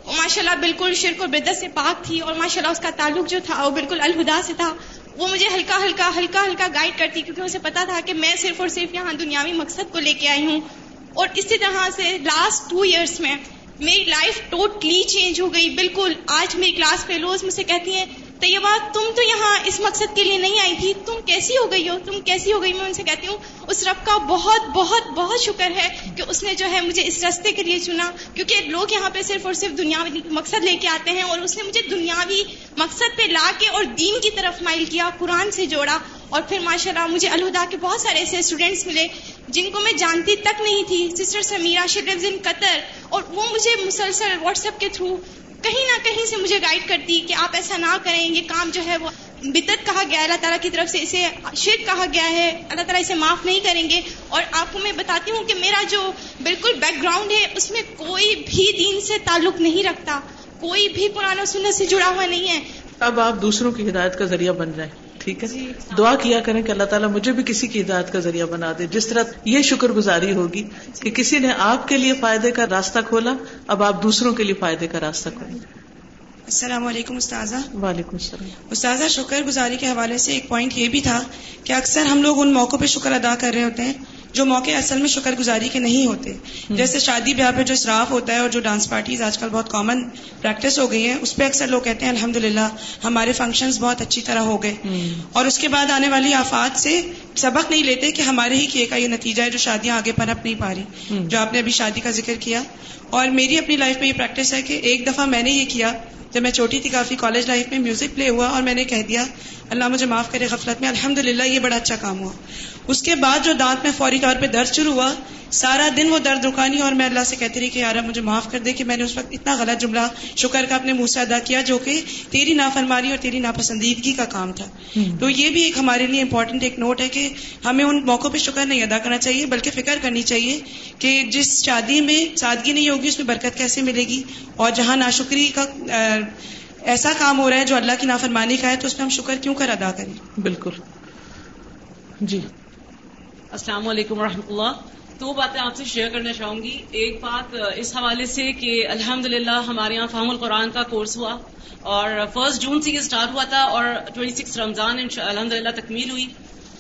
وہ ماشاء اللہ بالکل شرک اور بدت سے پاک تھی اور ماشاء اللہ اس کا تعلق جو تھا، وہ بالکل الہدا سے تھا۔ وہ مجھے ہلکا ہلکا ہلکا ہلکا گائڈ کرتی کیونکہ اسے پتا تھا کہ میں صرف اور صرف یہاں دنیاوی مقصد کو لے کے آئی ہوں۔ اور اسی طرح سے لاسٹ ٹو ایئرس میں میری لائف ٹوٹلی چینج ہو گئی. بالکل آج میری کلاس فیلوز مجھ سے کہتی ہیں، طیبہ تم تو یہاں اس مقصد کے لیے نہیں آئی تھی. تم کیسی ہو گئی ہو؟ تم کیسی ہو گئی؟ میں ان سے کہتی ہوں، اس رب کا بہت بہت بہت شکر ہے کہ اس نے جو ہے مجھے اس رستے کے لیے چنا. کیونکہ لوگ یہاں پہ صرف اور صرف دنیاوی مقصد لے کے آتے ہیں اور اس نے مجھے دنیاوی مقصد پہ لا کے اور دین کی طرف مائل کیا، قرآن سے جوڑا. اور پھر ماشاء اللہ مجھے الہدا کے بہت سارے ایسے اسٹوڈینٹس ملے جن کو میں جانتی تک نہیں تھی سسٹر سمیرا شیلوز ان قطر، اور وہ مجھے مسلسل واٹس ایپ کے تھرو کہیں نہ کہیں سے مجھے گائیڈ کرتی کہ آپ ایسا نہ کریں، یہ کام جو ہے وہ بدت کہا گیا ہے، اللہ تعالیٰ کی طرف سے اسے شرک کہا گیا ہے، اللہ تعالیٰ اسے معاف نہیں کریں گے۔ اور آپ کو میں بتاتی ہوں کہ میرا جو بالکل بیک گراؤنڈ ہے، اس میں کوئی بھی دین سے تعلق نہیں رکھتا، کوئی بھی و سنت سے جڑا ہوا نہیں ہے۔
اب آپ دوسروں کی ہدایت کا ذریعہ بن جائیں۔ ٹھیک ہے؟ جی دعا کیا کریں کہ اللہ تعالیٰ مجھے بھی کسی کی ہدایت کا ذریعہ بنا دے۔ جس طرح یہ شکر گزاری ہوگی کہ کسی نے آپ کے لیے فائدے کا راستہ کھولا اب آپ دوسروں کے لیے فائدے کا راستہ کھولیں۔
السلام علیکم استاذہ۔
وعلیکم السلام۔
استاذہ شکر گزاری کے حوالے سے ایک پوائنٹ یہ بھی تھا کہ اکثر ہم لوگ ان موقعوں پہ شکر ادا کر رہے ہوتے ہیں۔ جو موقع اصل میں شکر گزاری کے نہیں ہوتے۔ جیسے شادی بیاہ پہ جو اصراف ہوتا ہے اور جو ڈانس پارٹیز آج کل بہت کامن پریکٹس ہو گئی ہیں اس پہ اکثر لوگ کہتے ہیں الحمد ہمارے فنکشنز بہت اچھی طرح ہو گئے۔ اور اس کے بعد آنے والی آفات سے سبق نہیں لیتے کہ ہمارے ہی کیے کا یہ نتیجہ ہے جو شادیاں آگے پنپ نہیں پا رہی۔ جو آپ نے ابھی شادی کا ذکر کیا۔ اور میری اپنی لائف میں یہ پریکٹس ہے کہ ایک دفعہ میں نے یہ کیا۔ جب میں چھوٹی تھی کافی کالج لائف میں میوزک پلے ہوا اور میں نے کہہ دیا، اللہ مجھے معاف کرے غفلت میں الحمد یہ بڑا اچھا کام ہوا۔ اس کے بعد جو دانت میں فوری طور پہ درد شروع ہوا سارا دن وہ درد رکانی اور میں اللہ سے کہتی رہی کہ یار مجھے معاف کر دے کہ میں نے اس وقت اتنا غلط جملہ شکر کا اپنے منہ سے ادا کیا جو کہ تیری نافرمانی اور تیری ناپسندیدگی کا کام تھا۔ تو یہ بھی ایک ہمارے لیے امپورٹنٹ ایک نوٹ ہے کہ ہمیں ان موقعوں پہ شکر نہیں ادا کرنا چاہیے بلکہ فکر کرنی چاہیے کہ جس شادی میں سادگی نہیں ہوگی اس میں برکت کیسے ملے گی؟ اور جہاں ناشکری کا ایسا کام ہو رہا ہے جو اللہ کی نافرمانی کا ہے تو اس میں ہم شکر کیوں کر ادا کریں؟
بالکل۔ جی۔
السلام علیکم و اللہ۔ دو باتیں آپ سے شیئر کرنا چاہوں گی۔ ایک بات اس حوالے سے کہ الحمد للہ ہمارے یہاں فہم القرآن کا کورس ہوا اور فرسٹ جون سے یہ اسٹارٹ ہوا تھا اور ٹوئنٹی سکس رمضان الحمد للہ تکمیل ہوئی۔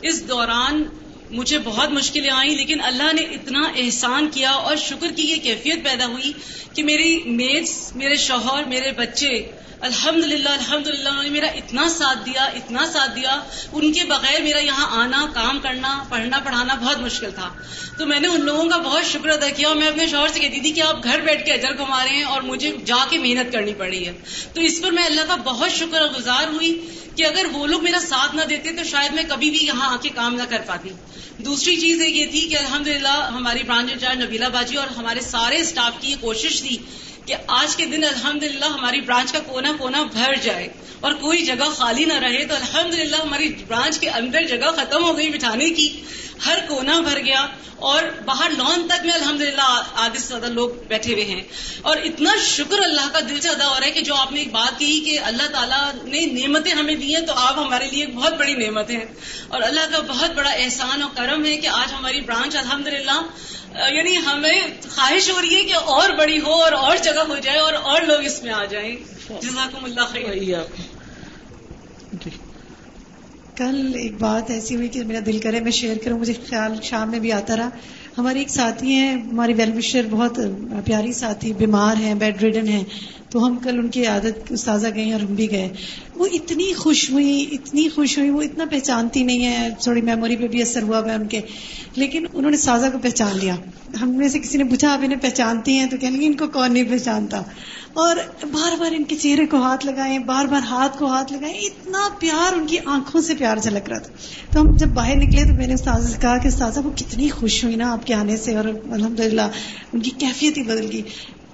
اس دوران مجھے بہت مشکلیں آئیں، لیکن اللہ نے اتنا احسان کیا اور شکر کی یہ کیفیت پیدا ہوئی کہ میری میز، میرے شوہر، میرے بچے الحمد للہ الحمد للہ انہوں نے میرا اتنا ساتھ دیا، اتنا ساتھ دیا۔ ان کے بغیر میرا یہاں آنا، کام کرنا، پڑھنا، پڑھانا بہت مشکل تھا۔ تو میں نے ان لوگوں کا بہت شکر ادا کیا اور میں اپنے شوہر سے کہتی تھی کہ آپ گھر بیٹھ کے اجر کما رہے ہیں اور مجھے جا کے محنت کرنی پڑی ہے۔ تو اس پر میں اللہ کا بہت شکر گزار ہوئی کہ اگر وہ لوگ میرا ساتھ نہ دیتے تو شاید میں کبھی بھی یہاں آ کے کام نہ کر پاتی۔ دوسری چیز ایک یہ تھی کہ الحمد ہماری برانچ انچارج نبیلا باجی اور ہمارے سارے اسٹاف کی یہ کوشش تھی کہ آج کے دن الحمد ہماری برانچ کا کونا کونا بھر جائے اور کوئی جگہ خالی نہ رہے تو الحمد ہماری برانچ کے اندر جگہ ختم ہو گئی بٹھانے کی۔ ہر کونا بھر گیا اور باہر لان تک میں الحمد للہ آدھے سے زیادہ لوگ بیٹھے ہوئے ہیں۔ اور اتنا شکر اللہ کا دل سے ادا ہو رہا ہے کہ جو آپ نے ایک بات کی کہ اللہ تعالیٰ نے نعمتیں ہمیں دی ہیں تو آپ ہمارے لیے ایک بہت بڑی نعمت ہیں۔ اور اللہ کا بہت بڑا احسان اور کرم ہے کہ آج ہماری برانچ الحمد للہ یعنی ہمیں خواہش ہو رہی ہے کہ اور بڑی ہو اور اور جگہ ہو جائے اور اور لوگ اس میں آ جائیں۔ جزاکم اللہ خیر۔
جی۔ کل ایک بات ایسی ہوئی کہ میرا دل کرے میں شیئر کروں مجھے خیال شام میں بھی آتا رہا۔ ہماری ایک ساتھی ہیں ہماری ویل وشر بہت پیاری ساتھی بیمار ہیں بیڈ ریڈن ہیں۔ تو ہم کل ان کی عادت استاذہ گئے اور ہم بھی گئے۔ وہ اتنی خوش ہوئی، اتنی خوش ہوئی، وہ اتنا پہچانتی نہیں ہے۔ تھوڑی میموری پہ بھی اثر ہوا ہے ان کے۔ لیکن انہوں نے سازا کو پہچان لیا۔ ہم میں سے کسی نے پوچھا، آپ انہیں پہچانتی ہیں؟ تو کہنے لگے، ان کو کون نہیں پہچانتا؟ اور بار بار ان کے چہرے کو ہاتھ لگائے، بار بار ہاتھ کو ہاتھ لگائے۔ اتنا پیار ان کی آنکھوں سے پیار جھلک رہا تھا۔ تو ہم جب باہر نکلے تو میں نے استاذ سے کہا کہ استاذہ، وہ کتنی خوش ہوئی نا آپ کے آنے سے۔ اور الحمد للہ ان کی کیفیت ہی بدل گئی۔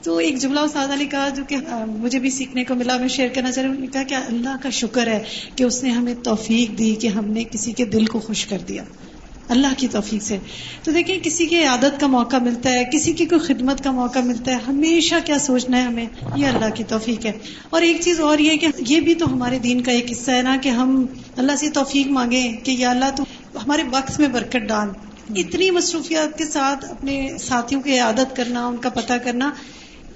تو ایک جملہ استاد نے کہا جو کہ مجھے بھی سیکھنے کو ملا، میں شیئر کرنا چاہ رہی ہوں۔ کہا کہ اللہ کا شکر ہے کہ اس نے ہمیں توفیق دی کہ ہم نے کسی کے دل کو خوش کر دیا۔ اللہ کی توفیق سے۔ تو دیکھیں، کسی کی عادت کا موقع ملتا ہے، کسی کی کوئی خدمت کا موقع ملتا ہے، ہمیشہ کیا سوچنا ہے ہمیں؟ یہ اللہ کی توفیق ہے۔ اور ایک چیز اور یہ کہ یہ بھی تو ہمارے دین کا ایک حصہ ہے نا کہ ہم اللہ سے توفیق مانگیں کہ یا اللہ تو ہمارے وقت میں برکت ڈال۔ اتنی مصروفیات کے ساتھ اپنے ساتھیوں کی عادت کرنا، ان کا پتہ کرنا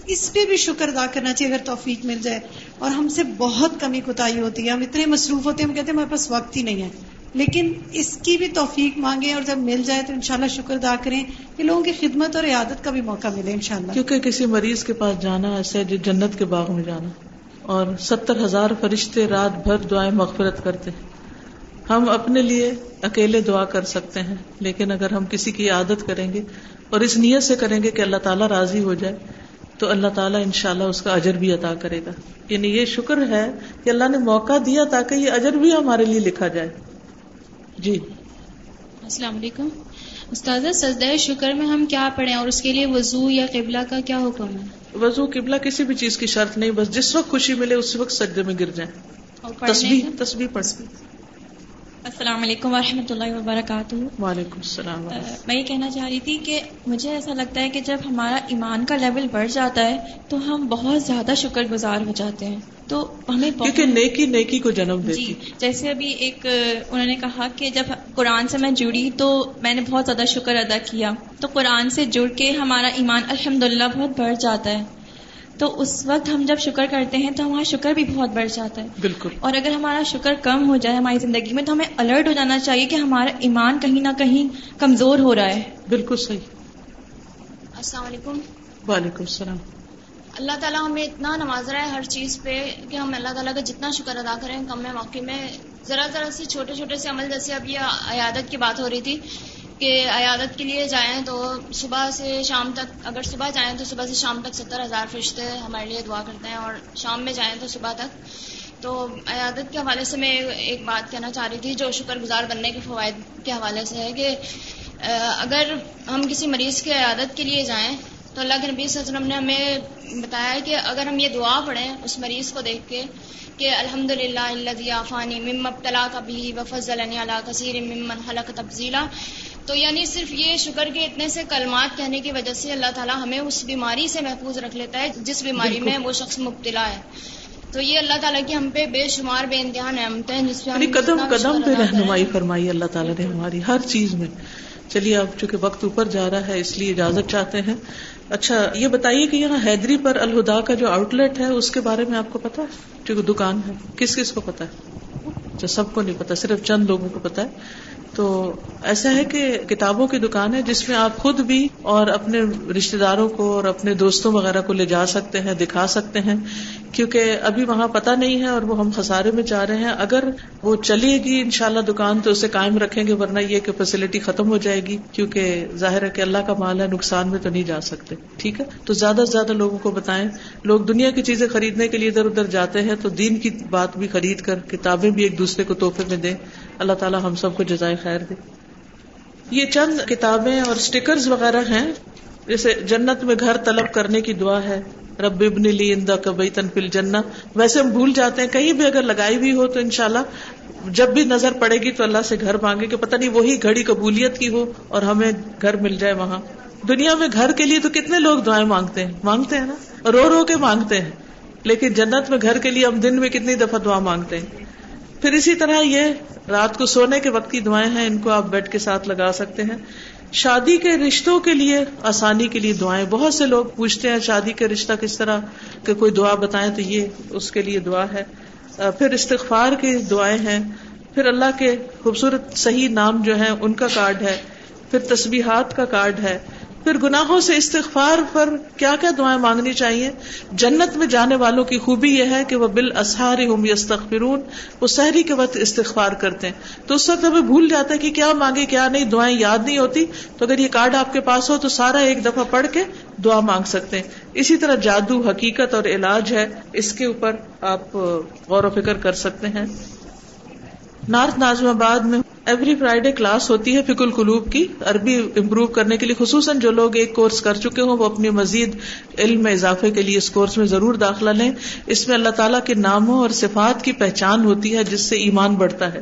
اس پہ بھی شکر ادا کرنا چاہیے اگر توفیق مل جائے۔ اور ہم سے بہت کمی کوتا ہوتی ہے۔ ہم اتنے مصروف ہوتے ہیں، ہم کہتے ہیں ہمارے پاس وقت ہی نہیں ہے۔ لیکن اس کی بھی توفیق مانگیں اور جب مل جائے تو انشاءاللہ شکر ادا کریں کہ لوگوں کی خدمت اور عیادت کا بھی موقع ملے انشاءاللہ۔
کیونکہ کسی مریض کے پاس جانا، ایسے جنت کے باغ میں جانا، اور ستر ہزار فرشتے رات بھر دعائیں مغفرت کرتے ہم اپنے لیے اکیلے دعا کر سکتے ہیں، لیکن اگر ہم کسی کی عادت کریں گے اور اس نیت سے کریں گے کہ اللہ تعالیٰ راضی ہو جائے تو اللہ تعالیٰ ان شاء اللہ اس کا اجر بھی عطا کرے گا۔ یعنی یہ شکر ہے کہ اللہ نے موقع دیا تاکہ یہ اجر بھی ہمارے لیے لکھا جائے۔ جی۔
السلام علیکم۔ استاذہ سجدہ شکر میں ہم کیا پڑھیں اور اس کے لیے وضو یا قبلہ کا کیا حکم ہے؟
وضو قبلہ کسی بھی چیز کی شرط نہیں بس جس وقت خوشی ملے اس وقت سجدے میں گر جائیں۔ تصویر تصویر پڑھ
السلام علیکم و رحمۃ اللہ وبرکاتہ۔
وعلیکم السلام
میں یہ کہنا چاہ رہی تھی کہ مجھے ایسا لگتا ہے کہ جب ہمارا ایمان کا لیول بڑھ جاتا ہے تو ہم بہت زیادہ شکر گزار ہو جاتے ہیں۔ تو ہمیں
کیونکہ نیکی نیکی کو جنم دیتی۔
جی جیسے ابھی ایک انہوں نے کہا کہ جب قرآن سے میں جڑی تو میں نے بہت زیادہ شکر ادا کیا۔ تو قرآن سے جڑ کے ہمارا ایمان الحمد بہت بڑھ جاتا ہے۔ تو اس وقت ہم جب شکر کرتے ہیں تو ہمارا شکر بھی بہت بڑھ جاتا ہے۔
بالکل۔
اور اگر ہمارا شکر کم ہو جائے ہماری زندگی میں تو ہمیں الرٹ ہو جانا چاہیے کہ ہمارا ایمان کہیں نہ کہیں کمزور ہو رہا ہے۔
بالکل صحیح۔
السلام علیکم۔
وعلیکم السلام۔
اللہ تعالیٰ ہمیں اتنا نواز رہا ہے ہر چیز پہ کہ ہم اللہ تعالیٰ کا جتنا شکر ادا کریں کم میں موقع میں ذرا ذرا سی چھوٹے چھوٹے سے عمل جیسے اب یہ عیادت کی بات ہو رہی تھی۔ کہ عیادت کے لیے جائیں تو صبح سے شام تک، اگر صبح جائیں تو صبح سے شام تک ستر ہزار فرشتے ہمارے لیے دعا کرتے ہیں اور شام میں جائیں تو صبح تک۔ تو عیادت کے حوالے سے میں ایک بات کہنا چاہ رہی تھی جو شکر گزار بننے کے فوائد کے حوالے سے ہے کہ اگر ہم کسی مریض کی عیادت کے لیے جائیں تو اللہ کے نبی صلی اللہ علیہ وسلم نے ہمیں بتایا کہ اگر ہم یہ دعا پڑھیں اس مریض کو دیکھ کے کہ الحمد للہ اللہ آفانی ممبلا کا بھی وفضل اللہ کثیر ممن حلق تبزیلا تو یعنی صرف یہ شکر کے اتنے سے کلمات کہنے کی وجہ سے اللہ تعالیٰ ہمیں اس بیماری سے محفوظ رکھ لیتا ہے جس بیماری میں وہ شخص مبتلا ہے۔ تو یہ اللہ تعالیٰ کی ہم پہ بے شمار بے انتہا نعمتیں جس پہ
یعنی قدم قدم پہ رہنمائی فرمائی اللہ تعالیٰ نے ہماری ہر چیز میں۔ چلیے اب چونکہ وقت اوپر جا رہا ہے اس لیے اجازت چاہتے ہیں۔ اچھا یہ بتائیے کہ یہاں حیدری پر الہدا کا جو آؤٹ لیٹ ہے اس کے بارے میں آپ کو پتا ہے جو دکان ہے۔ کس کس کو پتا ہے؟ اچھا سب کو نہیں پتا صرف چند لوگوں کو پتا ہے۔ تو ایسا ہے کہ کتابوں کی دکان ہے جس میں آپ خود بھی اور اپنے رشتے داروں کو اور اپنے دوستوں وغیرہ کو لے جا سکتے ہیں، دکھا سکتے ہیں۔ کیونکہ ابھی وہاں پتا نہیں ہے اور وہ ہم خسارے میں چاہ رہے ہیں۔ اگر وہ چلے گی ان شاء اللہ دکان تو اسے قائم رکھیں گے، ورنہ یہ کہ فیسلٹی ختم ہو جائے گی۔ کیونکہ ظاہر ہے کہ اللہ کا مال ہے، نقصان میں تو نہیں جا سکتے۔ ٹھیک ہے؟ تو زیادہ سے زیادہ لوگوں کو بتائیں۔ لوگ دنیا کی چیزیں خریدنے کے لیے ادھر ادھر جاتے ہیں تو دین کی بات بھی خرید کر کتابیں بھی ایک دوسرے کو تحفے میں دیں۔ اللہ تعالیٰ ہم سب کو جزائے خیر دے۔ یہ چند کتابیں اور اسٹیکرز وغیرہ ہیں۔ جیسے جنت میں گھر طلب کرنے کی دعا ہے۔ رب ابن لی اندا کبئی تنفل جنا ویسے ہم بھول جاتے ہیں، کہیں بھی اگر لگائی بھی ہو تو انشاءاللہ جب بھی نظر پڑے گی تو اللہ سے گھر مانگے کہ پتہ نہیں وہی گھڑی قبولیت کی ہو اور ہمیں گھر مل جائے وہاں۔ دنیا میں گھر کے لیے تو کتنے لوگ دعائیں مانگتے ہیں؟ مانگتے ہیں نا؟ رو رو کے مانگتے ہیں۔ لیکن جنت میں گھر کے لیے ہم دن میں کتنی دفعہ دعا مانگتے ہیں؟ پھر اسی طرح یہ رات کو سونے کے وقت کی دعائیں ہیں، ان کو آپ بیڈ کے ساتھ لگا سکتے ہیں۔ شادی کے رشتوں کے لیے آسانی کے لیے دعائیں، بہت سے لوگ پوچھتے ہیں شادی کا رشتہ کس طرح، کہ کوئی دعا بتائیں تو یہ اس کے لیے دعا ہے۔ پھر استغفار کی دعائیں ہیں۔ پھر اللہ کے خوبصورت صحیح نام جو ہیں، ان کا کارڈ ہے۔ پھر تصبیحات کا کارڈ ہے۔ پھر گناہوں سے استغفار پر کیا کیا دعائیں مانگنی چاہیے؟ جنت میں جانے والوں کی خوبی یہ ہے کہ وہ بال اسہار ہم یستغفرون، وہ سحری کے وقت استغفار کرتے ہیں۔ تو اس وقت ہمیں بھول جاتا ہے کہ کیا مانگے، کیا نہیں، دعائیں یاد نہیں ہوتی۔ تو اگر یہ کارڈ آپ کے پاس ہو تو سارا ایک دفعہ پڑھ کے دعا مانگ سکتے ہیں۔ اسی طرح جادو حقیقت اور علاج ہے۔ اس کے اوپر آپ غور و فکر کر سکتے ہیں۔ نارتھ نازم آباد میں ایوری فرائیڈے کلاس ہوتی ہے فک القلوب کی، عربی امپروو کرنے کے لیے، خصوصاً جو لوگ ایک کورس کر چکے ہوں، وہ اپنی مزید علم میں اضافے کے لیے اس کورس میں ضرور داخلہ لیں۔ اس میں اللہ تعالیٰ کے ناموں اور صفات کی پہچان ہوتی ہے، جس سے ایمان بڑھتا ہے۔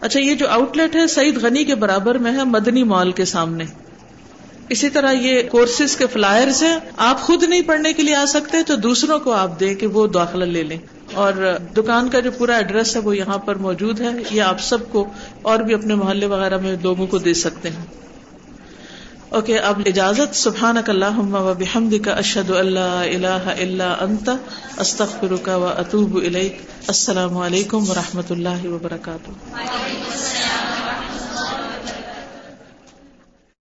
اچھا یہ جو آؤٹ لیٹ ہے، سعید غنی کے برابر میں ہے، مدنی مال کے سامنے۔ اسی طرح یہ کورسز کے فلائرز ہیں۔ آپ خود نہیں پڑھنے کے لیے آ سکتے، تو دوسروں کو آپ دیں کہ وہ داخلہ لے لیں۔ اور دکان کا جو پورا ایڈریس ہے وہ یہاں پر موجود ہے۔ یہ آپ سب کو اور بھی اپنے محلے وغیرہ میں لوگوں کو دے سکتے ہیں۔ اوکے، اب اجازت۔ سبحان اللہ و بحمد کا اشد اللہ اللہ اللہ انت استخر کا و اطوب السلام علیکم و رحمۃ اللہ وبرکاتہ۔